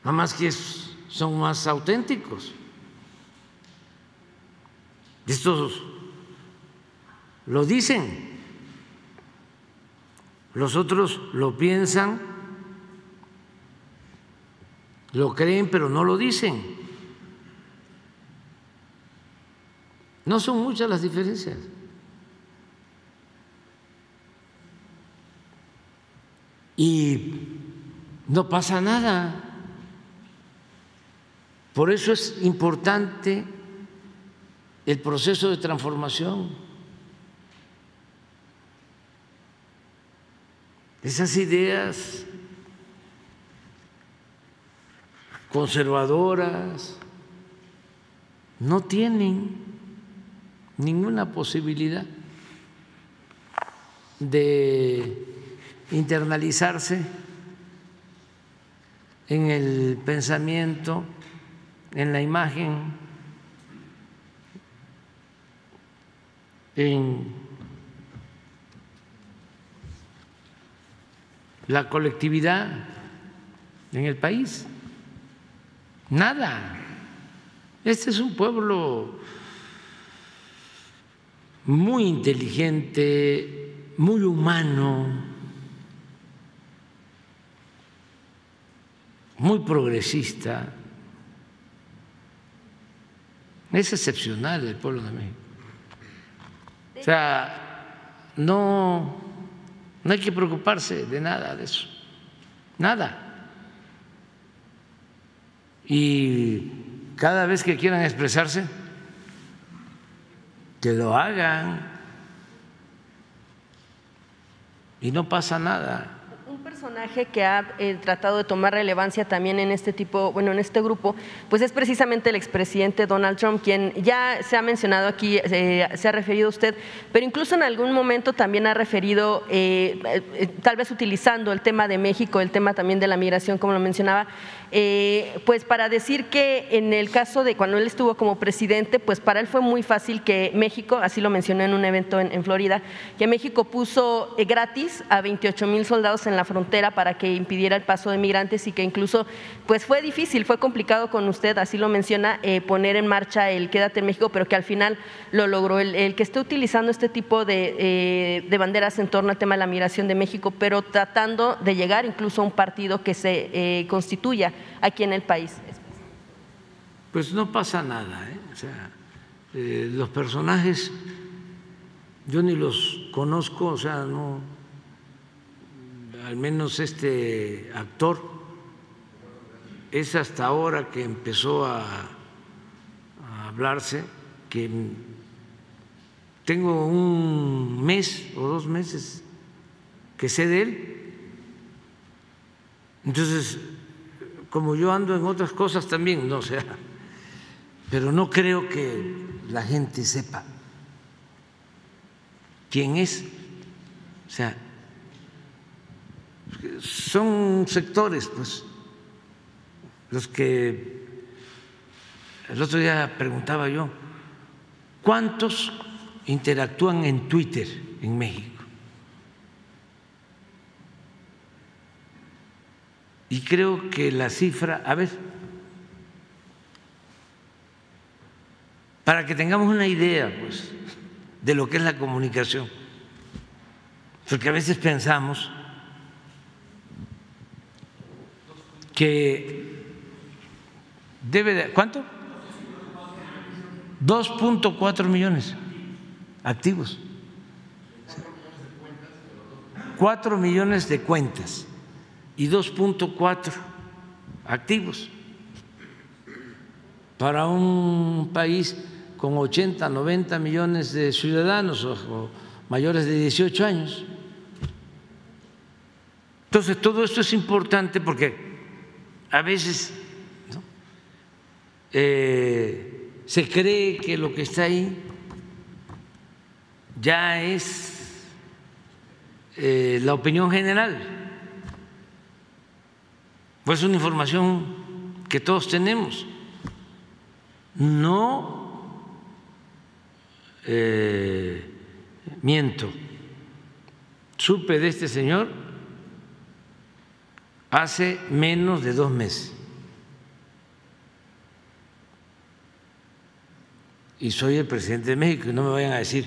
Nada más que son más auténticos. Estos lo dicen, los otros lo piensan lo creen, pero no lo dicen. No son muchas las diferencias. Y no pasa nada. Por eso es importante el proceso de transformación. Esas ideas conservadoras, no tienen ninguna posibilidad de internalizarse en el pensamiento, en la imagen, en la colectividad en el país. Nada. Este es un pueblo muy inteligente, muy humano, muy progresista. Es excepcional el pueblo de México. O sea, no, no hay que preocuparse de nada de eso. Nada y cada vez que quieran expresarse, que lo hagan y no pasa nada. personaje que ha eh, tratado de tomar relevancia también en este tipo, bueno, en este grupo, pues es precisamente el expresidente Donald Trump, quien ya se ha mencionado aquí, eh, se ha referido usted, pero incluso en algún momento también ha referido, eh, tal vez utilizando el tema de México, el tema también de la migración, como lo mencionaba, eh, pues para decir que en el caso de cuando él estuvo como presidente, pues para él fue muy fácil que México, así lo mencionó en un evento en, Florida, que México puso eh, gratis a 28 mil soldados en la frontera para que impidiera el paso de migrantes y que incluso pues fue difícil, fue complicado con usted, así lo menciona, eh, poner en marcha el Quédate en México, pero que al final lo logró. El, que esté utilizando este tipo de, de, banderas en torno al tema de la migración de México, pero tratando de llegar incluso a un partido que se constituya aquí en el país. Pues no pasa nada, ¿eh? o sea, eh, los personajes yo ni los conozco, o sea, no, al menos este actor es hasta ahora que empezó a, a hablarse que tengo un mes o dos meses que sé de él. Entonces, como yo ando en otras cosas también, no sea, pero no creo que la gente sepa quién es. O sea, son sectores, pues, los que el otro día preguntaba yo, ¿cuántos interactúan en Twitter en México? Y creo que la cifra, a ver, para que tengamos una idea pues, de lo que es la comunicación, porque a veces pensamos que debe de, ¿cuánto? 2.4 millones activos. 4 millones de cuentas y 2.4 activos para un país con 80, 90 millones de ciudadanos o, mayores de 18 años. Entonces, todo esto es importante porque a veces eh, se cree que lo que está ahí ya es eh, la opinión general. Pues es una información que todos tenemos. No eh, miento. Supe de este señor hace menos de dos meses. Y soy el presidente de México y no me vayan a decir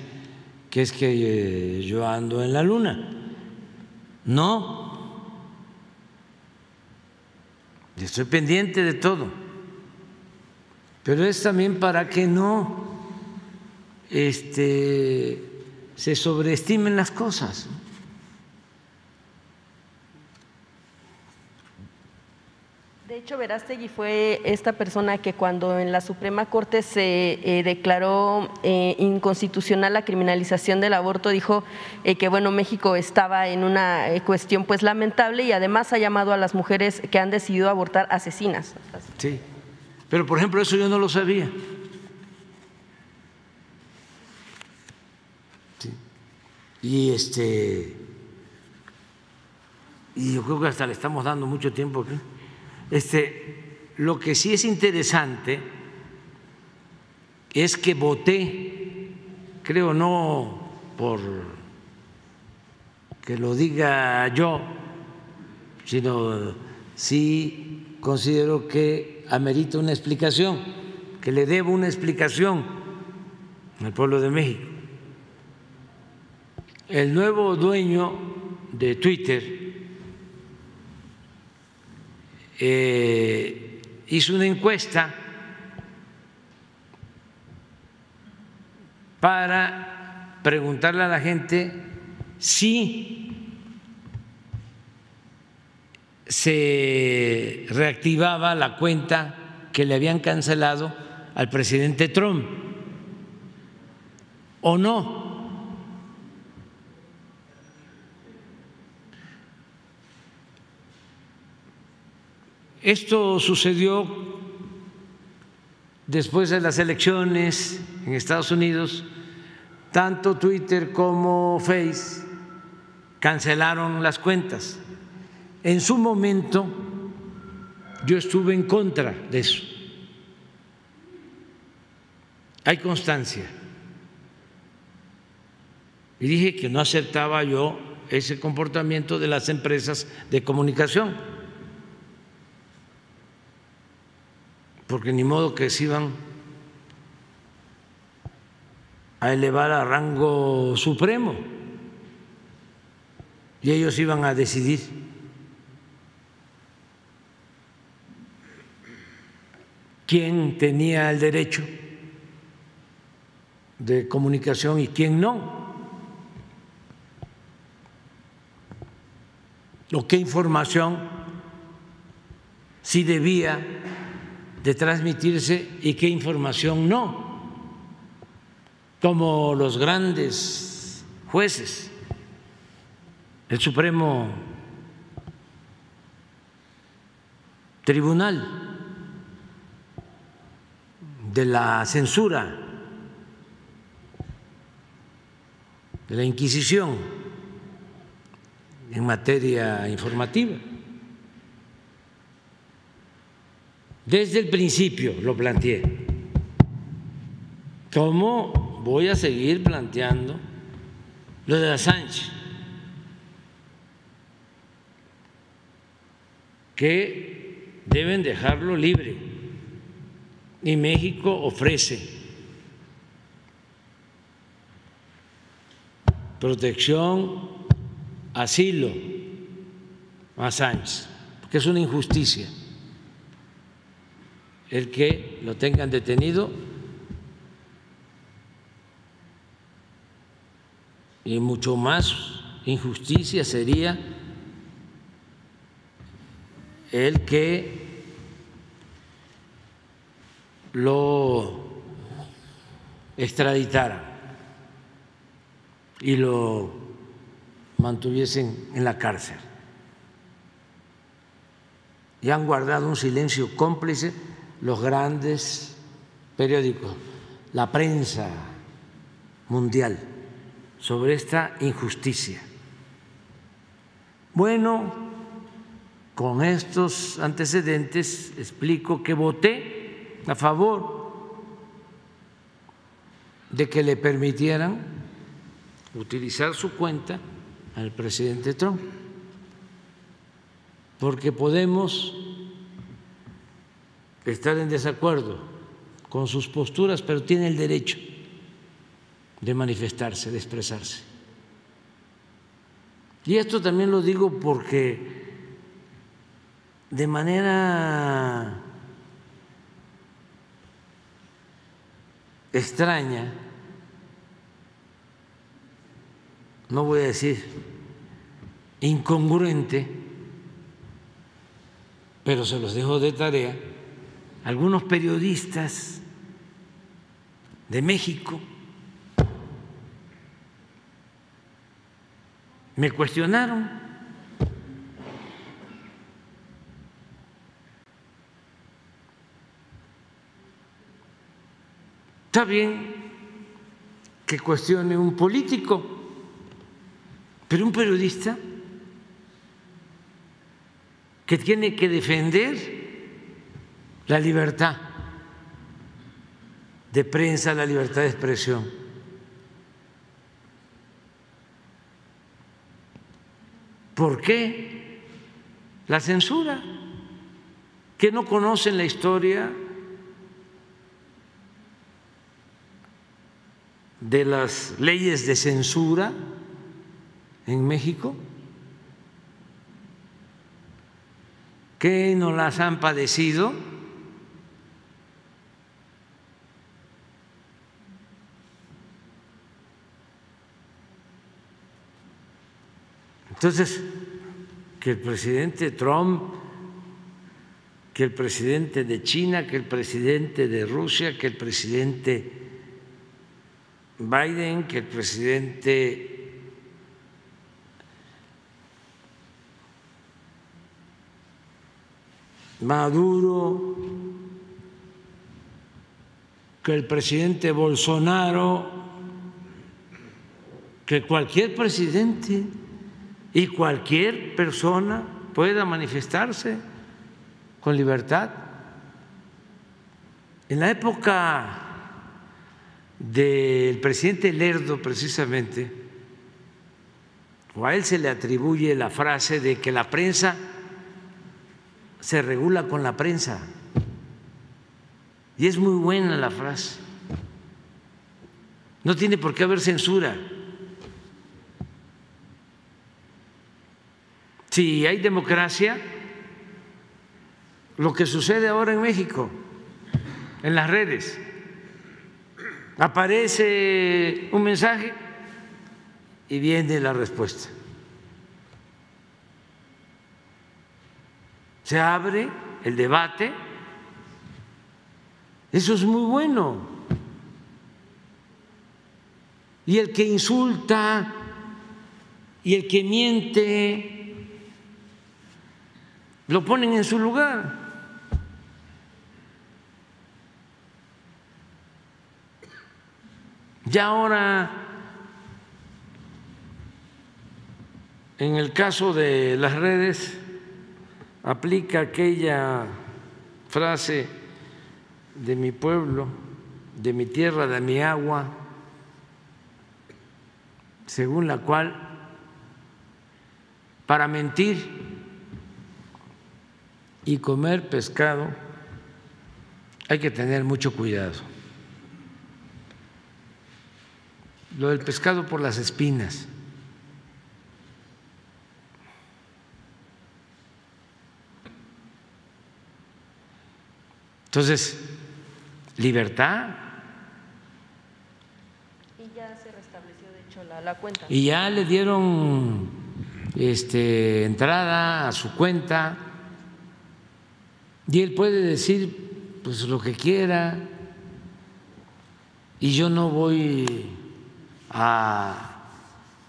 que es que eh, yo ando en la luna. No, estoy pendiente de todo, pero es también para que no este, se sobreestimen las cosas. Hecho, Verástegui fue esta persona que cuando en la Suprema Corte se eh, declaró eh, inconstitucional la criminalización del aborto, dijo eh, que bueno, México estaba en una cuestión pues lamentable y además ha llamado a las mujeres que han decidido abortar asesinas. Sí, pero por ejemplo eso yo no lo sabía. Y este y yo creo que hasta le estamos dando mucho tiempo aquí. Este, lo que sí es interesante es que voté, creo no por que lo diga yo, sino sí considero que amerita una explicación, que le debo una explicación al pueblo de México. El nuevo dueño de Twitter, eh, hizo una encuesta para preguntarle a la gente si se reactivaba la cuenta que le habían cancelado al presidente Trump o no. Esto sucedió después de las elecciones en Estados Unidos, tanto Twitter como Face cancelaron las cuentas. En su momento yo estuve en contra de eso. Hay constancia. Y dije que no aceptaba yo ese comportamiento de las empresas de comunicación, porque ni modo que se iban a elevar a rango supremo y ellos iban a decidir quién tenía el derecho de comunicación y quién no. o qué información sí debía de transmitirse y qué información no, como los grandes jueces, el Supremo Tribunal de la censura, de la Inquisición en materia informativa. Desde el principio lo planteé. ¿Cómo voy a seguir planteando lo de Assange? Que deben dejarlo libre. Y México ofrece protección asilo a Sánchez, porque es una injusticia el que lo tengan detenido y mucho más injusticia sería el que lo extraditara y lo mantuviesen en la cárcel. Y han guardado un silencio cómplice los grandes periódicos, la prensa mundial, sobre esta injusticia. Bueno, con estos antecedentes explico que voté a favor de que le permitieran utilizar su cuenta al presidente Trump, porque podemos estar en desacuerdo con sus posturas, pero tiene el derecho de manifestarse, de expresarse. Y esto también lo digo porque de manera extraña, no voy a decir incongruente, pero se los dejo de tarea, algunos periodistas de México me cuestionaron. Está bien que cuestione un político, pero un periodista que tiene que defender la libertad de prensa, la libertad de expresión. ¿Por qué la censura? ¿Que no conocen la historia de las leyes de censura? en México que no las han padecido Entonces, que el presidente Trump, que el presidente de China, que el presidente de Rusia, que el presidente Biden, que el presidente Maduro, que el presidente Bolsonaro, que cualquier presidente y cualquier persona pueda manifestarse con libertad. En la época del presidente Lerdo, precisamente, o a él se le atribuye la frase de que la prensa se regula con la prensa. Y es muy buena la frase. No tiene por qué haber censura. Si hay democracia, lo que sucede ahora en México, en las redes, aparece un mensaje y viene la respuesta. Se abre el debate, eso es muy bueno. Y el que insulta y el que miente, lo ponen en su lugar. Ya ahora En el caso de las redes, aplica aquella frase de mi pueblo, de mi tierra, de mi agua, según la cual para mentir y comer pescado hay que tener mucho cuidado. Lo del pescado por las espinas. Entonces, libertad. Y ya se restableció, de hecho, la, la cuenta. Y ya le dieron este, entrada a su cuenta. Y él puede decir pues lo que quiera. Y yo no voy a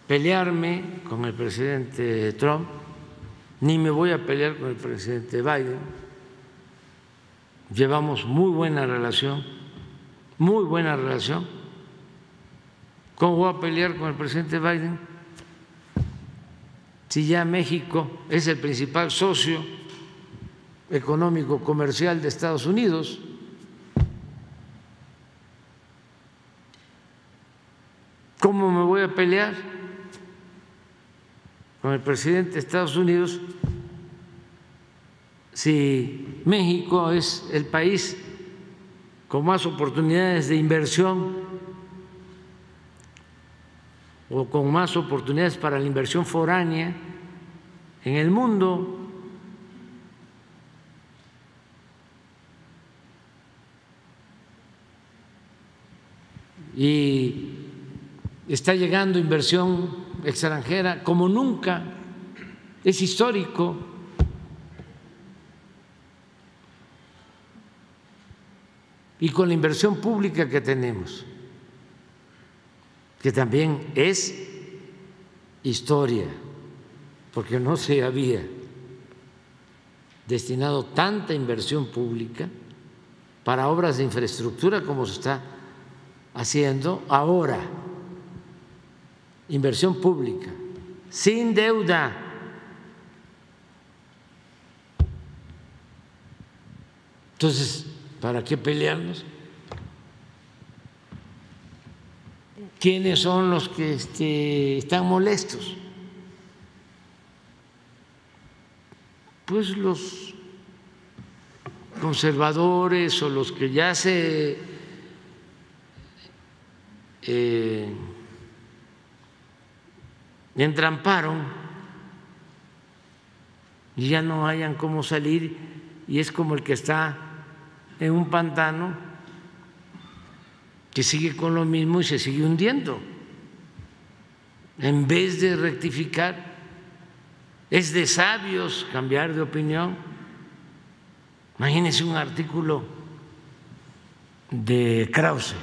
pelearme con el presidente Trump, ni me voy a pelear con el presidente Biden llevamos muy buena relación, muy buena relación. ¿Cómo voy a pelear con el presidente Biden? Si ya México es el principal socio económico comercial de Estados Unidos. ¿Cómo me voy a pelear con el presidente de Estados Unidos si México es el país con más oportunidades de inversión o con más oportunidades para la inversión foránea en el mundo. Y está llegando inversión extranjera como nunca, es histórico. y con la inversión pública que tenemos, que también es historia, porque no se había destinado tanta inversión pública para obras de infraestructura como se está haciendo ahora. Inversión pública, sin deuda. Entonces, ¿Para qué pelearnos? ¿Quiénes son los que este, están molestos? Pues los conservadores o los que ya se eh, entramparon y ya no hayan cómo salir y es como el que está en un pantano que sigue con lo mismo y se sigue hundiendo. En vez de rectificar, es de sabios cambiar de opinión. Imagínense un artículo de Krause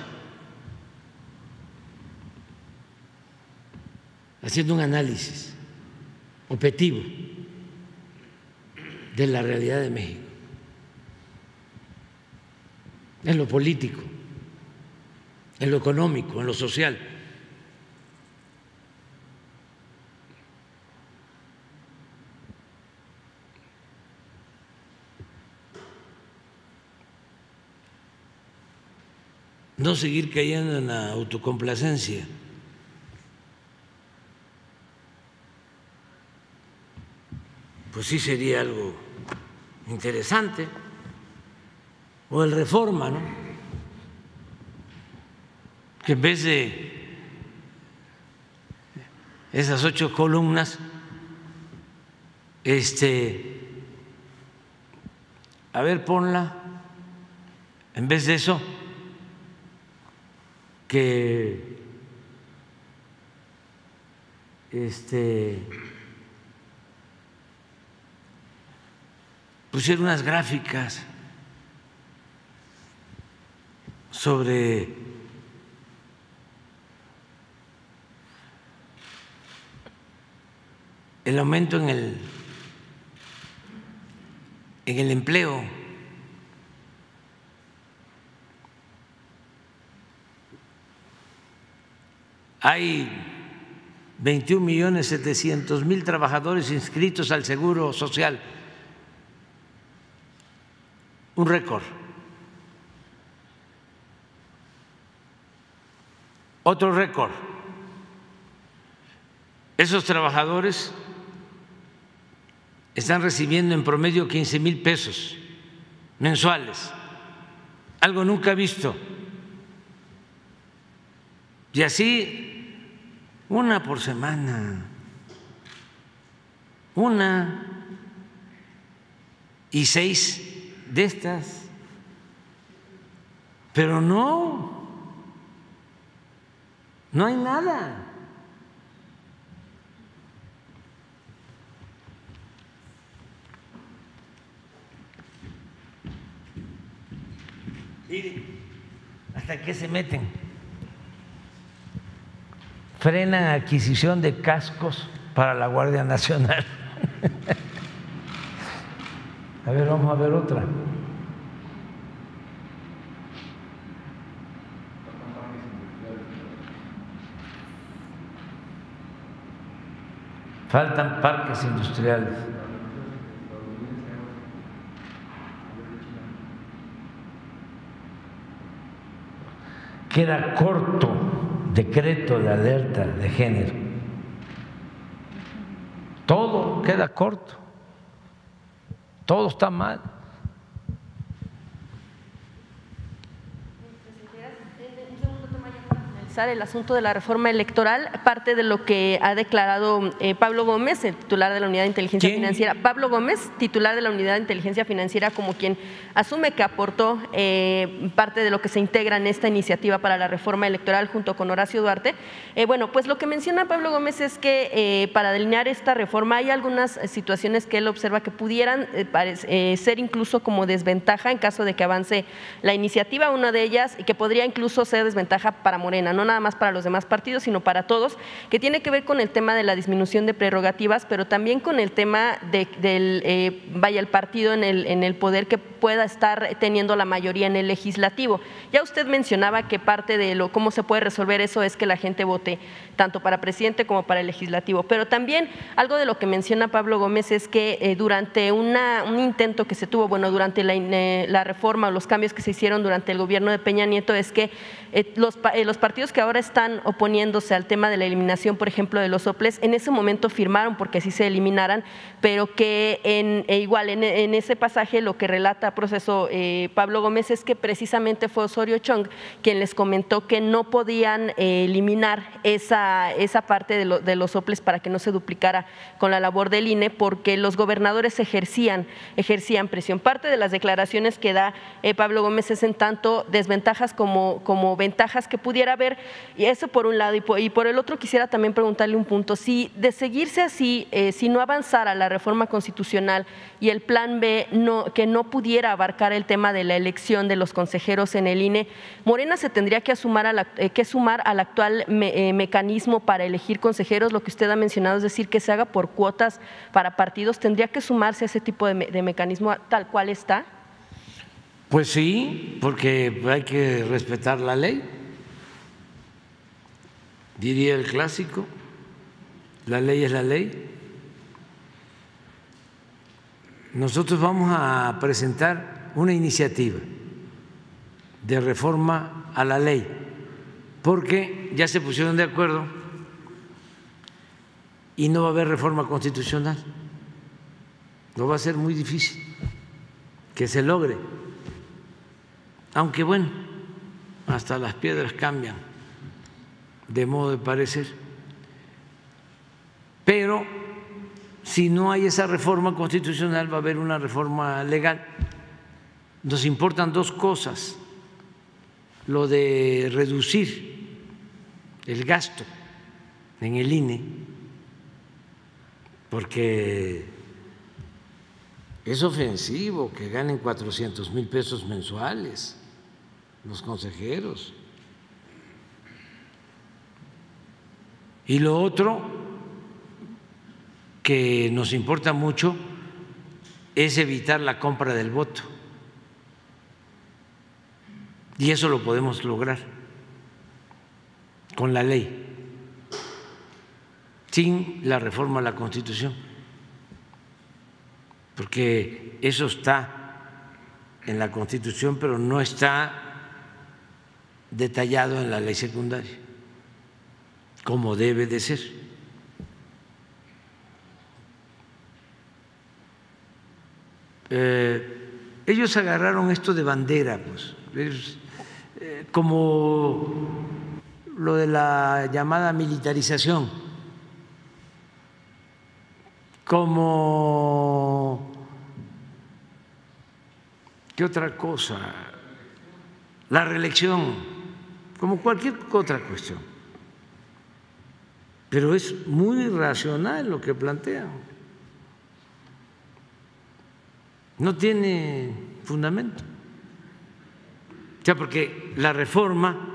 haciendo un análisis objetivo de la realidad de México en lo político, en lo económico, en lo social. No seguir cayendo en la autocomplacencia. Pues sí sería algo interesante o el Reforma, ¿no? que en vez de esas ocho columnas, este, a ver, ponla, en vez de eso, que este, pusiera unas gráficas sobre el aumento en el, en el empleo. Hay 21 millones 700 mil trabajadores inscritos al Seguro Social, un récord. Otro récord. Esos trabajadores están recibiendo en promedio 15 mil pesos mensuales, algo nunca visto. Y así, una por semana, una y seis de estas, pero no no hay nada. ¿hasta qué se meten? Frenan adquisición de cascos para la Guardia Nacional. a ver, vamos a ver otra. Faltan parques industriales. Queda corto decreto de alerta de género. Todo queda corto. Todo está mal. El asunto de la reforma electoral, parte de lo que ha declarado eh, Pablo Gómez, el titular de la Unidad de Inteligencia Financiera. Pablo Gómez, titular de la Unidad de Inteligencia Financiera, como quien asume que aportó eh, parte de lo que se integra en esta iniciativa para la reforma electoral junto con Horacio Duarte. Eh, bueno, pues lo que menciona Pablo Gómez es que para delinear esta reforma hay algunas situaciones que él observa que pudieran ser incluso como desventaja en caso de que avance la iniciativa, una de ellas, y que podría incluso ser desventaja para Morena, no nada más para los demás partidos, sino para todos, que tiene que ver con el tema de la disminución de prerrogativas, pero también con el tema de, del, eh, vaya, el partido en el, en el poder que pueda estar teniendo la mayoría en el legislativo. Ya usted mencionaba que parte de lo cómo se puede resolver eso es que la gente vote tanto para presidente como para el legislativo. Pero también algo de lo que menciona Pablo Gómez es que eh, durante una, un intento que se tuvo, bueno, durante la, eh, la, reforma o los cambios que se hicieron durante el gobierno de Peña Nieto, es que los, los partidos que ahora están oponiéndose al tema de la eliminación, por ejemplo, de los soples, en ese momento firmaron porque así se eliminaran, pero que en, e igual en, ese pasaje lo que relata proceso eh, Pablo Gómez es que precisamente fue Osorio Chong quien les comentó que no podían eh, eliminar esa, esa parte de, de, los soples para que no se duplicara con la labor del INE porque los gobernadores ejercían, ejercían presión. Parte de las declaraciones que da eh, Pablo Gómez es en tanto desventajas como, como ventajas que pudiera haber y eso por un lado. Y por, el otro quisiera también preguntarle un punto. Si de seguirse así, eh, si no avanzara la reforma constitucional y el plan B no, que no pudiera abarcar el tema de la elección de los consejeros en el INE, Morena se tendría que, sumar, eh, que sumar al actual eh, mecanismo para elegir consejeros, lo que usted ha mencionado, es decir, que se haga por cuotas para partidos, ¿tendría que sumarse a ese tipo de mecanismo tal cual está? Pues sí, porque hay que respetar la ley, diría el clásico, la ley es la ley. Nosotros vamos a presentar una iniciativa de reforma a la ley, porque ya se pusieron de acuerdo y no va a haber reforma constitucional. No va a ser muy difícil que se logre. Aunque bueno, hasta las piedras cambian de modo de parecer. Pero si no hay esa reforma constitucional, va a haber una reforma legal. Nos importan dos cosas. Lo de reducir el gasto en el INE, porque es ofensivo que ganen 400 mil pesos mensuales los consejeros. Y lo otro que nos importa mucho es evitar la compra del voto. Y eso lo podemos lograr con la ley, sin la reforma a la Constitución, porque eso está en la Constitución, pero no está detallado en la ley secundaria, como debe de ser. Eh, ellos agarraron esto de bandera, pues, eh, como lo de la llamada militarización, como ¿qué otra cosa? La reelección como cualquier otra cuestión. Pero es muy racional lo que plantean. No tiene fundamento. O sea, porque la reforma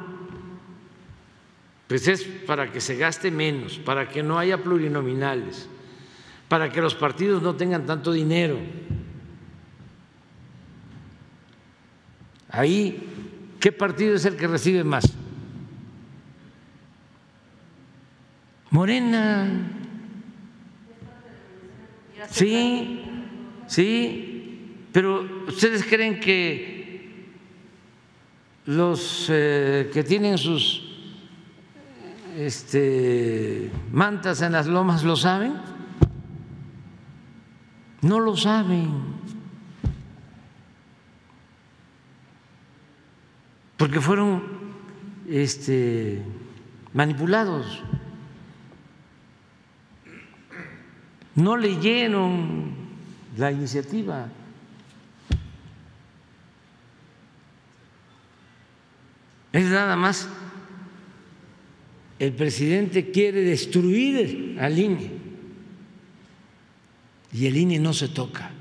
pues es para que se gaste menos, para que no haya plurinominales, para que los partidos no tengan tanto dinero. Ahí ¿Qué partido es el que recibe más? Morena. Sí, sí, pero ¿ustedes creen que los eh, que tienen sus este, mantas en las lomas lo saben? No lo saben. porque fueron este, manipulados. No leyeron la iniciativa. Es nada más, el presidente quiere destruir al INE y el INE no se toca.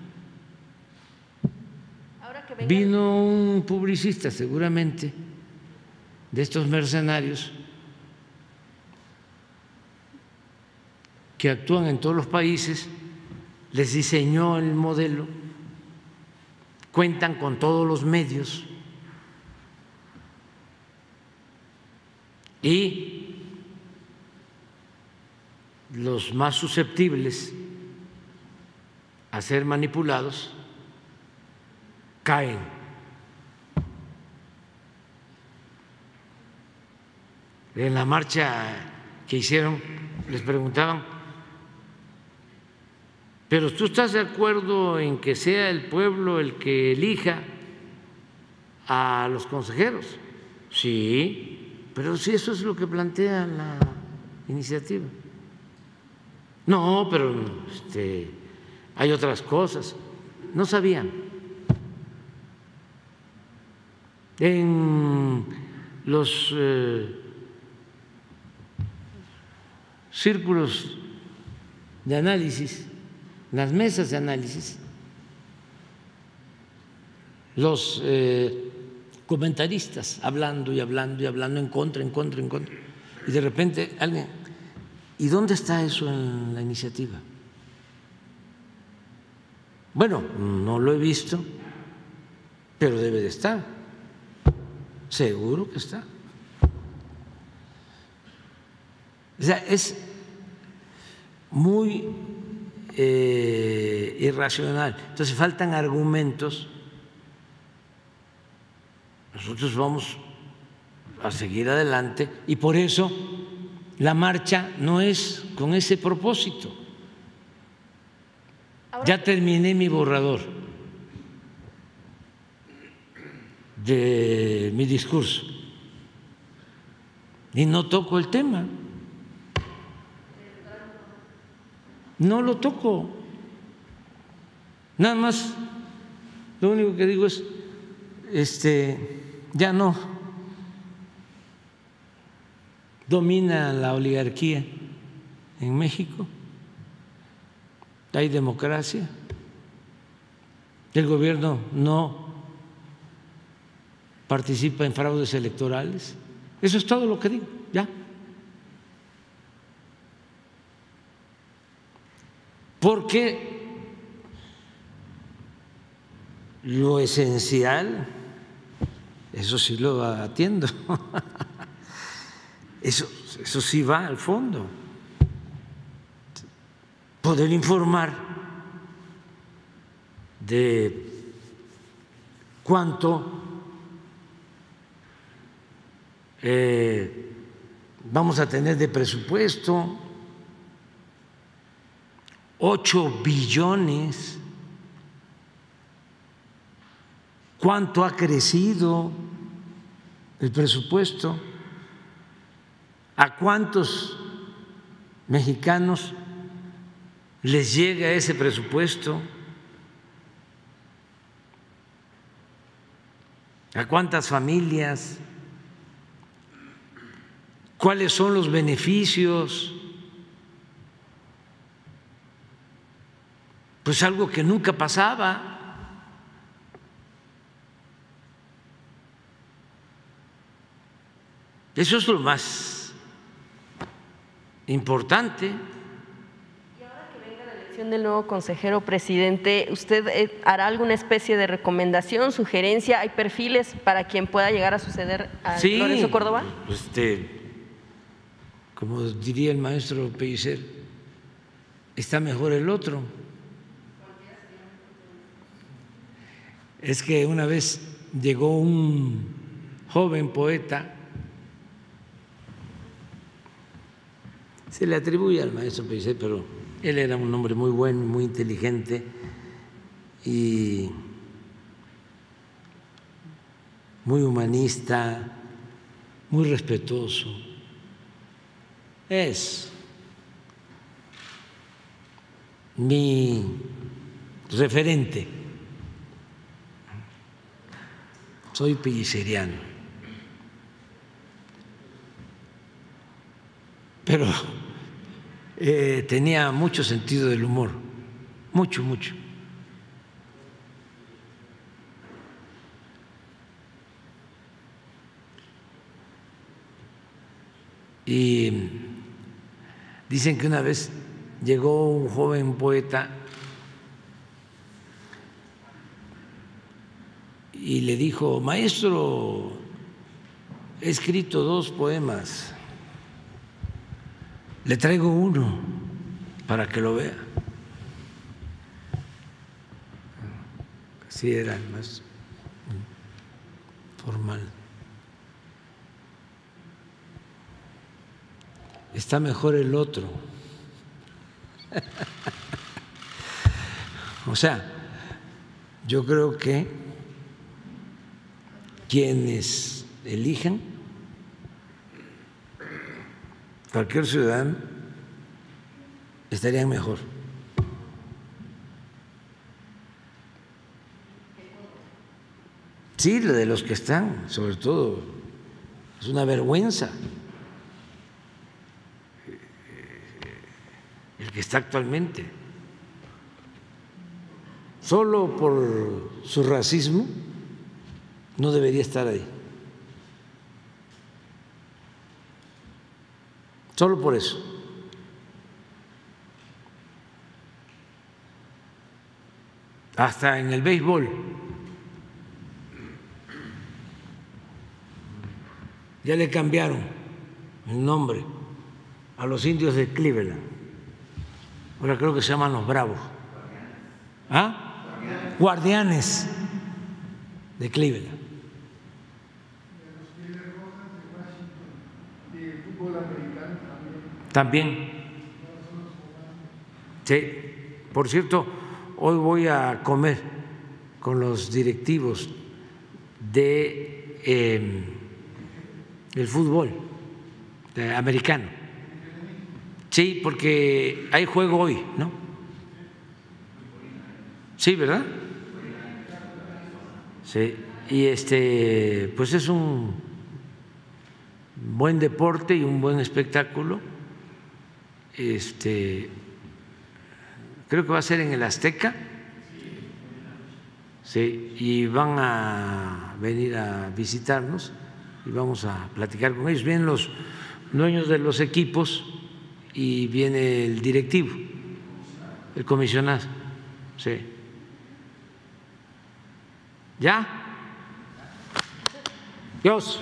Vino un publicista seguramente de estos mercenarios que actúan en todos los países, les diseñó el modelo, cuentan con todos los medios y los más susceptibles a ser manipulados caen. En la marcha que hicieron les preguntaban, pero tú estás de acuerdo en que sea el pueblo el que elija a los consejeros? Sí, pero si eso es lo que plantea la iniciativa. No, pero este, hay otras cosas. No sabían. en los eh, círculos de análisis, las mesas de análisis, los eh, comentaristas hablando y hablando y hablando en contra, en contra, en contra. Y de repente alguien, ¿y dónde está eso en la iniciativa? Bueno, no lo he visto pero debe de estar, seguro que está. O sea, es muy eh, irracional. Entonces faltan argumentos. Nosotros vamos a seguir adelante y por eso la marcha no es con ese propósito. Ya terminé mi borrador de mi discurso y no toco el tema. No lo toco. Nada más, lo único que digo es, este, ya no domina la oligarquía en México, hay democracia, el gobierno no participa en fraudes electorales. Eso es todo lo que digo, ya. Porque lo esencial, eso sí lo atiendo, eso, eso sí va al fondo, poder informar de cuánto eh, vamos a tener de presupuesto, 8 billones. ¿Cuánto ha crecido el presupuesto? ¿A cuántos mexicanos les llega ese presupuesto? ¿A cuántas familias? ¿Cuáles son los beneficios? Pues algo que nunca pasaba. Eso es lo más importante. Y ahora que venga la elección del nuevo consejero presidente, ¿usted eh, hará alguna especie de recomendación, sugerencia? ¿Hay perfiles para quien pueda llegar a suceder a Lorenzo Córdoba? Este, como diría el maestro Pellicer, está mejor el otro. Es que una vez llegó un joven poeta, se le atribuye al maestro Pellicer, pero él era un hombre muy bueno, muy inteligente y muy humanista, muy respetuoso. Es mi referente soy pelliceriano. Pero eh, tenía mucho sentido del humor, mucho, mucho. Y dicen que una vez llegó un joven poeta y le dijo, maestro, he escrito dos poemas, le traigo uno para que lo vea. Así era más formal. Está mejor el otro. o sea, yo creo que quienes elijan, cualquier ciudadano, estarían mejor. Sí, lo de los que están, sobre todo, es una vergüenza. El que está actualmente. Solo por su racismo no debería estar ahí. Solo por eso. Hasta en el béisbol. Ya le cambiaron el nombre a los indios de Cleveland. Ahora creo que se llaman los Bravos. ¿Ah? Guardianes de Cleveland. También. Sí. Por cierto, hoy voy a comer con los directivos de eh, el fútbol americano. Sí, porque hay juego hoy, ¿no? Sí, ¿verdad? Sí. Y este, pues es un buen deporte y un buen espectáculo. Este, creo que va a ser en el Azteca. Sí, y van a venir a visitarnos y vamos a platicar con ellos. Vienen los dueños de los equipos y viene el directivo, el comisionado. Sí. ¿Ya? Dios.